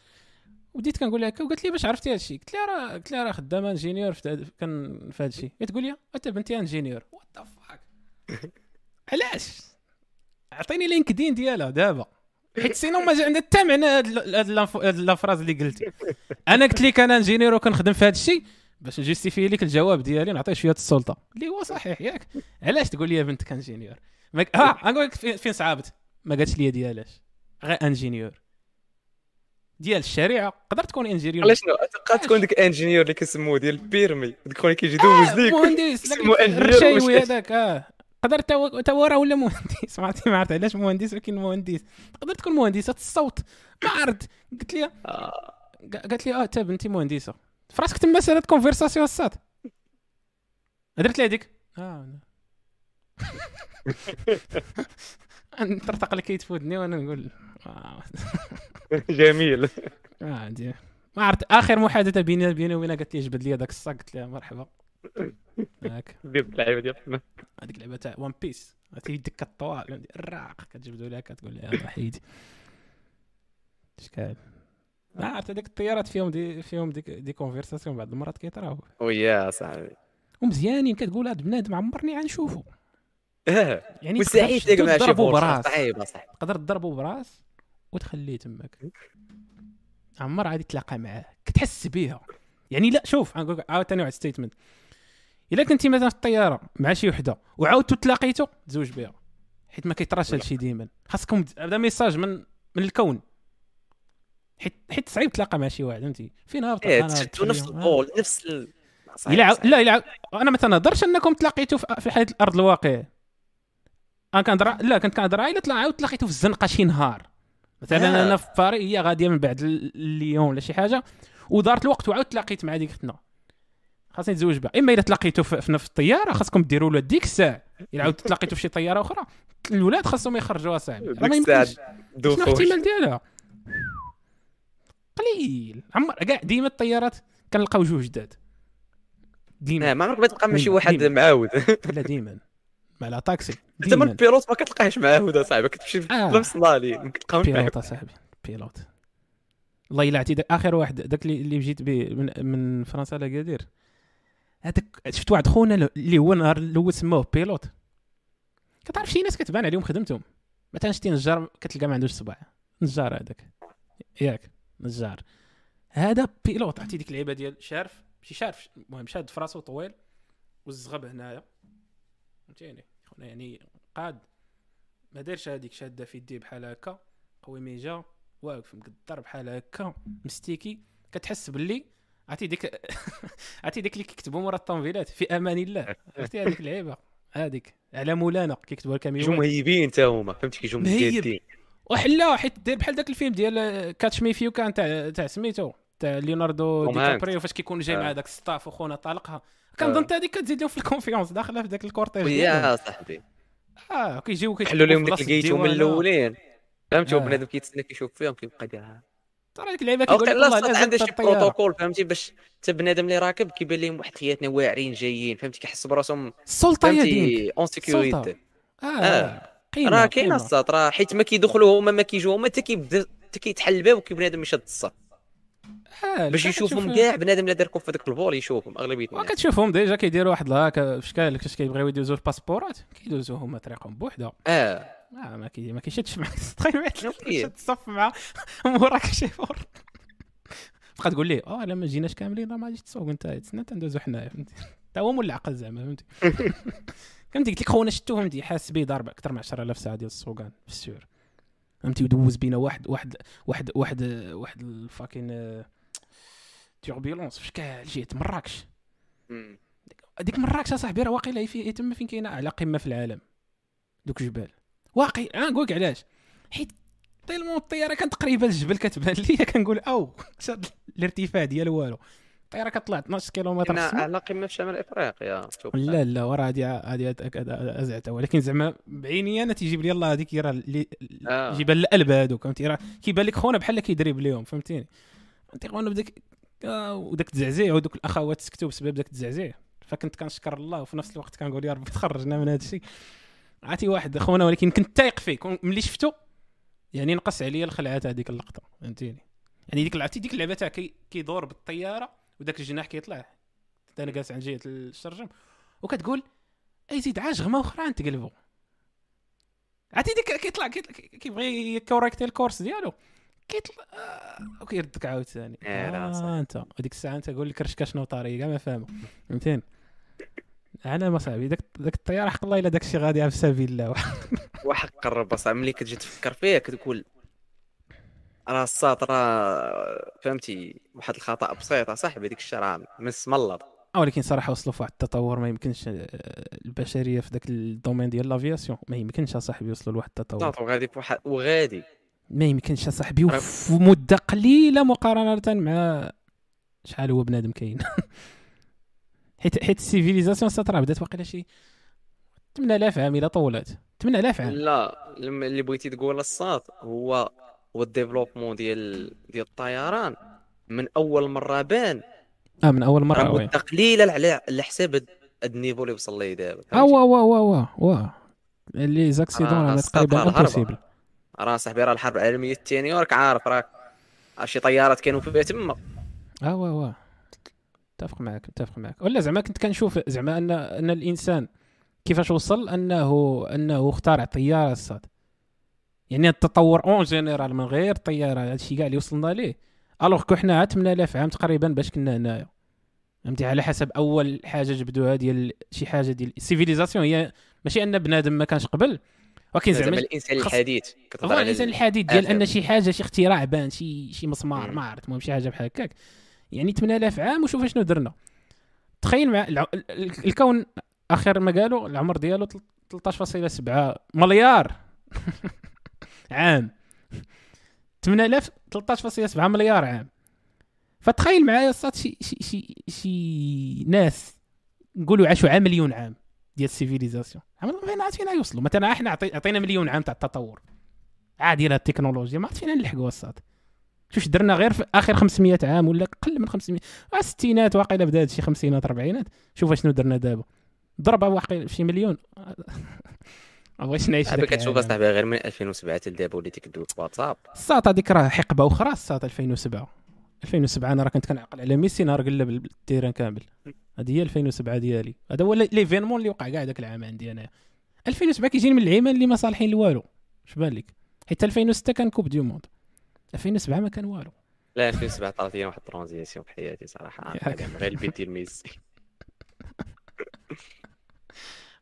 S2: وبديت كنقول لها هكا وقالت لي باش عرفتي هذا الشيء قلت لها راه قلت لها راه خدامة ingénieur في كان في هذا الشيء تقول لي أنت بنتي ingénieur. what the fuck علاش؟ عطيني LinkedIn ديالها دابا. حيت sinon ما جا عندها حتى معنى هاد la phrase اللي قلتي. أنا قلت لك أنا ingénieur وكنخدم في هذا الشيء باش نjustifier لك الجواب ديالي نعطيه شوية السلطة. اللي هو صحيح ياك. علاش تقول لي بنتك ingénieur ما ك- ها نقول لك فين- صعبت ما قالتش لي ديالاش غير ingénieur ديال الشريعة تقدر تكون ingénieur
S1: علاش تبقى تكون ديك ingénieur اللي كيسموه ديال ال permis؟ ديك خويا كيجي يدوز ليك.
S2: مهندس
S1: اسمه ingénieur
S2: هذاك آه. تو راه ولا مهندس؟ ما عرفتي ما عرفت علاش مهندس ولكن مهندس. تقدر تكون مهندسة الصوت ما عرفت. قلت لي
S1: آه.
S2: قا- قالت لي آه تا بنتي مهندسة. في راسك تما سالت conversation السات درت لها ديك آه نطرطق لك في ودني وأنا نقول آه.
S1: جميل.
S2: ما عرفت. آخر محادثة بيني بيني وبينها قالت لي جبد لي داك الصاك قلت لها مرحبا. هاك.
S1: دير اللعيبة ديال.
S2: هذيك اللعبه تاع ون بيس يدك الطوال عندي الراق كتجبدوا لها كتقول لها يلا حيدي اشكال ما عرفت هذيك الطيارات فيهم دي فيهم ديك دي كونفرساسيون بعض المرات كيطراو.
S1: ويا صاحبي.
S2: ومزيانين. كتقول هذا بنادم عمرني غنشوفو.
S1: آه
S2: يعني تقدر
S1: ماشي
S2: تضربو
S1: بورصة.
S2: براس.
S1: صعيبه صح
S2: تقدر تضربو براس وتخليه تماك. عمر غادي تلاقى معاه. كتحس بيها. يعني لا شوف غنقول لك عاوتاني واحد statement إلا كنتي مثلا في الطيارة مع شي وحدة وعاودتو تلاقيتو تزوج بها. حيت ما كيطراش هادشي ديما. خاصكم هذا message من من الكون. حيت حيت صعيب تلاقى مع شي واحد فهمتي؟ فين هابط إيه
S1: تشدوا نفس.
S2: ال
S1: bull نفس ال... صعيب.
S2: لا أنا ما تنهضرش أنكم تلاقيتوا في حياه الأرض الواقع. أنا كنهضر لا كنت كنهضر إلا طلع عاود تلاقيتوا في الزنقة شي نهار. مثلا
S1: آه.
S2: أنا في باري هي غادية من بعد اليوم ولا شي حاجة ودارت الوقت وعاود تلاقيت مع ديك اختنا خاصني نتزوج بها. إما إلا تلاقيتوا في نفس الطيارة خاصكم ديروا له ديك الساعة. إلا عاود تلاقيتوا في شي طيارة أخرى الولاد خاصهم يخرجوها صاحبي راه ما
S1: ديك
S2: يمكنش شنو الاحتمال ديالها. قليل. عمر كاع ديما الطيارات كنلقاو جوج جداد. ديما.
S1: آه، ما عمرك ما تلقى مع شي واحد. معاود.
S2: لا ديما. مع لا طاكسي.
S1: أنت من البيلوت ما كتلقاهش معاود صاحبي كتمشي
S2: آه.
S1: في نفس النالي ما كتلقاهمش معاود.
S2: بيلوت اصاحبي بيلوت. الله يلا عتي آخر واحد داك اللي اللي جيت به من, من فرنسا لاكادير هذاك شفت واحد خونا اللي هو نهار الأول سموه بيلوت. كتعرف شي ناس كتبان عليهم خدمتهم؟ مثلا شتي نجار كتلقى ما عندوش صباع. نجار هذاك. ياك نجار. هذا بيلوت. عرفتي ديك اللعيبة ديال شارف؟ ماشي شارف. المهم شاد في راسو طويل والزغب هنايا. فهمتيني؟ خونا يعني قاد. ما دارش هذيك شادة في يديه بحال هكا. قوي ميجا. واقف مقدر بحال هكا. مستيكي. كتحس باللي عرفتي ديك عرفتي ديك اللي كيكتبوا مورا الطوموبيلات في أمان الله. عرفتي هذيك اللعيبة؟ هذيك. على مولانا كيكتبوا
S1: كيجوا
S2: الكاميوات
S1: مهيبين حتى هما. فهمتي كيجوا
S2: مهيب.
S1: مزيادين
S2: وحلا حيت دير بحال داك الفيلم ديال Catch Me If You Can تاع تاع سميتو. تاع ليوناردو دي كابريو فاش كيكون جاي
S1: آه.
S2: مع داك ال staff وخونا طالقها. كنظن حتى هذيك كتزيد لهم في ال confiance داخلة في داك ال cortège.
S1: ويا صاحبي.
S2: آه كيجيو كيحطوا
S1: حلوا لهم ديك من
S2: الديوانة.
S1: الأولين. فهمتي؟
S2: آه.
S1: وبنادم كيتسنى كيشوف فيهم كيبقى
S2: ترى ديك
S1: اللعيبة
S2: كيقول لك والله
S1: عنده شي. بروتوكول فهمتي؟ باش حتى بنادم اللي راكب كيبان لهم واحد خياتنا واعرين جايين فهمتي؟ كيحس براسهم
S2: السلطه يا
S1: فهمتي؟ en
S2: sécurité
S1: آه,
S2: آه.
S1: راه
S2: قيمة.
S1: الصاد راه حيت ما كيدخلوا هما ما كيجوا هما حتى كيبدا حتى كيتحل الباب وكيبنادم يشد الصاد
S2: آه.
S1: باش يشوفهم كاع بنادم اللي دار في داك الفول يشوفهم أغلبية الناس.
S2: وكتشوفهم ديجا كيديروا واحد الهاكا في كاش كيبغيو يدوزوا الباسبورات كيدوزوا هما طريقهم بوحدها
S1: آه.
S2: آه ما كي ما كيشدش معاك تخيل الصف مع موراك شي فور. بقى تقول ليه آه لا ما جيناش كاملين راه ما غاديش تسوق. انت تسنى تندوزو حنايا فهمتي؟ تا هو مول العقل زعما فهمتي؟ فهمتي؟ قلت لك خونا شتو فهمتي؟ حاس بيه ضارب أكثر من 10000 ساعة ديال السوقان في السيور. فهمتي؟ ودوز بينا واحد واحد واحد واحد واحد الفاكين توربيلونس في شكال جهه مراكش. هذيك مراكش اصاحبي راه واقيلا هي في تما فين كاينة أعلى قمة في العالم. دوك الجبال واقي أنا نقول لك علاش. حيت طيلمون الطيارة كانت قريبة للجبل كتبان ليا كنقول أو الارتفاع ديال والو. الطيارة كطلع 12 كيلومتر في السماء
S1: على قمه في شمال افريقيا.
S2: لا لا ورا هادي هادي ازعتها ولكن زعما بعيني أنا تيجيب لي الله هذيك راه اللي
S1: آه.
S2: جبال القلب هادوك فهمتي؟ راه كيبان لك خونا بحال كيدريب ليهم فهمتيني؟ فهمتي خونا بداك آه، وداك التزعزيع ودوك الأخوات سكتوا بسبب داك التزعزيع فكنت كنشكر الله وفي نفس الوقت كنقول يا ربي تخرجنا من هذا الشيء عرفتي واحد خونا ولكن كنت تايق فيه ملي شفتو يعني نقص عليا الخلعات هذيك اللقطة فهمتيني؟ يعني ديك عرفتي ديك اللعبة تاع كي كيدور بالطيارة وداك الجناح كيطلع. أنا جالس عند جهة الشرجم وكتقول أي زيد عاج غما أخرى تقلبوا عرفتي ديك كيطلع كيبغي يكوريكتي الكورس ديالو. كيطلع آه، وكيردك عاوتاني.
S1: إيه،.
S2: آه أنت. وديك الساعة أنت قول لك رشكا شنو طاري كاع ما فاهمه فهمتيني؟ أنا ما صاحبي داك داك الطيارة حق الله إلا داك الشيء غادي في سبيل الله
S1: وحق قرب اصاحبي ملي كتجي تفكر فيه كتقول راه الساط راه فهمتي واحد الخطأ بسيط صاحبي. ديك الشيء راه
S2: آه، ولكن صراحة وصلوا في واحد التطور. ما يمكنش آه، البشرية في ذاك ال domaine ديال l'aviation ما يمكنش اصاحبي يوصلوا لواحد التطور.
S1: وغادي بواحد وغادي.
S2: ما يمكنش اصاحبي وفي مده قليلة مقارنة مع شحال هو بنادم كاين. حيت حيت ال civilisation ساط راه بدات واقيلا شي 8000 عام إلى طولت. 8000 عام
S1: لا اللي بغيتي تقول الساط هو هو ال développement ديال ديال الطيران. من أول مرة بان.
S2: آه من
S1: أول
S2: مرة
S1: مده قليله على على حساب هاد ال niveau اللي وصل ليه دابا
S2: آه وا وا وا وا وا. les accidents
S1: راه
S2: راه تقريبا. impossible
S1: راه صاحبي راه الحرب العالمية الثانية وراك عارف راه شي طيارات كانوا فيها تما.
S2: آه وا وا. متفق معك متفق معك. ولا زعما كنت كنشوف زعما أن أن الإنسان كيفاش وصل؟ أنه أنه اخترع طياره الساط. يعني التطور en général من غير طياره هادشي كاع اللي وصلنا ليه. الوغ كو حنا 8000 عام تقريبا باش كنا هنايا. فهمتي؟ على حسب أول حاجة جبدوها ديال شي حاجة ديال ال civilisation هي ماشي أن بنادم ما كانش قبل ولكن
S1: زعما
S2: الإنسان
S1: الحديث كتهضر
S2: هو
S1: على
S2: الإنسان
S1: ال-
S2: الحديث ديال. أن شي حاجة شي اختراع بان شي شي مسمار. ما عرفت المهم شي حاجة بحال هكاك. يعني 8000 عام وشوف شنو درنا. تخيل مع الكون آخر ما قالوا العمر ديالو تل- 13.7 مليار عام. 8000 13.7 مليار عام. فتخيل معايا صات شي شي شي, شي ناس نقولوا عاشوا عام مليون عام ديال السيفيليزاسيون. عمرنا ما عرفنا فين يوصلوا. مثلا إحنا عطي- عطينا مليون عام تاع التطور. عادي لا التكنولوجيا ما عرفت فين نلحقوا الصاد شوف درنا غير في آخر 500 عام ولا أقل من 500 آه، الستينات واقيلا بدا هادشي خمسينات اربعينات شوف شنو درنا دابا. ضربه واقيلا شي مليون. ما بغيتش نعيش داك
S1: كتشوف. اصاحبي غير من 2007 حتى لدابا وليتي كدوي في واتساب.
S2: الساط هذيك راه حقبة أخرى الساط 2007 2007 أنا راه كنت كنعقل على ميسي نهار قلب التيران كامل. هذه هي 2007 ديالي. هذا هو l'événement اللي وقع كاع ذاك العام عندي أنا. 2007 كيجيني من العيمان اللي ما صالحين لوالو. اش بان لك؟ حيت 2006 كان coupe du monde. 2007 ما كان والو.
S1: لا 2007 طرات لي واحد الـ transition في حياتي صراحة. غير البيت ديال ميسي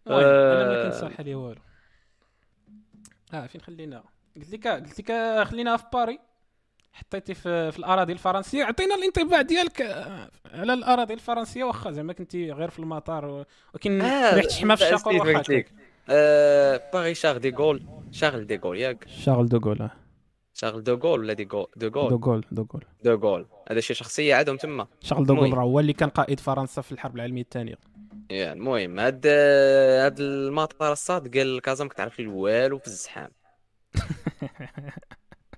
S2: أنا ما
S1: آه.
S2: كنت صالحه لي والو. آه فين خلينا؟ قلت لك قلت لك خليناها في باري حطيتي في, في الأراضي الفرنسية. عطينا الانطباع ديالك آه، على الأراضي الفرنسية. واخا زعما كنتي غير في المطار ولكن
S1: آه،
S2: ريحت شحمه في الشاقور
S1: ما. آه، باغي شارل دي غول. شارل دي غول ياك.
S2: شارل دوغول آه.
S1: شارل دو غول ولا دي غول دو غول
S2: دوغول دوغول
S1: دو غول هذا شي شخصية عندهم تما.
S2: شارل دوغول
S1: المهم.
S2: راه هو اللي كان قائد فرنسا في الحرب العالمية الثانية.
S1: يا المهم هاد هاد المطار الصاد قال كازا ما كتعرف لي والو في الزحام.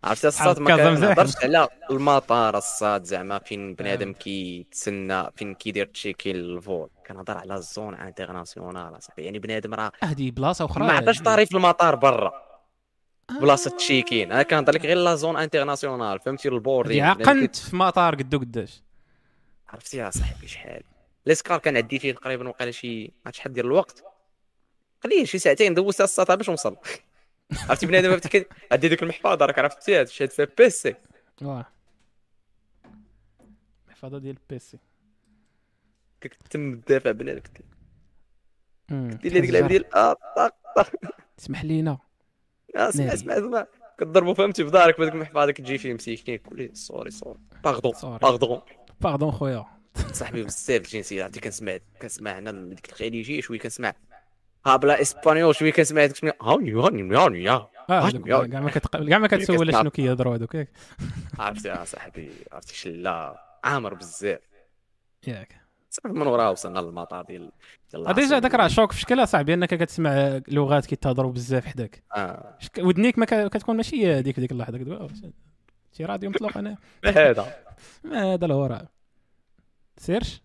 S1: عرفتي الصاد ما. كنهضرش على المطار الصاد زعما فين بنادم كيتسنى فين كيدير تشيكي الفول كنهضر على الزون انترناسيونال أصاحبي. يعني بنادم راه
S2: هذه بلاصة أخرى.
S1: ما عطاش. طاري في المطار برا.
S2: آه.
S1: بلاصة تشيكين أنا كنهضر لك غير لا زون انترناسيونال. فهمتي البوردين بنادم
S2: عقنت في مطار قدو قداش
S1: عرفتي يا صاحبي شحال. ليسكار كان عندي فيه تقريبا وقال شي ما شحال ديال الوقت. قليل شي ساعتين دوزت الساطع باش نوصل. عرفتي بنادم عندي ديك المحفظة راك عرفتي شاد فيها بيسي.
S2: واه. المحفظة ديال البيسي
S1: كنت مدافع بنادم كنت لي ديك اللعبة ديال آه طق طق.
S2: اسمح لينا.
S1: آه، اسمع. اسمع اسمع كتضربوا فهمتي؟ في دارك بهذيك المحفظه كتجي فيه مسكين كل sorry sorry. pardon
S2: sorry.
S1: pardon
S2: pardon خويا.
S1: صاحبي بزاف الجنسية عرفتي؟ كنسمع كنسمع هنا ديك الخليجية شوية كنسمع. ها بلا español شوية كنسمع ديك سميه هاني هاني هاني
S2: آه كاع ما. كاع ما كتسول. شنو كيهضروا هذوك ياك
S1: عرفتي يا صاحبي؟ عرفتي شلا. عامر بزاف.
S2: ياك.
S1: صافي من وراه وصلنا للمطار ديال ديال
S2: آه، ديجا داك راه شوك في شكل صاحبي أنك كتسمع لغات كيتهضروا بزاف حداك. شك- ودنيك ما ك- كتكون ماشي هذيك ديك اللحظة كتقول شي راديو مطلق أنا.
S1: هذا.
S2: ما هذا الوراء سيرش.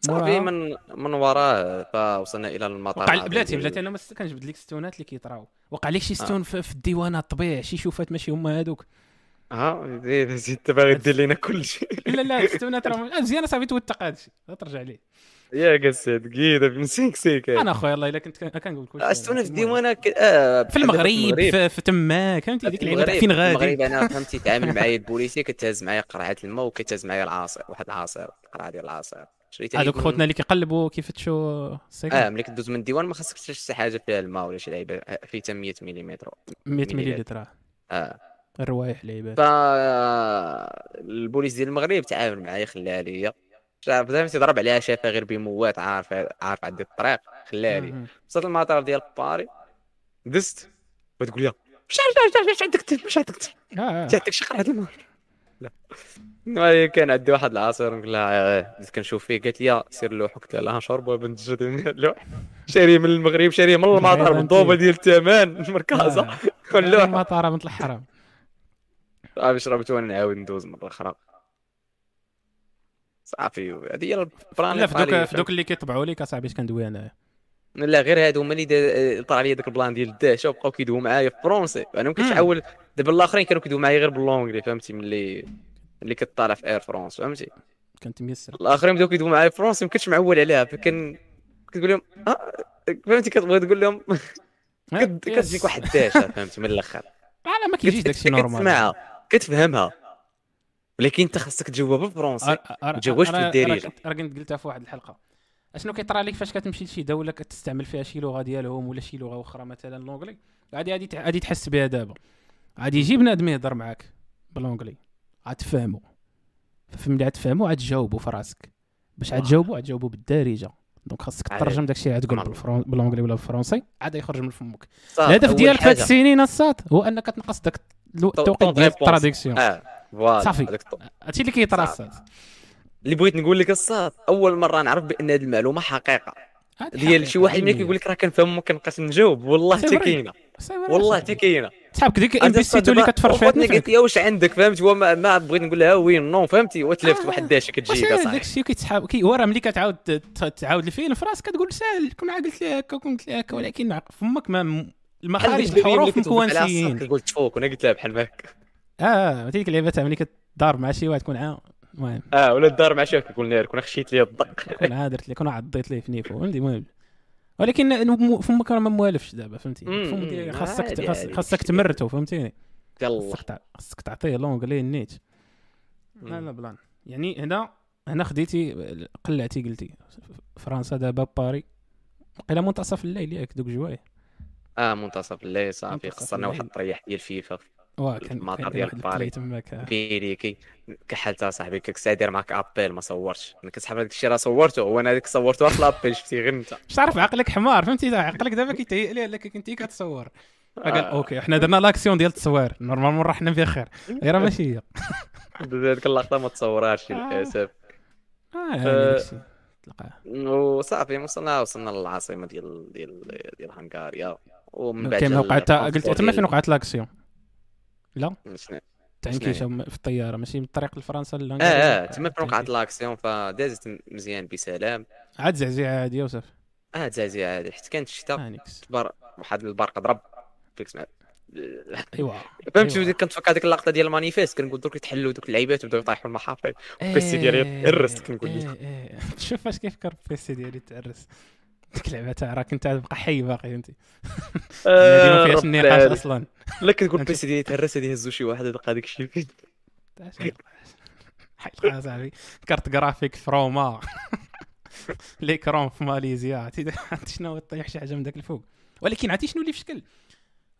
S1: صافي. من من وراه فوصلنا إلى المطار
S2: وقع بلاتي بلاتي أنا ما كنجبد لك ستونات اللي كيطراو. وقع لك
S1: آه.
S2: شي ستون في في الديوانات طبيع شي شوفات ماشي هما هذوك
S1: ها زيد زيد انت باغي دير لينا كل شيء.
S2: لا لا راه آه، مزيان صافي توثق هذا الشيء ترجع ليه
S1: يا قسد قيده من سيك سيك.
S2: أنا اخويا الله إلا كنت كن- كنقول لك واش-
S1: استونا في الديوانه ك- آه،
S2: في
S1: بحال دابا
S2: المغرب. في, في تماك. فهمتي؟ ديك
S1: المغرب-
S2: فين غادي.
S1: المغرب أنا فهمتي تعامل معايا البوليسي كتهز معايا قرعة الماء وكتهز معايا العصير واحد العصير قرعة ديال العصير
S2: هذوك خوتنا اللي كيقلبوا كيفتشوا السيكل
S1: آه ملي كدوز من الديوان ما خاصك تشري شي حاجة فيها الماء ولا شي لعيبة فيها 100 ملم
S2: 100
S1: مليلتر.
S2: مليلتر آه.
S1: آه.
S2: الروايح لعيبات
S1: ف البوليس ديال المغرب تعامل معايا خلاها ليا شاف فهمتي ضرب عليها شافها غير بموات عارف عارف عندي الطريق خلاها لي. وصلت المطار ديال باري دزت وتقول لي مش عارف مش عندك مش عندك
S2: آه.
S1: مش عندك شي قرعة الماء لا. كان عندي واحد العصير نقول لها آه، كنشوف فيه. قالت لي سير اللوح. قلت لها شربوا بنت من اللوح. شارية من المغرب شارية من المطار
S2: أنت.
S1: ديال الثمن مركزه
S2: آه.
S1: واللوح.
S2: المطار مثل الحرام.
S1: صافي شربت وأنا نعاود ندوز مرة أخرى. صافي. هذه هي البلان
S2: لا في دوك في اللي كيطبعوا لك اصاحبي اش كندوي انايا
S1: لا غير هادو هما اللي طلع لي داك البلان ديال الدهشه وبقاو كيدويو معايا في فرونسي. أنا ما كنتش. عاول دابا الآخرين كانوا كيدويو معايا غير باللونجلي فهمتي ملي ملي كطالع في اير فرونس فهمتي.
S2: كانت ميسر.
S1: الآخرين بداو كيدويو معايا français ما كنتش معول عليها فكان كتقول لهم آه فهمتي كتبغي تقول لهم كت- كتجيك واحد الداشه فهمتي من الأخر.
S2: لا ما كيجيش داكشي
S1: normal. كتفهمها ولكن انت خاصك تجاوبها بالـ français ما تجاوبش في الدارجة.
S2: راه كنت قلتها في واحد الحلقة. أشنو كيطرى لك فاش كتمشي لشي دولة كتستعمل فيها شي لغة ديالهم ولا شي لغة أخرى مثلا l'anglais غادي غادي غادي تحس بها دابا. غادي يجي بنادم يهضر معاك بـ l'anglais غتفهمو فملي غتفهمو غتجاوبو في راسك. باش غتجاوبو غتجاوبو بالدارجة. donc خاصك
S1: عاد-
S2: تترجم داكشي اللي غتقول. بالفرون- بـ l'anglais ولا بالفرنسي عاد يخرج من فمك. الهدف ديالك في هاد. السنين الساط هو أنك تنقص داك التوقيت ديال.
S1: الـ
S2: traduction
S1: آه voilà
S2: صافي. هادشي اللي كيطرا. الساط
S1: اللي بغيت نقول لك الساط أول مرة نعرف بأن هذه المعلومة حقيقة. ديال شي واحد ملي كيقول لك راه كنفهم ما كنبقاش نجاوب والله حتى. كاينة. والله حتى كاينة.
S2: صحابك ديك ام بي سي
S1: الصاد
S2: تو اللي كتفرج فيها
S1: قلت لي واش عندك فهمت؟ هو ما, ما بغيت نقول لها وي نو فهمتي؟ وتلفت. واحد الداشه كتجيك
S2: داك
S1: أصاحبي.
S2: الشيء كيتسحاب كي ورا ملي كتعاود تعاود الفيلم في راسك كتقول ساهل كون قلت لي هكا كون قلت لي هكا ولكن فمك ما المخارج الحروف مكونسيين
S1: قلت فوق وأنا قلت لها بحال هكا
S2: آه ديك اللعيبه تاع ملي كتضارب مع شي واحد تكون عا المهم.
S1: آه ولا الدار مع شاف كيقول نار كون خشيت لي الضق
S2: كون عا درت لي كون عضيت ليه في نيفو فهمتي المهم ولكن فمك راه ما موالفش دابا فهمتي فمك خاصك. خاصك تمرتو فهمتيني؟
S1: يلا.
S2: خاصك تع- خاصك تعطيه لونجلي النيت. لا
S1: مم.
S2: لا بلان. يعني هنا هنا خديتي قلعتي قلتي. فرنسا دابا باري قيلا منتصف الليل ياك دوك جوايه
S1: آه منتصف الليل صافي خسرنا واحد. الطريح ديال فيفا
S2: واه كان
S1: المطار ديال باري.
S2: تماك آه.
S1: بيريكي كحلتها صاحبي كنت ساعه داير معاك ابيل ما صورتش أنا كنسحب هذاك الشيء راه صورته وأنا هذيك صورته في لابيل شفتي غير أنت
S2: مش عارف عقلك حمار فهمتي عقلك دابا كيتهيأ ليه انك كنتي كتصور
S1: آه.
S2: أوكي إحنا درنا لاكسيون ديال التصوير نورمالمون راه حنا فيها خير غير ماشي هي
S1: هذيك اللقطة ما تصورهاش
S2: آه.
S1: للأسف
S2: آه
S1: آه.
S2: يعني تلقاه
S1: وصافي وصلنا وصلنا للعاصمة ديال ديال ديال هنغاريا ومن بعد
S2: كاين وقعت قلت تما فين وقعت لاكسيون
S1: شنو؟
S2: كيشا في الطيارة ماشي من الطريق لفرنسا آه
S1: آه تما فين وقعت لاكسيون فدازت مزيان بسلام.
S2: عاد زعزيعه عاديه وصافي
S1: آه تزازي عادي حيت كانت الشتاء
S2: آه نيكس
S1: بر واحد البرق ضرب. فيك سمعت.
S2: ايوا
S1: فهمتي
S2: أيوة.
S1: كنتفكر هذيك اللقطة ديال المانيفيست؟ كنقول دوك يتحلوا دوك اللعيبات وبداو يطيحوا المحافل. بيسي ديالي تعرس كنقول.
S2: شوف فاش كيفكر بيسي ديالي تعرس ديك اللعبه تاع راه كنت تبقى حي باقي فهمتي هذه ما فيهاش النقاش. أصلا.
S1: لا كنقول
S2: أنت-
S1: بيسي ديالي تهرس هذه هزو شي واحد يلقى داك الشيء فين
S2: حيلقى صاحبي carte graphique في روما l'écran في ماليزيا. عرفتي شنو طيح شي حاجة من داك الفوق. ولكن عرفتي شنو اللي في شكل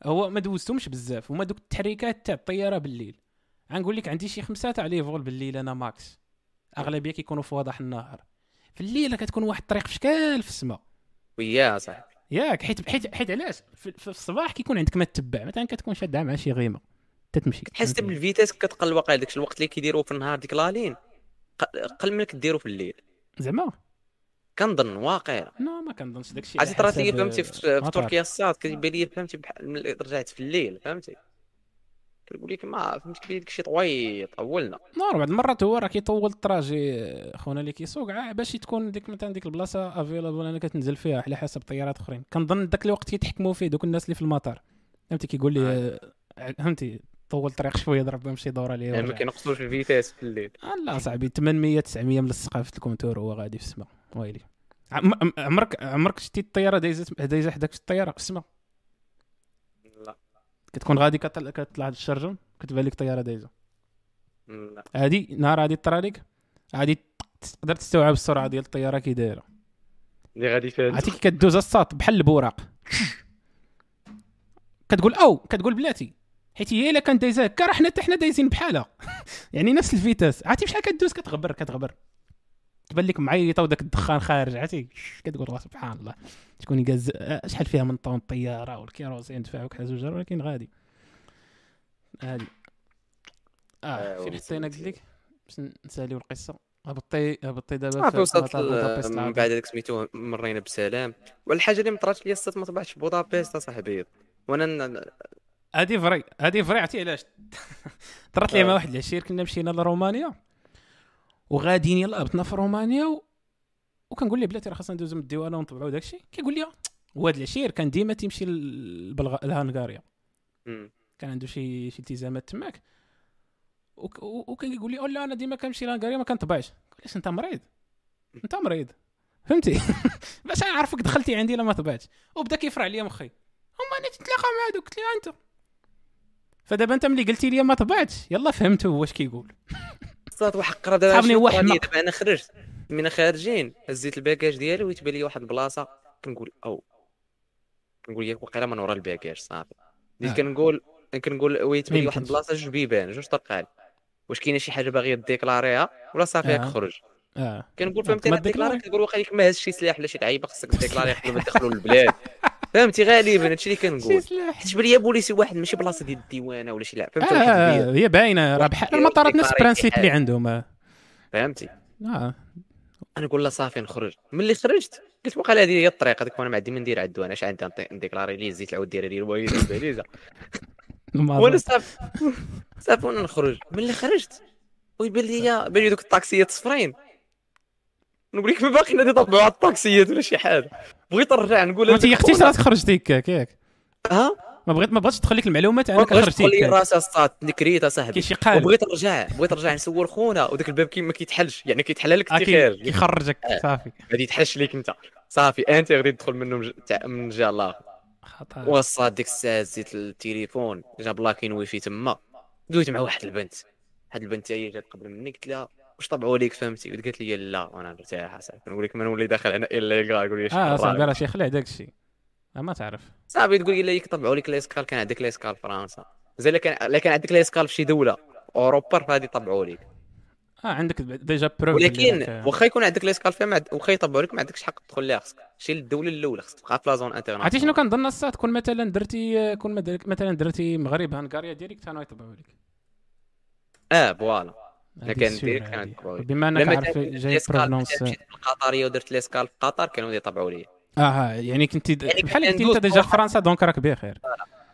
S2: هو ما دوزتهمش بزاف. هما دوك التحريكات تاع الطيارة بالليل. غنقول لك عندي شي خمسة تاع les vols بالليل أنا max. أغلبية كيكونوا في وضح النهار. في الليل كتكون واحد الطريق في شكال في السماء.
S1: وياه صاحبي
S2: ياك حيت حيت حيت علاش؟ في, الصباح كيكون عندك ما تتبع مثلا كتكون شادها مع شي غيمة تتمشي.
S1: حس بالفيتاس كتقل واقع داك الوقت اللي كيديروا في النهار ديك لالين قل من كديروا في الليل.
S2: زعما؟
S1: كنظن واقع.
S2: لا ما كنظنش داكشي.
S1: عرفتي طرات لي فهمتي في. تركيا الصاد كيبان لي فهمتي رجعت في الليل فهمتي. كنقول لك ما فهمتي كيبان لك شي طويل طولنا
S2: نور بعض المرات هو راه كيطول التراجي خونا اللي كيسوق عا باش تكون ديك مثلا ديك البلاصة افيلابل أنا كتنزل فيها على حسب طيارات أخرين. كنظن داك الوقت كيتحكموا فيه دوك الناس اللي في المطار. فهمتي؟ كيقول لي آه، فهمتي؟ طول الطريق شوية ضرب بهم شي دورة ليه
S1: يعني ما. كينقصوش ال vitesse في الليل.
S2: آه لا صاحبي 800 900 من السقف ال compteur هو غادي في السماء. ويلي. عم- عم- عمرك عمرك شتي الطيارة دايزه دايزة حداك في الطيارة؟ في السماء. كتكون غادي هاد الشرجم كتبان لك طيارة
S1: دايزة.
S2: هادي نهار هادي طرا لك غادي تقدر تستوعب السرعة ديال الطيارة كي دايرة.
S1: اللي غادي فيها
S2: عرفتي كي كدوز الساط بحال البوراق. كتقول أو كتقول بلاتي. حيت هي إلا كان دايزة هكا راه حنا حتى حنا دايزين بحالها. يعني نفس ال vitesse. عرفتي بشحال كدوز؟ كتغبر كتغبر. تبان لك معيطه وداك الدخان خارج. عرفتي؟ كتقول والله سبحان الله. تكون يقز آه، شحال فيها من tonnes الطياره وال kérosène دفع وكذا زوج ولكن غادي. هادي آه
S1: آه،
S2: فين
S1: ومزيان،
S2: حطينا قلت. لك؟ باش نساليو القصة. هبطي هبطي دابا
S1: صافي وصلت من. بعد هذاك سميتو مرينا بسلام. والحاجة اللي مطرات لي الصاط ما طبعتش في بودابست أصاحبي. وأنا
S2: هادي vrai هادي vrai عرفتي علاش؟ طرات لي
S1: آه.
S2: مع واحد العشير كنا مشينا لرومانيا. وغاديين يلا هبطنا في رومانيا و... وكنقول ليه بلاتي راه خاصنا ندوزو من الديوانه ونطبعوا داكشي. كيقول لي وهاد العشير كان ديما تيمشي للبلغ... لهنغاريا. كان عنده شي شي التزامات تماك. وك... وكان كيقول لي "أو لا أنا ديما كنمشي لهنغاريا ما كنطبعش. علاش أنت مريض. أنت مريض. فهمتي؟ باش نعرفك دخلتي عندي لا ما طبعتش. وبدا كيفرع عليا مخي. هما أنا تتلاقى مع دوك قلت له أنت. فدابا أنت ملي قلتي لي ما طبعتش يلا فهمت هو واش كيقول.
S1: صات واحد قرا دابا
S2: صحابني حمق.
S1: دابا أنا خرجت من خارجين هزيت الباكاج ديالي ويتبان لي واحد البلاصة كنقول أو كنقول ياك وقيلا من ورا ال bagage صافي بديت
S2: آه.
S1: كنقول كنقول ويتبان لي واحد. البلاصة جوج بيبان جوج طرقال واش كاينة شي حاجة باغية déclarer يها ولا صافي
S2: آه.
S1: خرج
S2: آه
S1: كنقول فهمتي أنا déclarer
S2: déclarer.
S1: كنقول واخا ليك ما هز شي سلاح ولا شي لعيبه خصك déclarer قبل ما تدخلوا للبلاد فهمتي؟ غالبا هادشي اللي كنقول. حيت بان لي بوليسي واحد ماشي بلاصة ديال الديوانه ولا شي لعب فهمتي؟ واحد
S2: آه هي باينة راه بحال المطارات نفس ال
S1: principe
S2: اللي
S1: حاجة.
S2: عندهم. آه.
S1: فهمتي؟
S2: آه.
S1: أنا نقول لا صافي نخرج. ملي خرجت؟ قلت وقال هذه هي الطريق هذيك وأنا ما عندي ما ندير عندو أنا اش عندي نديكلاري ليه زيت العود ديال الوالد الباليزه
S2: وأنا.
S1: صافي صافي وأنا نخرج. ملي خرجت؟ ويبان لي بان لي دوك الطاكسيات صفرين. نقول لك ما باقي نادي طبعوا على الطاكسيات ولا شي حاجة. بغيت نرجع نقول
S2: ما تيختيش
S1: لها
S2: راسك خرجتي هكاك ياك
S1: ها؟
S2: ما بغيت ما بغاتش تدخل لك المعلومات
S1: بغيتش
S2: خرجتي
S1: تقول لي
S2: هكاك
S1: راسها صات كريت اصاحبي
S2: كاين شي قال.
S1: وبغيت نرجع بغيت نرجع نسول خونا وداك الباب كي ما كيتحلش يعني كيتحل لك
S2: آه،
S1: انت
S2: كي-
S1: خارج
S2: كيخرجك
S1: آه.
S2: صافي.
S1: غادي يتحش ليك انت. صافي انت غادي تدخل منه من ج- تاع- من جهة الآخر
S2: خطر.
S1: وصات ديك الساعة زيت التليفون جاب لاكين ويفي تما. دويت مع واحد البنت. هاد البنت هي جات قبل مني قلت لها واش طبعوا ليك فهمتي؟ قالت لي لا وأنا مرتاح صافي نقول لك ما نولي داخل هنا إلا يلقى يقول لي آه.
S2: صاحبي راه شيخلع داك الشيء آه، ما تعرف.
S1: صافي تقول لي طبعوا لك ليسكال كان عندك ليسكال فرنسا. زي الا كان الا كان عندك ليسكال في شي دولة؟ أوروبا فهادي طبعوا لك
S2: آه عندك ديجا بروف
S1: ولكن واخا يكون عندك ليسكال فيها واخا يطبعوا لك ما عندكش حق تدخل ليها خصك شي للدوله الأولى خصك تبقى في لا زون انترناسيونال
S2: عرفتي شنو كنظن الساعة؟ تكون مثلا درتي كون مثلا درتي مغرب هنغاريا ديريكت أنا يطبعوا لك
S1: آه فوالا.
S2: هذه
S1: كان ديريكت كان
S2: هذه.
S1: يطبعوا لك.
S2: بما
S1: أنك
S2: عارف جاي
S1: مشيت القطريه ودرت ليسكال في قطر كانوا يطبعوا لي.
S2: آه آه يعني كنتي
S1: يعني
S2: بحال
S1: ندوز
S2: أنت déjà في فرنسا donc راك بخير.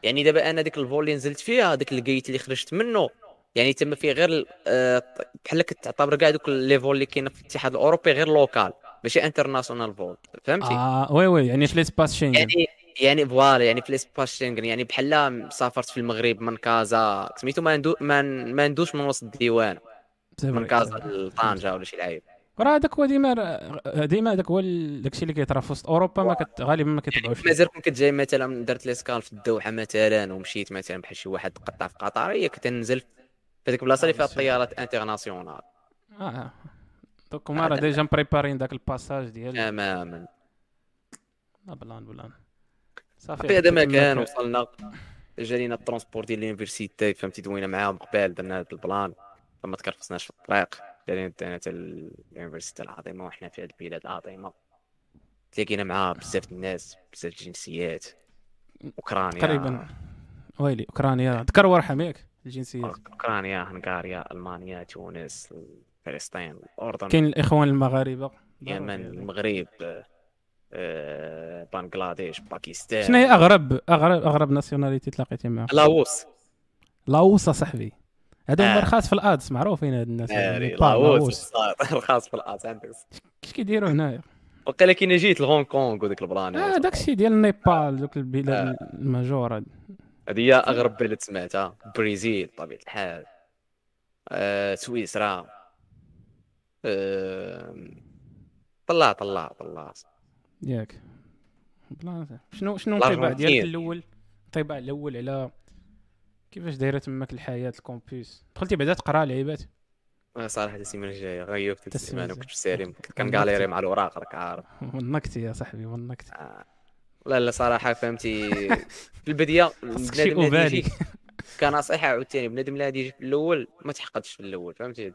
S1: يعني دابا أنا ديك ال vol اللي نزلت فيها ديك الكيت اللي خرجت منه يعني تما فيه غير آه، بحال كتعتبر كاع دوك les vols اللي كاين في الاتحاد الأوروبي غير local ماشي international vol فهمتي؟
S2: آه oui oui يعني في l'espace Schengen
S1: يعني يعني voilà يعني في l'espace Schengen يعني بحال سافرت في المغرب من كازا سميتو ما ندو ما, ندوش من وسط الديوان. من. كازا لطنجه ولا شي لعيب.
S2: راه هذاك هو ديما ديما هذاك هو ال- داكشي اللي كيطرا في وسط أوروبا ما كت... غالبا ما كيطبعوش.
S1: مازال كنت جاي مثلا درت ليسكال في الدوحة مثلا ومشيت مثلا بحال شي واحد قطع في قطر هي كنت ننزل في هذيك البلاصه اللي فيها الطيارات انترناسيونال.
S2: آه. دوك هما راه ديجا مبريبارين داك الباساج ديال
S1: تماما.
S2: آه، بلان بلان صافي
S1: في هذا مكان
S2: كان.
S1: وصلنا جالينا الترونسبور ديال اليونيفرسيتي فهمتي دوينا معاهم قبال درنا هذا البلان. فما تكرفسناش في الطريق. جالينا دينا حتى université العظيمة وحنا في هذه البلاد العظيمة. تلاقينا مع بزاف الناس بزاف الجنسيات. أوكرانيا.
S2: تقريبا. ويلي أوكرانيا. ذكر وارحم ياك الجنسيات.
S1: أوكرانيا هنغاريا ألمانيا تونس فلسطين الأردن.
S2: كاين الإخوان المغاربة.
S1: اليمن المغرب آه، بنغلاديش باكستان.
S2: شنو هي أغرب أغرب أغرب nationalité تلاقيتي معها
S1: لاوس.
S2: لاوس صاحبي هما
S1: آه.
S2: رخاص في الآدس معروفين هاد الناس
S1: لاوس الخاص في الاس عندك.
S2: كيش كيديروا هنايا
S1: وقيلا كي جيت لهونغ كونغ وديك البلان
S2: آه داكشي ديال نيبال دوك البلاد
S1: آه.
S2: المجور هاد.
S1: هذه هي أغرب بلد سمعتها بريزيل بطبيعه الحال. آه، سويسرا. آه، طلع طلع طلع.
S2: ياك. شنو شنو الانطباع ديالك. الأول؟ الانطباع الأول على كيفاش دايرة تماك الحياة الكومبيوس دخلتي بعدا تقرأ لعيبات
S1: صراحة السيمانة الجاية غيبت
S2: السيمانة الجاية.
S1: كنت سالم كنت كنقاليري مع الأوراق راك عارف.
S2: ونكتي يا صاحبي ونكتي
S1: آه. لا لا صراحة فهمتي. في
S2: البداية
S1: بنادم. يجيك. كنصيحه عاوتاني بنادم اللي غادي يجي في الأول ما تحقدش في الأول فهمتي؟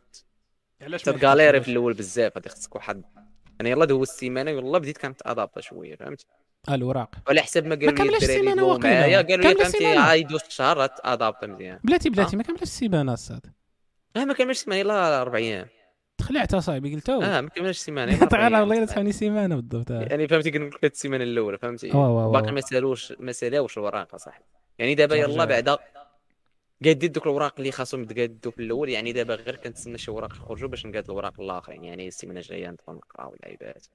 S2: علاش
S1: تتغاليري في الأول بزاف غادي خصك واحد. أنا يلا دوز السيمانة يلا بديت كان adapta شوية فهمتي؟
S2: الاوراق
S1: على حسب ما قالوا لي
S2: واقيلا.
S1: معايا قالوا لي فهمتي
S2: السيمانة.
S1: عاد دوز شهر adapta مزيان
S2: بلاتي بلاتي ما كاملاش السيمانة الصاد
S1: آه ما كملش سيمانه يلا أربع أيام
S2: تخلعت اصاحبي قلت
S1: آه ما كملش سيمانه يلا أربع
S2: تعال. والله الا تفهمني سيمانه بالضبط.
S1: يعني فهمتي كنقول لك السيمانة الأولى فهمتي؟ باقي. ما سالوش ما سالاوش الوراق صاحبي يعني دابا. يلا بعدا قادين دوك الوراق اللي خاصهم يتقادوا في الأول. يعني دابا غير كنتسنى شي وراق يخرجوا باش نقاد الوراق الآخرين. يعني السيمانة الجاية ندخل نقراو اللعيبات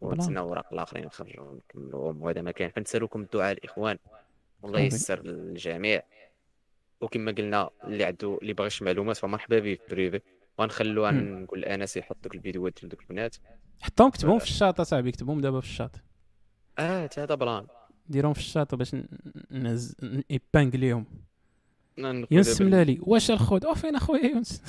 S1: ونتسنى الوراق الاخرين نخرجوا نكملوهم وهذا ما كان. فنسالوكم الدعاء الاخوان. والله
S2: صافي.
S1: ييسر للجميع. وكما قلنا اللي عنده اللي باغي شي معلومات فمرحبا به في بريفي وغنخلو
S2: مم.
S1: نقول لانس يحط دوك الفيديوهات ديال دوك البنات.
S2: حطهم كتبهم في الشاط أصاحبي كتبهم دابا في الشاط
S1: آه حتى هذا بلان.
S2: ديرهم في الشاط باش نهز ايبانغليهم
S1: نقول
S2: يونس ملالي واش الخوت أو فين اخويا يونس.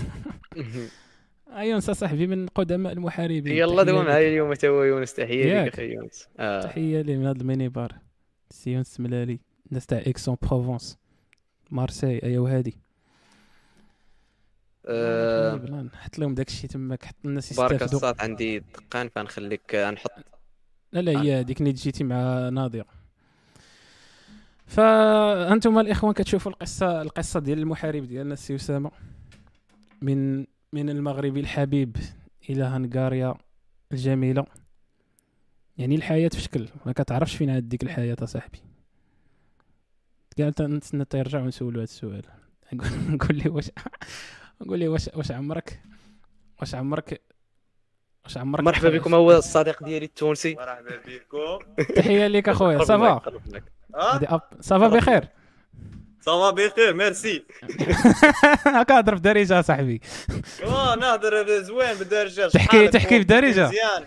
S2: آه يونس اصاحبي من قدماء المحاربين.
S1: يلا دابا. معايا اليوم حتى هو يونس تحية
S2: ياك.
S1: أخي يونس. آه.
S2: تحية لي من هذا الميني بار. سي يونس ملالي. الناس تاع إكسون بروفونس. مارسي
S1: آه،
S2: بلان حط لهم داك الشيء تماك. حط الناس
S1: بارك
S2: يستافدوا
S1: الصاد عندي دقان فنخليك آه، نحط.
S2: لا لا هي هذيك اللي جيتي مع ناظر. فانتم الإخوان كتشوفوا القصة القصة ديال المحارب ديالنا السي أسامة من من المغربي الحبيب إلى هنغاريا الجميلة. يعني الحياة في شكل ما كتعرفش فين عاد ديك الحياة اصاحبي قال نتسنى حتى يرجع ونسولو هذا السؤال. نقول- لي واش نقول لي واش واش عمرك؟ واش عمرك واش عمرك
S1: مرحبا بكم هو الصديق ديالي التونسي.
S3: مرحبا بكم.
S2: تحية ليك أخويا صافا؟ هادي اب صافا بخير.
S3: صافا بخير ميرسي
S2: هكا هضر بدارجه صاحبي.
S3: آه نهضر زوين بالدارجه
S2: تحكي- تحكي
S3: كنت
S2: بدارجة؟
S3: مزيان.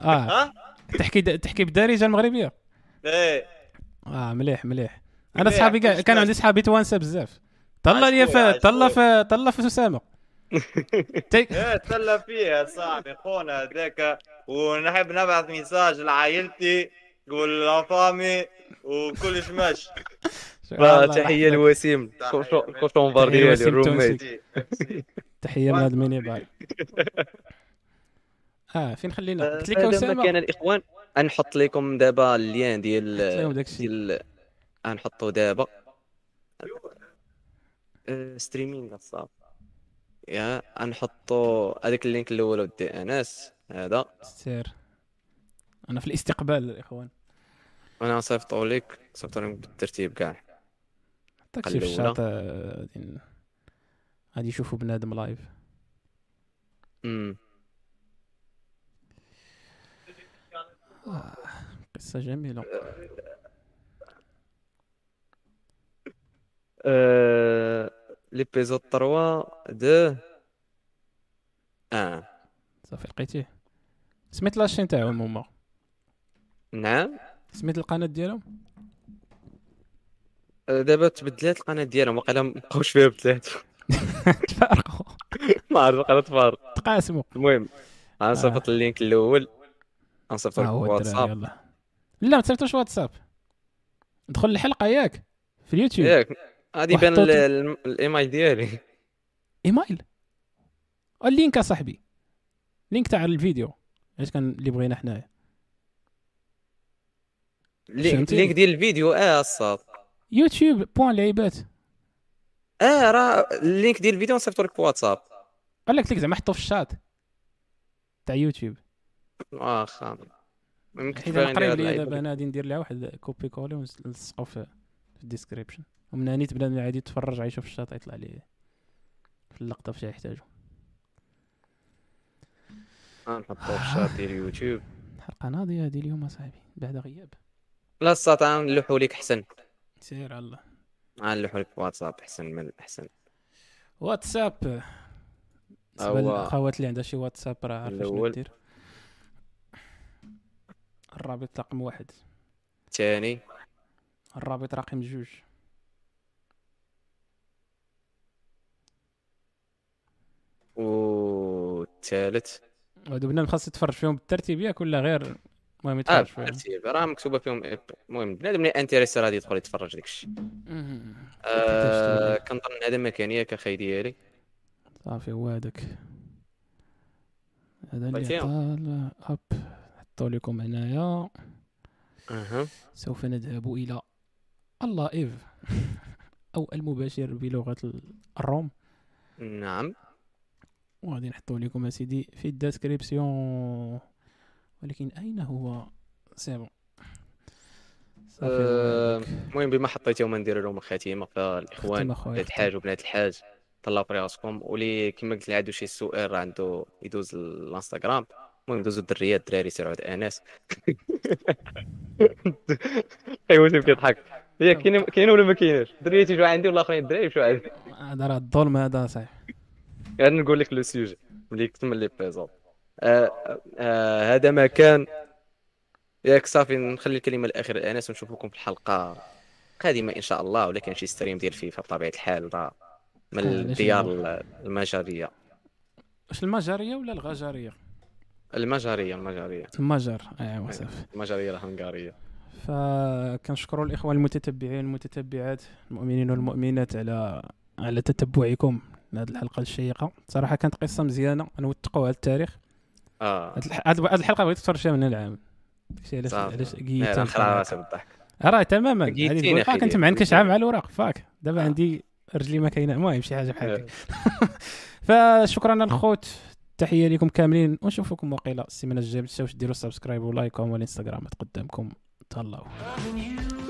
S2: آه.
S3: ها؟
S2: تحكي تحكي بالدارجه المغربية؟
S3: إيه.
S2: آه مليح مليح.
S3: أنا
S2: صحابي كاع
S3: مليح.
S2: عندي صحابي توانسة بزاف. طلع لي في طلع. في طلع في أسامة.
S3: إيه تسلى فيها صاحبي خونا هذاك. ونحب نبعث ميساج لعائلتي والفامي وكلش ماشي
S2: تحية.
S1: لوسيم.
S2: تحية
S1: ديالي الروميت.
S2: تحية من هذا الميني بار آه فين خلينا؟ قلت لك أسامة.
S1: كان الإخوان نحط لكم دابا اللين ديال. ديال غنحطو دابا آه، ستريمينغ صافي يا غنحطو هذاك اللينك الأول ودي انس هذا.
S2: سير أنا في الاستقبال الإخوان.
S1: وأنا صيفطو لك صيفطو لك بالترتيب كاع.
S2: الشيء في
S1: الأولى.
S2: الشاط آه، غادي غادي يشوفوا بنادم لايف
S1: امم
S2: قصة جميلة.
S1: Euh, ليبيزود 3 2 آه
S2: صافي لقيتيه. سميت la chaîne تاعهم هما
S1: نعم.
S2: سميت القناة ديالهم
S1: آه، دابا تبدلات القناة ديالهم واقيلا مبقاوش فيها بثلاثه
S2: تفارقوا.
S1: ما عرفت القناه تفارق
S2: تقاسموا.
S1: المهم غنصيفط ال link الأول. غنصيفط
S2: ها
S1: لك واتساب.
S2: لا ما تصيفطوش واتساب. دخل الحلقة ياك في اليوتيوب.
S1: ياك. غادي يبان الإيميل ديالي.
S2: email؟ ال link اصاحبي link تاع الفيديو. علاش كان اللي بغينا حنايا؟ ال
S1: link ديال الفيديو. آه الصاد
S2: يوتيوب point لعيبات
S1: آه راه ال link ديال الفيديو نصيفطو لك في واتساب.
S2: قال لك لك زعما حطو في الشات تاع يوتيوب.
S1: واخا.
S2: حيت
S1: باغي أنا
S2: قريب
S1: هاد
S2: لي
S1: اللعيبة
S2: دابا أنا غادي ندير لها واحد copier coller ونلصقو في في ال description ومن هنا بنادم عادي يتفرج يشوف الشاط يطلع ليه في اللقطة فاش يحتاجو.
S1: غنحطو في الشات ديال اليوتيوب
S2: الحلقة ناضيه هذه اليوم أصاحبي بعد غياب.
S1: لا الصاد غنلوحو لك أحسن.
S2: سير على الله
S1: غنلوحو لك في واتساب أحسن من أحسن.
S2: واتساب.
S1: بالنسبة
S2: للاخوات اللي عندها شي واتساب راه عارفة شنو. دير. الرابط رقم واحد.
S1: الثاني.
S2: الرابط رقم جوج.
S1: والثالث
S2: وهادو بنادم خاص يتفرج فيهم بالترتيب ياك ولا غير المهم يتفرج فيهم
S1: بالترتيب راه مكتوبة فيهم المهم بنادم اللي انتريسي غادي يدخل يتفرج داك الشيء. آه كنظن هذا ما كان ياك أخي ديالي
S2: صافي هو هذاك. هذا اللي
S1: بغيتيهم؟
S2: طال. اب حطوا لكم هنايا.
S1: أها.
S2: سوف نذهب إلى اللايف أو المباشر بلغة ال- الروم.
S1: نعم.
S2: وغادي نحطو لكم اسيدي في الديسكريبسيون. ولكن أين هو؟ سي بون صافي هو
S1: آه،. المهم بما حطيتهم ندير لهم الخاتمه فالاخوان ولاد
S2: ختم.
S1: الحاج وبنات الحاج طلعوا في راسكم. واللي كما قلت لي عنده شي سؤال راه عنده يدوز الانستغرام. المهم دوزو الدريات الدراري سيروا عند انس أيوا سيف كيضحك. هي كاينة كاينة ولا ما كايناش؟ الدريات يجوا عندي ولا الاخرين الدراري يمشوا عندي؟
S2: هذا راه الظلم هذا صحيح.
S1: غادي نقول لك le sujet ملي كتم لي آه هذا ما كان. ياك صافي نخلي الكلمة الأخيرة. لانس ونشوفكم في الحلقة قادمه إن شاء الله ولا كان شي stream ديال فيفا بطبيعة الحال ولا من
S2: آه،
S1: الديار المجريه
S2: واش المجريه ولا الغجريه
S1: المجريه المجريه
S2: المجر ايوا صافي
S1: المجريه الهنغاريه
S2: فكنشكروا الإخوان المتتبعين والمتتبعات المؤمنين والمؤمنات على على تتبعكم. لهذه الحلقة الشيقة. صراحة كانت قصة مزيانة نوثقوا هذا التاريخ.
S1: آه.
S2: هاد هاد الحلقة بغيت تفرجها من العام. داكشي علاش. علاش قيت
S1: راسي بالضحك
S2: راه تماما. آه، كنت معنكش. عام مع الوراق فاك. دابا
S1: آه.
S2: عندي رجلي ما كاينة. المهم شي حاجة بحال
S1: آه.
S2: هكا فشكرا الخوت. تحية لكم كاملين. ونشوفكم وقيلا السيمانه الجايه ما تنساوش ديروا سبسكرايب ولايك والانستغرام قدامكم تهلاو.